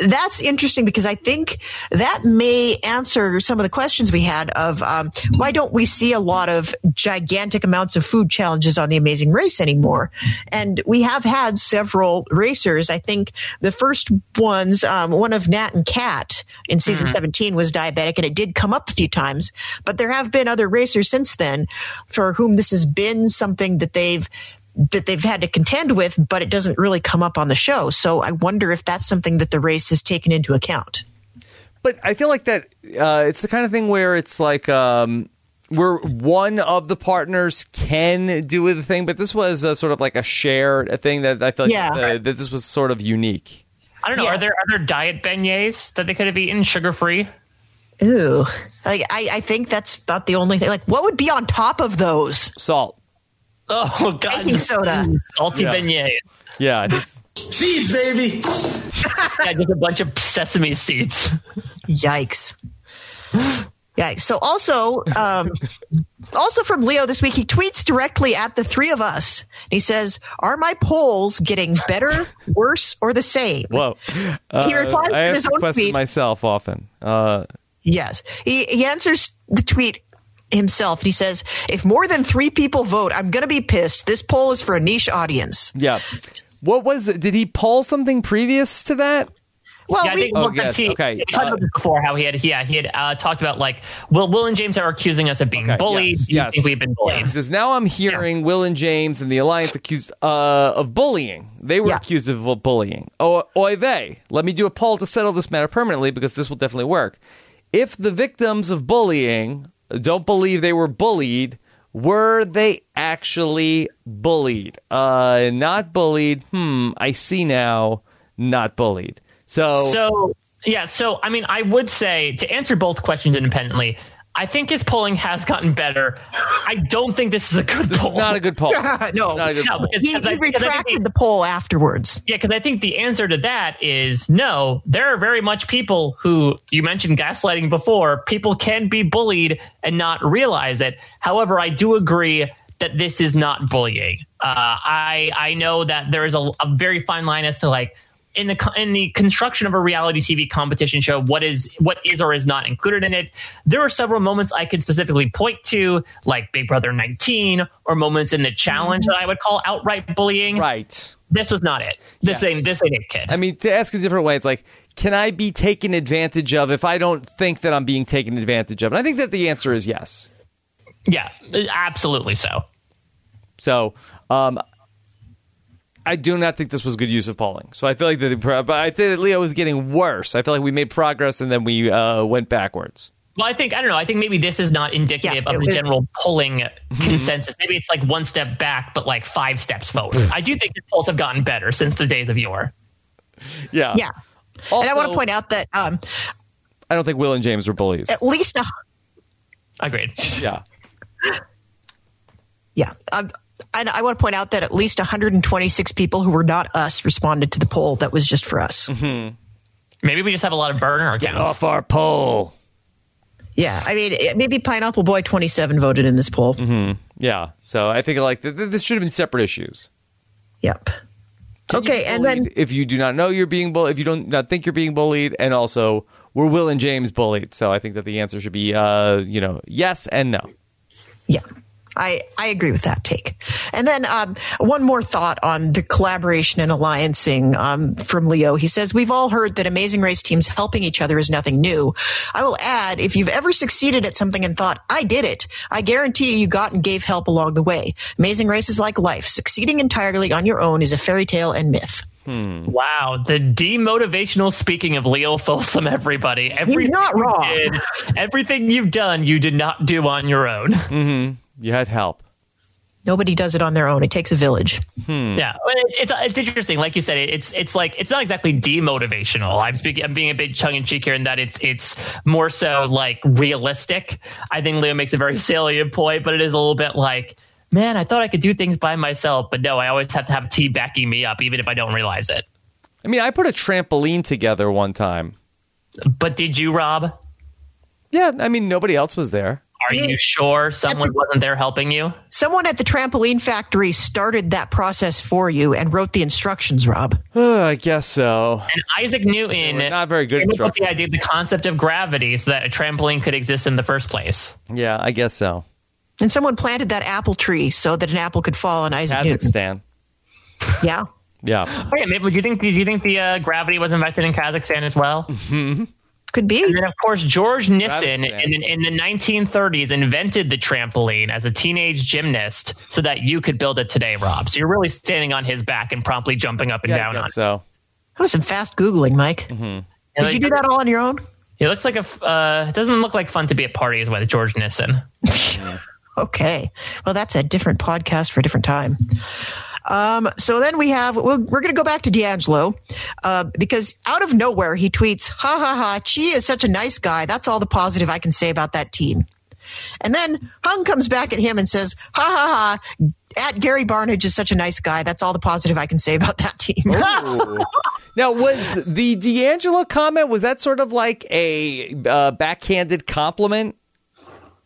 that's interesting because I think that may answer some of the questions we had of um, why don't we see a lot of gigantic amounts of food challenges on the Amazing Race anymore? And we have had several racers. I think the first ones, um, one of Nat and Kat in season 17 was diabetic and it did come up a few times, but there have been other racers since then for whom this has been something that they've that they've had to contend with, but it doesn't really come up on the show. So I wonder if that's something that the race has taken into account. But I feel like that uh, it's the kind of thing where it's like um, where one of the partners can do the thing, but this was a, sort of like a shared a thing that I feel like Yeah. uh, that this was sort of unique. I don't know. Yeah. Are there other diet beignets that they could have eaten sugar free? Ooh, like I, I think that's about the only thing. Like, what would be on top of those? Salt. Oh god, Baking soda. salty Yeah. beignets. Yeah, it's, Seeds, baby. Yeah, just a bunch of sesame seeds. Yikes. Yikes. So also, um, also from Leo this week, he tweets directly at the three of us. He says, "Are my polls getting better, worse, or the same?" whoa. Uh, He replies I with ask his the own question tweet. myself often. Uh, Yes. He, he answers the tweet himself. He says, if more than three people vote, I'm going to be pissed. This poll is for a niche audience. yeah. What was? Did he poll something previous to that? Well, Yeah, I we, think Oh, well, 'cause yes, he, okay. we talked Uh, about this before. How he had, yeah, he had uh, talked about like, Will, Will and James are accusing us of being Okay, bullied. yes, Do you yes. think we've been bullied? He says, now I'm hearing Will and James and the Alliance accused uh, of bullying. They were Yeah. accused of bullying. Oh, oy vey. Let me do a poll to settle this matter permanently because this will definitely work. If the victims of bullying don't believe they were bullied, were they actually bullied? Uh, not bullied. Hmm, I see now. Not bullied. So, So yeah, so I mean, I would say to answer both questions independently. I think his polling has gotten better. I don't think this is a good poll. it's not a good poll. no, Not a good No, poll. because- he, he I retracted the- the poll afterwards. Yeah, because I think the answer to that is no. There are very much people who you mentioned gaslighting before. People can be bullied and not realize it. However, I do agree that this is not bullying. Uh, I I know that there is a, a very fine line as to like in the in the construction of a reality TV competition show, what is what is or is not included in it. There are several moments I could specifically point to, like Big Brother 19, or moments in the challenge that I would call outright bullying Right. this was not it. This Yes. ain't this ain't it, kid. I mean, to ask a different way, it's like, can I be taken advantage of if I don't think that I'm being taken advantage of? And I think that the answer is yes. yeah, absolutely so. So, um, I do not think this was good use of polling. So I feel like that, but I'd say that Leo was getting worse. I feel like we made progress and then we uh, went backwards. Well, I think I don't know. I think maybe this is not indicative Yeah, of it the was- general polling consensus. Maybe it's like one step back, but like five steps forward. I do think the polls have gotten better since the days of yore. Yeah. Yeah. Also, and I want to point out that um, I don't think Will and James were bullies. at least a Agreed. Yeah. yeah, um, and I want to point out that at least 126 people who were not us responded to the poll that was just for us. Maybe we just have a lot of burner accounts. Off our poll. Yeah, I mean, maybe Pineapple Boy 27 voted in this poll. Yeah. So I think like th- th- this should have been separate issues. Yep. Can Okay, and then if you do not know you're being bullied, if you don't not think you're being bullied, and also were Will and James bullied? So I think that the answer should be, uh, you know, yes and no. Yeah. I, I agree with that take. And then um, one more thought on the collaboration and alliancing um, from Leo. He says, We've all heard that Amazing Race teams helping each other is nothing new. I will add, if you've ever succeeded at something and thought, I did it, I guarantee you, you got and gave help along the way. Amazing Race is like life. Succeeding entirely on your own is a fairy tale and myth. Wow, the demotivational speaking of Leo Folsom, everybody. Everything not you wrong. did- everything you've done, you did not do on your own. You had help. Nobody does it on their own. It takes a village. Hmm. Yeah, it's, it's it's interesting. Like you said, it's it's like it's not exactly demotivational. I'm speaking. I'm being a bit tongue in cheek here in that it's it's more so like realistic. I think Leo makes a very salient point, but it is a little bit like, man, I thought I could do things by myself, but no, I always have to have a team backing me up, even if I don't realize it. I mean, I put a trampoline together one time. But did you, Rob? Yeah, I mean, nobody else was there. Are you sure someone wasn't there helping you? Someone at the trampoline factory started that process for you and wrote the instructions, Rob. Uh, I guess so. And Isaac Newton They not very good came up with the idea, the concept of gravity, so that a trampoline could exist in the first place. Yeah, I guess so. And someone planted that apple tree so that an apple could fall on Isaac Newton. Kazakhstan. Yeah. Yeah. Oh yeah, maybe. Do you think? Do you think the uh, gravity was invented in Kazakhstan as well? Could be. And then, of course, George Nissen Kazakhstan. in, in the 1930s invented the trampoline as a teenage gymnast, so that you could build it today, Rob. So you're really standing on his back and promptly jumping up and Yeah, down I on guess it. so. That was some fast Googling, Mike. And Did you do that all on your own? It looks like a, Uh, it doesn't look like fun to be at parties with George Nissen. Okay. Well, that's a different podcast for a different time. Um, so then we have, we'll, we're going to go back to DeAngelo uh, because out of nowhere he tweets, ha ha ha, Chee is such a nice guy. That's all the positive I can say about that team. And then Hung comes back at him and says, ha ha ha, at Gary Barnidge is such a nice guy. That's all the positive I can say about that team. Now, was the DeAngelo comment was that sort of like a uh, backhanded compliment?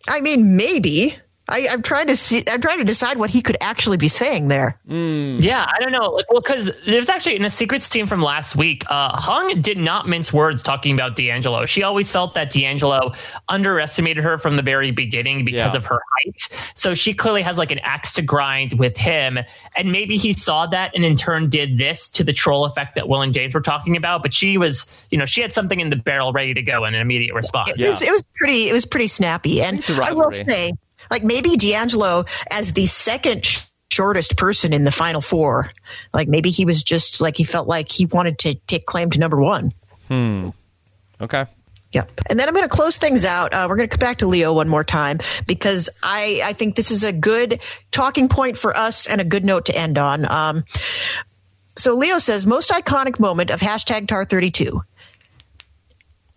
I mean, maybe. I, I'm trying to see. I'm trying to decide what he could actually be saying there. Yeah, I don't know. Like, well, because there's actually in the secrets team from last week, uh, Hung did not mince words talking about DeAngelo. She always felt that DeAngelo underestimated her from the very beginning because Yeah. of her height. So she clearly has like an axe to grind with him, and maybe he saw that and in turn did this to the troll effect that Will and James were talking about. But she was, you know, she had something in the barrel ready to go and an immediate response. It, was, it was pretty. It was pretty snappy, and I will say, like maybe DeAngelo as the second sh- shortest person in the final four, like maybe he was just like he felt like he wanted to take claim to number one. Hmm. Okay. Yep. And then I'm going to close things out. Uh, we're going to come back to Leo one more time because I, I think this is a good talking point for us and a good note to end on. Um, so Leo says, most iconic moment of hashtag TAR32.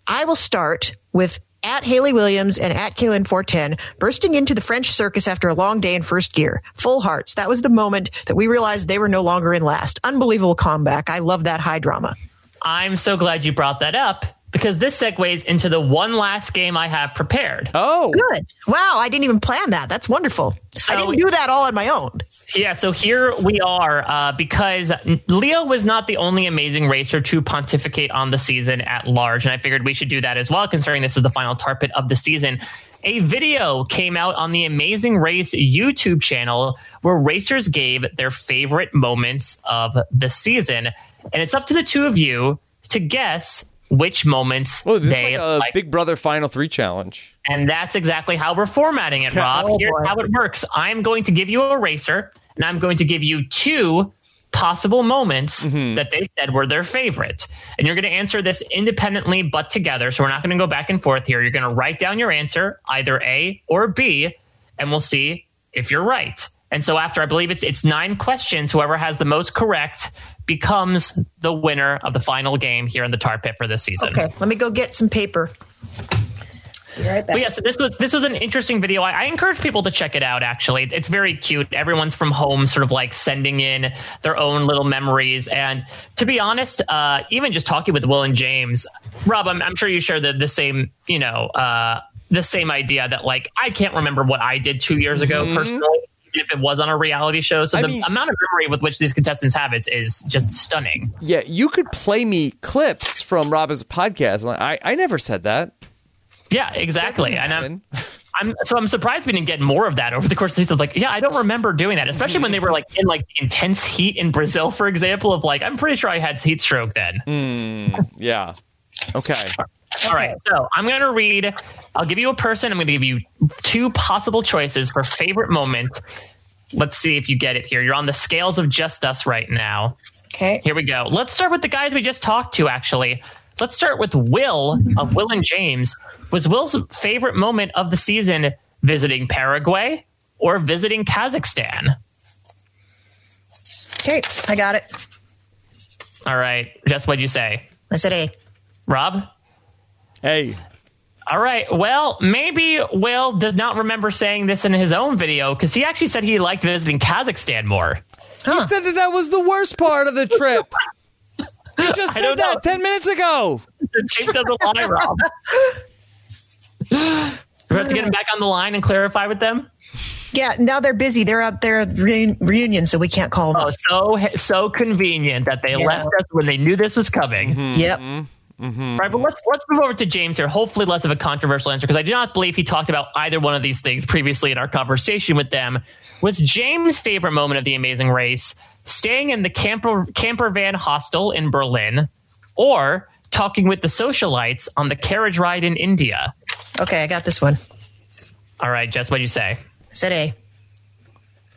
I will start with at Haley Williams and at Kaylin 410 bursting into the French circus after a long day in first gear. Full hearts. That was the moment that we realized they were no longer in last. Unbelievable comeback. I love that high drama. I'm so glad you brought that up because this segues into the one last game I have prepared. Oh, Good. Wow, I didn't even plan that. That's wonderful. I didn't do that all on my own. Yeah, so here we are uh, because Leo was not the only amazing racer to pontificate on the season at large, and I figured we should do that as well, considering this is the final tar pit of the season. A video came out on the Amazing Race YouTube channel where racers gave their favorite moments of the season, and it's up to the two of you to guess which moments oh, this they like a like. Big Brother Final Three challenge. And that's exactly how we're formatting it, Rob. Oh, Here's boy. how it works. I'm going to give you a racer, and I'm going to give you two possible moments mm-hmm. that they said were their favorite. And you're going to answer this independently but together. So we're not going to go back and forth here. You're going to write down your answer, either A or B, and we'll see if you're right. And so after I believe it's it's nine questions, whoever has the most correct becomes the winner of the final game here in the tar pit for this season. Okay, let me go get some paper. Be right back. But yes, this was this was an interesting video. I, I encourage people to check it out. Actually, it's very cute. Everyone's from home, sort of like sending in their own little memories. And to be honest, uh, even just talking with Will and James, Rob, I'm, I'm sure you share the the same, you know, uh, the same idea that like I can't remember what I did two years ago personally. If it was on a reality show, so I the mean- amount of memory with which these contestants have is, is just stunning. Yeah, you could play me clips from Rob's podcast. I I never said that. Yeah, exactly. And I'm. I'm so I'm surprised we didn't get more of that over the course of the season. Like, yeah, I don't remember doing that, especially when they were like in like intense heat in Brazil, for example. Of like, I'm pretty sure I had heat stroke then. Hmm, yeah. Okay. All right, so I'm going to read. I'll give you a person. I'm going to give you two possible choices for favorite moment. Let's see if you get it here. You're on the scales of just us right now. Okay. Here we go. Let's start with the guys we just talked to, actually. Let's start with Will of Will and James. Was Will's favorite moment of the season visiting Paraguay, or visiting Kazakhstan? Okay, I got it. All right, Jess, what'd you say? I said A. Rob? Hey. All right. Well, maybe Will does not remember saying this in his own video because he actually said he liked visiting Kazakhstan more. He said that that was the worst part of the trip. He just I said don't know. that 10 minutes ago. The tape doesn't lie, Rob. We have to get him back on the line and clarify with them. Yeah, now they're busy. They're out there at reun- reunion, so we can't call them. Oh, up. so so convenient that they Yeah. left us when they knew this was coming. Yep. Mm-hmm. Mm-hmm. Right, but let's let's move over to James here. Hopefully, less of a controversial answer because I do not believe he talked about either one of these things previously in our conversation with them. Was James' favorite moment of the Amazing Race staying in the camper camper van hostel in Berlin, or talking with the socialites on the carriage ride in India? Okay, I got this one. All right, Jess, what'd you say? I said A.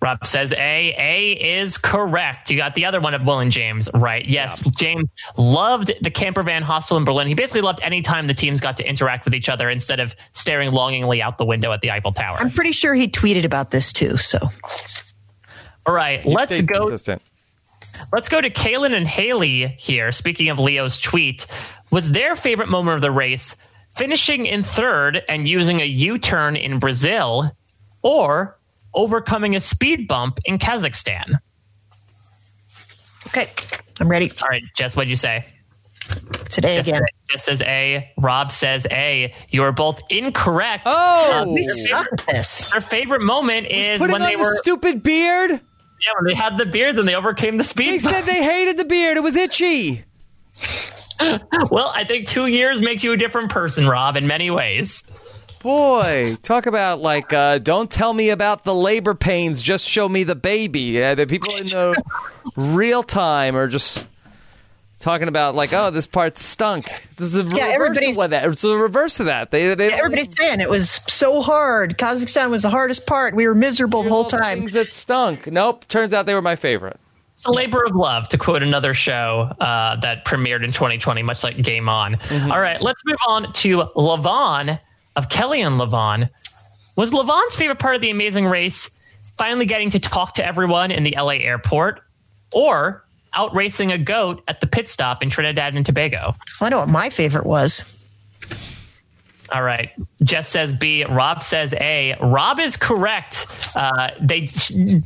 Rob says A. A is correct. You got the other one of Will and James right. Yes, James loved the camper van hostel in Berlin. He basically loved any time the teams got to interact with each other instead of staring longingly out the window at the Eiffel Tower. I'm pretty sure he tweeted about this too. So All right, let's go. consistent. Let's go to Kaylynn and Haley here. Speaking of Leo's tweet, was their favorite moment of the race finishing in third and using a U-turn in Brazil, or overcoming a speed bump in Kazakhstan? okay, I'm ready. All right, Jess, what'd you say? Today said A again. Jess says A. Rob says A. You are both incorrect. Oh, Um, We their, suck favorite, at this. their favorite moment is when on they the were stupid beard. yeah when they had the beards and they overcame the speed. They speed. said they hated the beard. It was itchy. well, I think two years makes you a different person, Rob, in many ways. Boy, talk about like, uh, don't tell me about the labor pains, just show me the baby. Yeah, the people in the real time are just talking about like, oh, this part stunk. This is the Yeah, reverse everybody's- of that. It's the reverse of that. They, they Everybody's saying it was so hard. Kazakhstan was the hardest part. We were miserable the whole all the time. Things that stunk. Nope. Turns out they were my favorite. It's a labor of love, to quote another show uh, that premiered in 2020, much like Game On. All right, let's move on to Levon of Kelly and Levon. Was Levon's favorite part of the Amazing Race finally getting to talk to everyone in the LA airport, or out racing a goat at the pit stop in Trinidad and Tobago? I know what my favorite was. All right. Jess says B. Rob says A. Rob is correct. Uh, they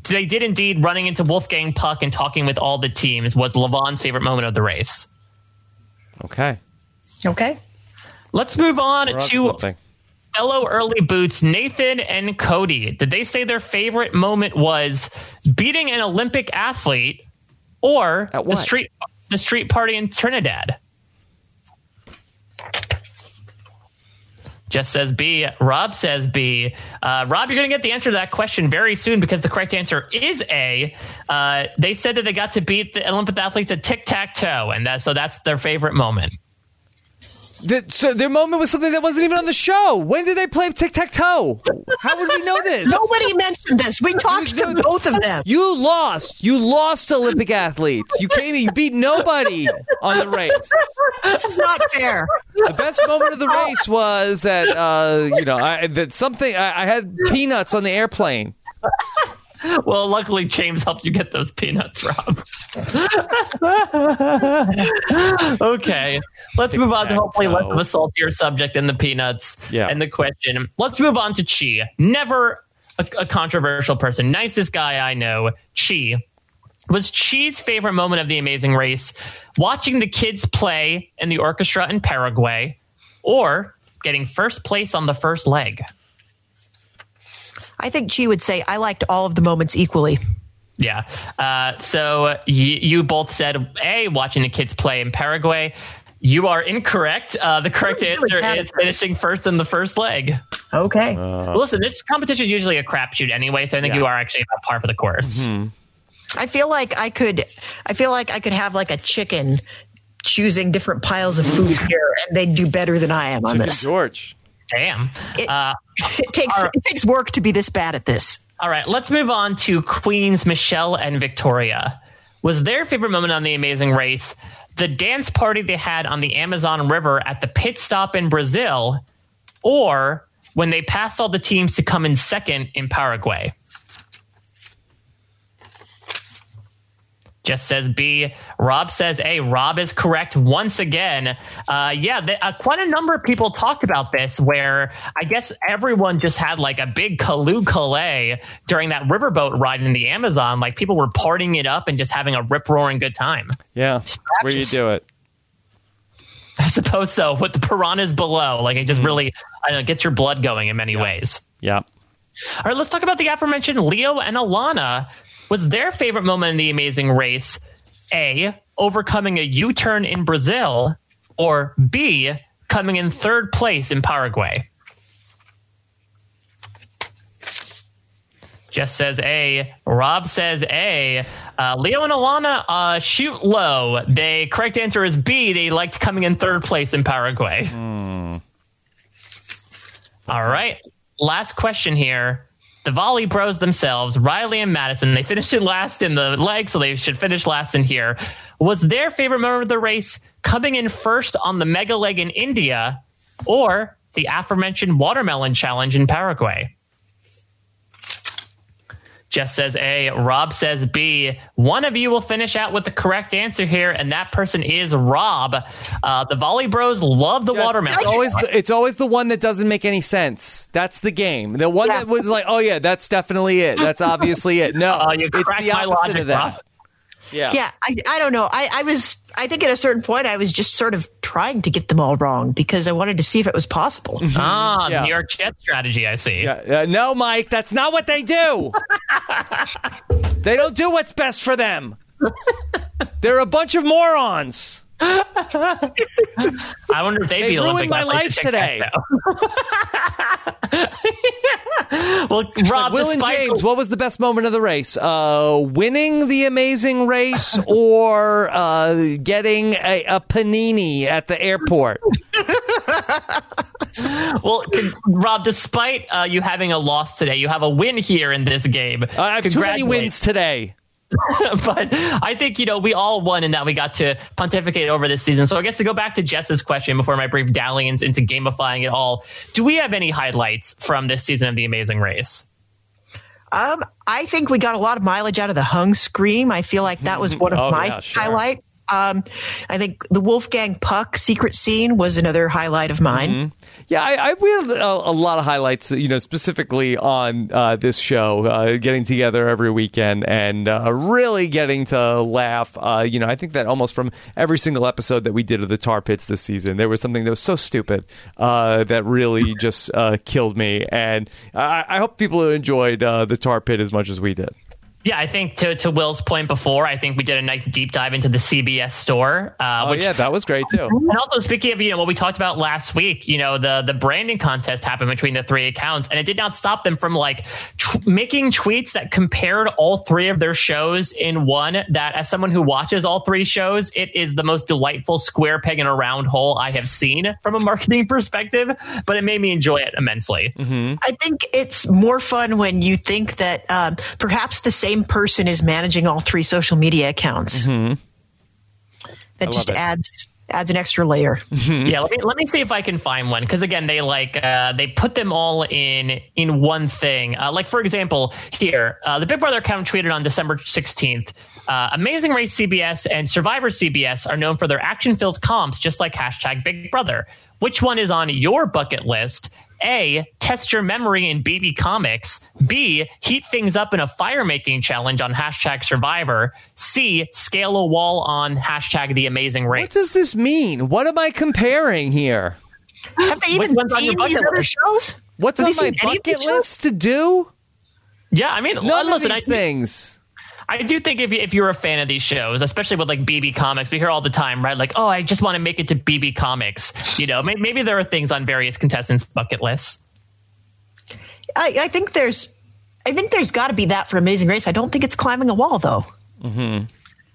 they did indeed running into Wolfgang Puck and talking with all the teams was Levon's favorite moment of the race. Okay. Okay. Let's move on on to something. Fellow early boots Nathan and Cody. Did they say their favorite moment was beating an Olympic athlete or At the street the street party in Trinidad? Jess says B. Rob says B. Uh, Rob, you're going to get the answer to that question very soon because the correct answer is A. Uh, they said that they got to beat the Olympic athletes at tic tac toe, and that, so that's their favorite moment. The- so their moment was something that wasn't even on the show. When did they play tic tac toe? How would we know this? Nobody mentioned this. We talked to both of them. You lost. You lost Olympic athletes. You came. You beat nobody on the race. This is not fair. The best moment of the race was that uh, you know I, that something I, I had peanuts on the airplane. Well, luckily, James helped you get those peanuts, Rob. okay, let's move on to hopefully less of a saltier subject than the peanuts Yeah. and the question. Let's move on to Chee. Never a, a controversial person. Nicest guy I know, Chee. Was Chee's favorite moment of the amazing race watching the kids play in the orchestra in Paraguay or getting first place on the first leg? I think she would say I liked all of the moments equally. Yeah. Uh, so y- you both said A, watching the kids play in Paraguay. You are incorrect. Uh, the correct really answer is at this. finishing first in the first leg. Okay. Well, listen, this competition is usually a crapshoot anyway, so I think Yeah. you are actually about par for the course. I feel like I could I feel like I could have like a chicken choosing different piles of food here and they'd do better than I am on this. George. Damn. It, Uh, it takes it takes work to be this bad at this. all right, let's move on to Queens Michelle and Victoria. Was their favorite moment on the Amazing Race the dance party they had on the Amazon River at the pit stop in Brazil, or when they passed all the teams to come in second in Paraguay? Jess says B. Rob says A. Rob is correct once again. Uh, yeah, uh, quite a number of people talked about this where I guess everyone just had like a big Kalu Kalay during that riverboat ride in the Amazon. Like people were partying it up and just having a rip roaring good time. Yeah, where you do it. I suppose so. With the piranhas below, like it just Mm-hmm. really I don't know, gets your blood going in many ways. Yeah. All right, let's talk about the aforementioned Leo and Alana. Was their favorite moment in the amazing race A, overcoming a U turn in Brazil, or B, coming in third place in Paraguay? Jess says A. Rob says A. Uh, Leo and Alana uh, shoot low. The correct answer is B. They liked coming in third place in Paraguay. All right. Last question here. The volley bros themselves, Riley and Madison, they finished last in the leg, so they should finish last in here. Was their favorite moment of the race coming in first on the mega leg in India or the aforementioned watermelon challenge in Paraguay? Jess says A. Rob says B. One of you will finish out with the correct answer here, and that person is Rob. Uh, the Volley Bros love the watermelon. It's always it's always the one that doesn't make any sense. That's the game. The one Yeah. that was like, oh yeah, that's definitely it. That's obviously it. No, Uh, you it's cracked the my opposite logic, of that. Rob. Yeah. Yeah, I, I don't know. I, I was, I think at a certain point, I was just sort of trying to get them all wrong because I wanted to see if it was possible. Ah, Yeah. New York Jet strategy, I see. Yeah, uh, no, Mike, that's not what they do. they don't do what's best for them. They're a bunch of morons. I wonder if they'd They be ruined Olympic my life today. well, Rob, Will and James, what was the best moment of the race? Uh, winning the amazing race or uh, getting a, a panini at the airport? well, con- Rob, despite uh, you having a loss today, you have a win here in this game. I have too many wins today. but I think, you know, we all won in that we got to pontificate over this season. So I guess to go back to Jess's question before my brief dalliance into gamifying it all, do we have any highlights from this season of The Amazing Race? Um, I think we got a lot of mileage out of the hung scream. I feel like that was one of Oh, my yeah, sure. highlights. Um, I think the Wolfgang Puck secret scene was another highlight of mine. Mm-hmm. Yeah, I, I we had a, a lot of highlights, you know, specifically on uh, this show, uh, getting together every weekend and uh, really getting to laugh. Uh, you know, I think that almost from every single episode that we did of the Tar Pits this season, there was something that was so stupid uh, that really just uh, killed me. And I, I hope people enjoyed the Tar Pit as much as we did. Yeah, I think to, to Will's point before, I think we did a nice deep dive into the CBS store. Uh, Oh which, yeah, that was great too. And also, speaking of you know what we talked about last week, you know the the branding contest happened between the three accounts, and it did not stop them from like tw- making tweets that compared all three of their shows in one. That as someone who watches all three shows, it is the most delightful square peg in a round hole I have seen from a marketing perspective. But it made me enjoy it immensely. I think it's more fun when you think that um, perhaps the same person is managing all three social media accounts. That just it. adds adds an extra layer. yeah, let me let me see if I can find one because again, they like uh, they put them all in in one thing. Uh, like for example, here uh, the Big Brother account tweeted on December sixteenth. Uh, Amazing Race CBS and Survivor CBS are known for their action-filled comps, just like hashtag Big Brother. Which one is on your bucket list? A. Test your memory in BB Comics. B. Heat things up in a fire making challenge on hashtag Survivor. C. Scale a wall on hashtag The Amazing Race. What does this mean? What am I comparing here? Have they even one's on your seen these bucket other shows? What's Have on you my seen bucket list to do? Yeah, I mean, None listen, of I, these things. I do think if, you, if you're a fan of these shows, especially with like BB Comics, we hear all the time, right? Like, oh, I just want to make it to BB Comics. You know, maybe, maybe there are things on various contestants' bucket lists. I, I think there's, I think there's got to be that for Amazing Race. I don't think it's climbing a wall though. Mm-hmm.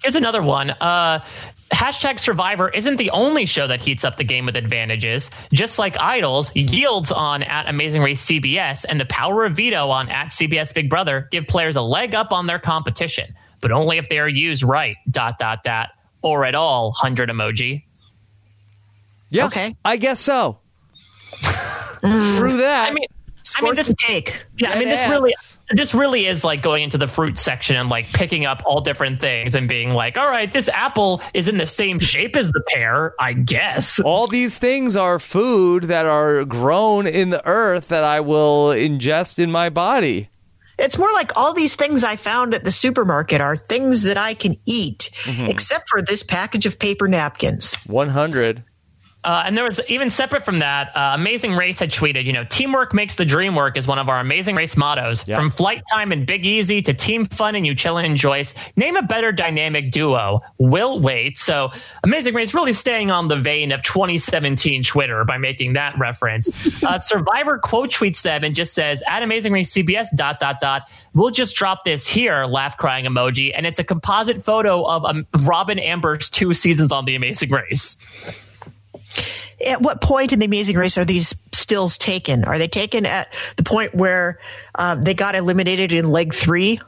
Here's another one. Uh, hashtag Survivor isn't the only show that heats up the game with advantages. Just like Idols, Yields on at Amazing Race CBS and the Power of Veto on at CBS Big Brother give players a leg up on their competition, but only if they are used right. Dot dot dot or at all. Hundred emoji. Yeah. Okay. I guess so. Through that. I mean, I mean, this take. Yeah, I mean, this Dead really, ass. This really is like going into the fruit section and like picking up all different things and being like, all right, this apple is in the same shape as the pear, I guess. All these things are food that are grown in the earth that I will ingest in my body. It's more like all these things I found at the supermarket are things that I can eat, Mm-hmm. except for this package of paper napkins. 100. Uh, and there was even separate from that, uh, Amazing Race had tweeted, you know, teamwork makes the dream work is one of our Amazing Race mottos. Yeah. From Flight Time and Big Easy to Team Fun and Uchenna and Joyce, name a better dynamic duo. Will wait. So Amazing Race really staying on the vein of 2017 Twitter by making that reference. Uh, Survivor quote tweets them and just says, at Amazing Race CBS dot dot dot, we'll just drop this here, laugh crying emoji. And it's a composite photo of um, Robin Amber's two seasons on The Amazing Race. At what point in the Amazing Race are these stills taken? Are they taken at the point where um, they got eliminated in leg three?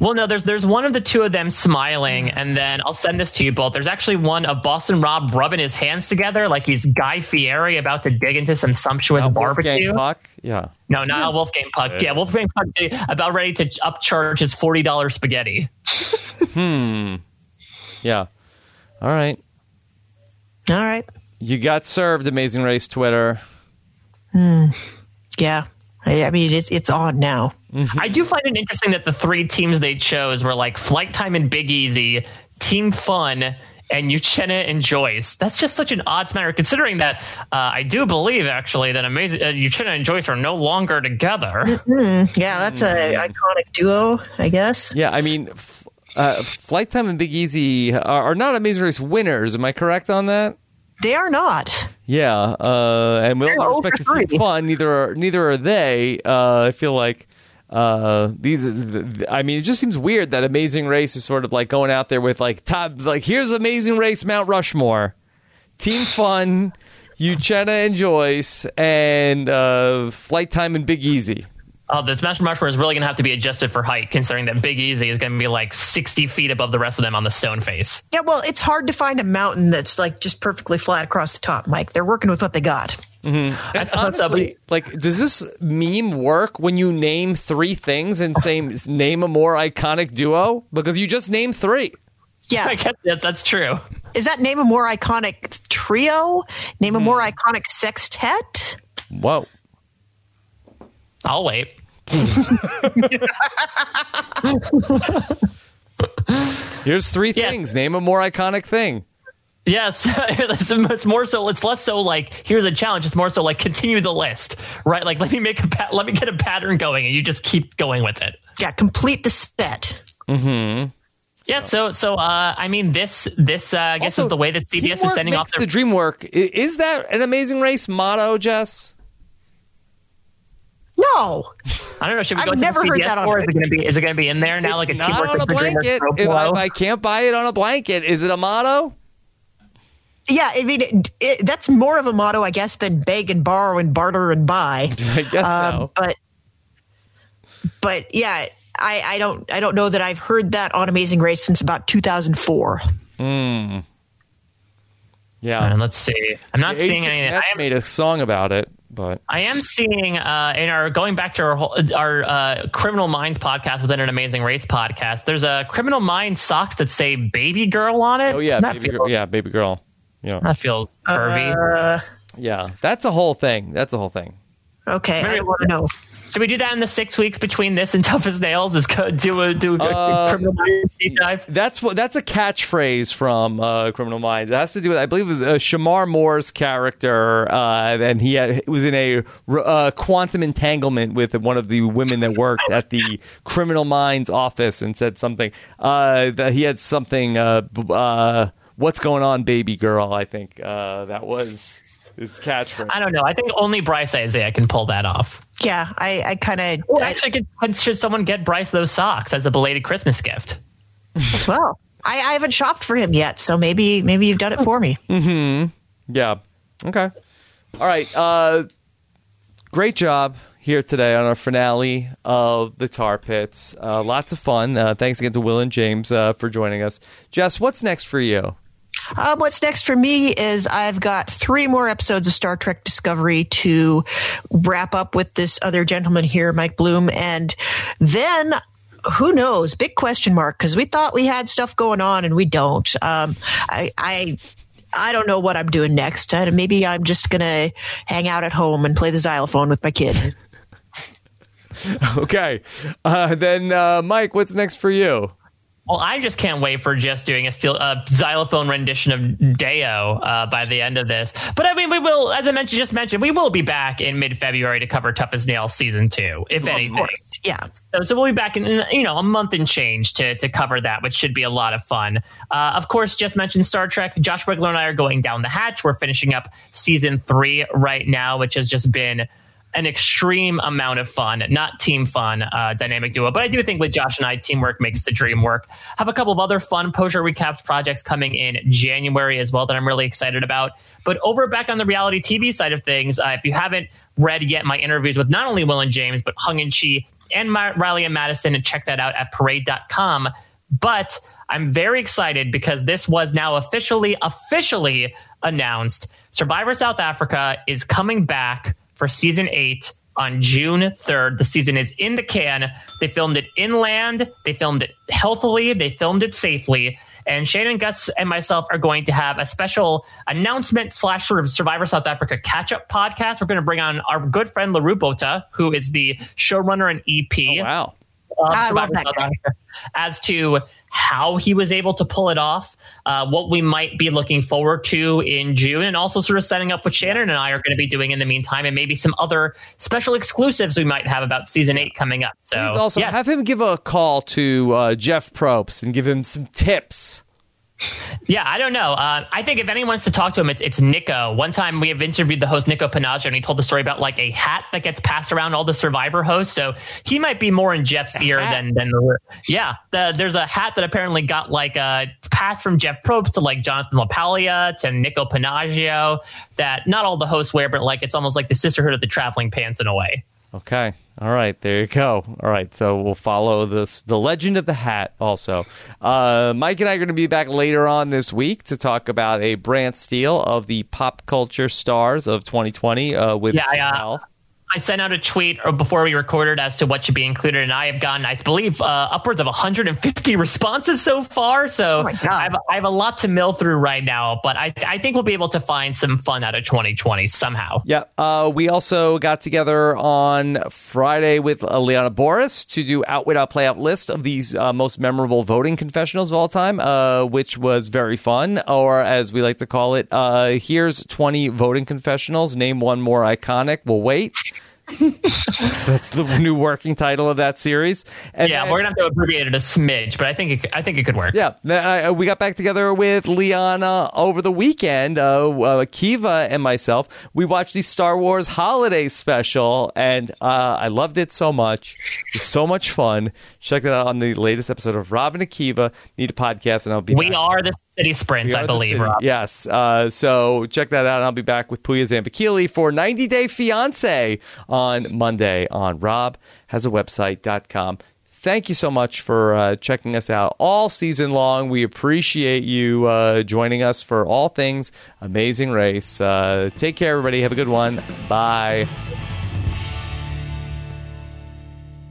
Well, no, there's there's one of the two of them smiling, and then I'll send this to you both. There's actually one of Boston Rob rubbing his hands together like he's Guy Fieri about to dig into some sumptuous barbecue. Puck? Yeah. No, not Wolfgang Puck. Yeah, Wolfgang Puck did- about ready to upcharge his forty dollars spaghetti. hmm. Yeah. All right. All right. You got served, Amazing Race Twitter. Yeah. I, I mean, it's, it's on now. I do find it interesting that the three teams they chose were like Flight Time and Big Easy, Team Fun, and Uchenna and Joyce. That's just such an odd matter, considering that uh, I do believe actually that Amazing uh, Uchenna and Joyce are no longer together. Yeah, that's a iconic duo, I guess. Yeah, I mean, f- uh, Flight Time and Big Easy are, are not Amazing Race winners. Am I correct on that? They are not. Yeah, uh, and with all respect to. Fun, neither are neither are they. Uh, I feel like uh, these. I mean, it just seems weird that Amazing Race is sort of like going out there with like top, like here's Amazing Race Mount Rushmore, Team Fun, Uchenna and Joyce, and uh, Flight Time and Big Easy. Oh, the Smash Rushmore is really going to have to be adjusted for height, considering that Big Easy is going to be like 60 feet above the rest of them on the stone face. Yeah, well, it's hard to find a mountain that's like just perfectly flat across the top, Mike. They're working with what they got. I suppose so, but- Honestly, like, does this meme work when you name three things and say name a more iconic duo? Because you just named three. Yeah. I guess that, that's true. Is that name a more iconic trio? Name a more hmm. iconic sextet? Whoa. I'll wait. Here's three Yeah. things. Name a more iconic thing. Yes, it's, it's more so. It's less so like here's a challenge. It's more so like continue the list, right? Like let me make a pa- let me get a pattern going, and you just keep going with it. Yeah, complete the set. Hmm. Yeah. So so uh, I mean this this uh, I guess Also, is the way that CBS is sending off their the dream work. Is that an amazing race motto, Jess? No. I don't know. Should we I've go to never the heard CBS that on or it. is it going to be? Is it going to be in there now? It's like a not teamwork on a blanket. If I, if I can't buy it on a blanket, is it a motto? Yeah, I mean, it, it, that's more of a motto, I guess, than beg and borrow and barter and buy. I guess Um, so. But, but yeah, I, I don't, I don't know that I've heard that on Amazing Race since about 2004. And Yeah. And let's see. I'm not seeing 86 any. I made a song about it, but I am seeing uh, in our going back to our whole, our uh, Criminal Minds podcast within an Amazing Race podcast. There's a Criminal Minds socks that say "Baby Girl" on it. oh yeah, that baby feels, girl. Yeah, baby girl. Yeah, that feels curvy. yeah. That's a whole thing. That's a whole thing. Okay, I Maybe- don't want to know. Should we do that in the six weeks between this and Tough as Nails? Is go, do a do a Uh, Criminal Minds deep dive? That's what. That's a catchphrase from uh, Criminal Minds. It has to do with, I believe, it was uh, Shemar Moore's character, uh, and he had, was in a uh, quantum entanglement with one of the women that worked at the Criminal Minds office, and said something uh, that he had something. Uh, b- uh, What's going on, baby girl? I think uh, that was his catchphrase. I don't know. I think only Bryce Isaiah can pull that off. Yeah, I, I kind of. Well, actually, could, should someone get Bryce those socks as a belated Christmas gift? well, I, I haven't shopped for him yet, so maybe, maybe you've done it for me. Yeah. Okay. All right. Uh, great job here today on our finale of the Tar Pits. Uh, lots of fun. Uh, thanks again to Will and James uh, for joining us. Jess, what's next for you? Um, what's next for me is I've got three more episodes of Star Trek Discovery to wrap up with this other gentleman here, Mike Bloom, and then who knows? Big question mark because we thought we had stuff going on and we don't. Um, I, I I don't know what I'm doing next. Maybe I'm just gonna hang out at home and play the xylophone with my kid. Okay. Uh, then, uh, Mike, what's next for you? Well, I just can't wait for just doing a steel uh, xylophone rendition of Day-O uh, by the end of this. But I mean, we will, as I mentioned, just mentioned, we will be back in mid February to cover Tough as Nails season two, if anything. course, yeah. So, so we'll be back in, in, you know a month and change to to cover that, which should be a lot of fun. Uh, of course, just mentioned Star Trek. Josh Wigler and I are going down the hatch. We're finishing up season three right now, which has just been an extreme amount of fun, not team fun, uh, dynamic duo. But I do think with Josh and I, teamwork makes the dream work. Have a couple of other fun Poser recaps projects coming in January as well that I'm really excited about. But over back on the reality TV side of things, uh, if you haven't read yet my interviews with not only Will and James, but Hung and Chee and Ma- Riley and Madison, and check that out at parade.com. But I'm very excited because this was now officially, officially announced. Survivor South Africa is coming back for season eight on June 3rd. The season is in the can. They filmed it inland, they filmed it healthily, they filmed it safely. And Shannon, Gus, and myself are going to have a special announcement slash sort of Survivor South Africa catch up podcast. We're going to bring on our good friend LaRue Bota, who is the showrunner and EP. Oh, wow. of I love that guy. As to how he was able to pull it off, uh, what we might be looking forward to in June, and also sort of setting up what Shannon and I are going to be doing in the meantime, and maybe some other special exclusives we might have about season eight coming up. So, Please also yes. have him give a call to uh, Jeff Probst and give him some tips. Yeah, I don't know. Uh, I think if anyone wants to talk to him, it's, it's Nico. One time we have interviewed the host Nico Panagio, and he told the story about like a hat that gets passed around all the Survivor hosts. So he might be more in Jeff's ear than than the yeah. The, there's a hat that apparently got like uh, passed from Jeff Probst to like Jonathan LaPaglia to Nico Panagio that not all the hosts wear, but like it's almost like the sisterhood of the traveling pants in a way. Okay. All right. There you go. All right. So we'll follow this, the legend of the hat also. Uh, Mike and I are going to be back later on this week to talk about a Brant Steele of the pop culture stars of 2020 uh, with Yeah, I, uh. I sent out a tweet uh, before we recorded as to what should be included, and I have gotten, I believe, uh, upwards of 150 responses so far. So Oh. I, have, I have a lot to mill through right now, but I, I think we'll be able to find some fun out of 2020 somehow. Yeah. Uh, we also got together on Friday with uh, Liana Boris to do Outwit Out Play Out list of these uh, most memorable voting confessionals of all time, uh, which was very fun. Or as we like to call it, uh, here's 20 voting confessionals. Name one more iconic. We'll wait. That's the new working title of that series. And Yeah, then- we're gonna have to abbreviate it a smidge, but I think it, could- I think it could work. yeah, th- uh, we got back together with Liana over the weekend. Uh, uh, Kiva and myself. We watched the Star Wars Holiday Special, and uh, I loved it so much. It was so much fun. Check that out on the latest episode of Robin and Kiva Need a Podcast, and I'll be We back. are the city sprints, I believe. Rob. Yes. Uh, so check that out. I'll be back with Puya Zambakili for 90 Day Fiance on Monday on robhasawebsite.com. Thank you so much for uh, checking us out all season long. We appreciate you uh, joining us for all things Amazing Race. Uh, take care, everybody. Have a good one. Bye.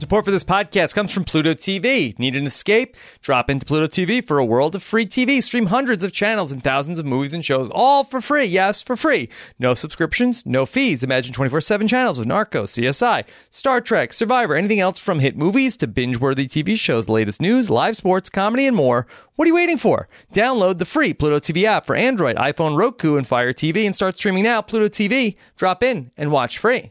Support for this podcast comes from Pluto TV. Need an escape? Drop into Pluto TV for a world of free TV. Stream hundreds of channels and thousands of movies and shows, all for free. Yes, for free. No subscriptions, no fees. Imagine 24 7 channels of Narcos, CSI, Star Trek, Survivor, anything else from hit movies to binge worthy TV shows, latest news, live sports, comedy, and more. What are you waiting for? Download the free Pluto TV app for Android, iPhone, Roku, and Fire TV and start streaming now. Pluto TV. Drop in and watch free.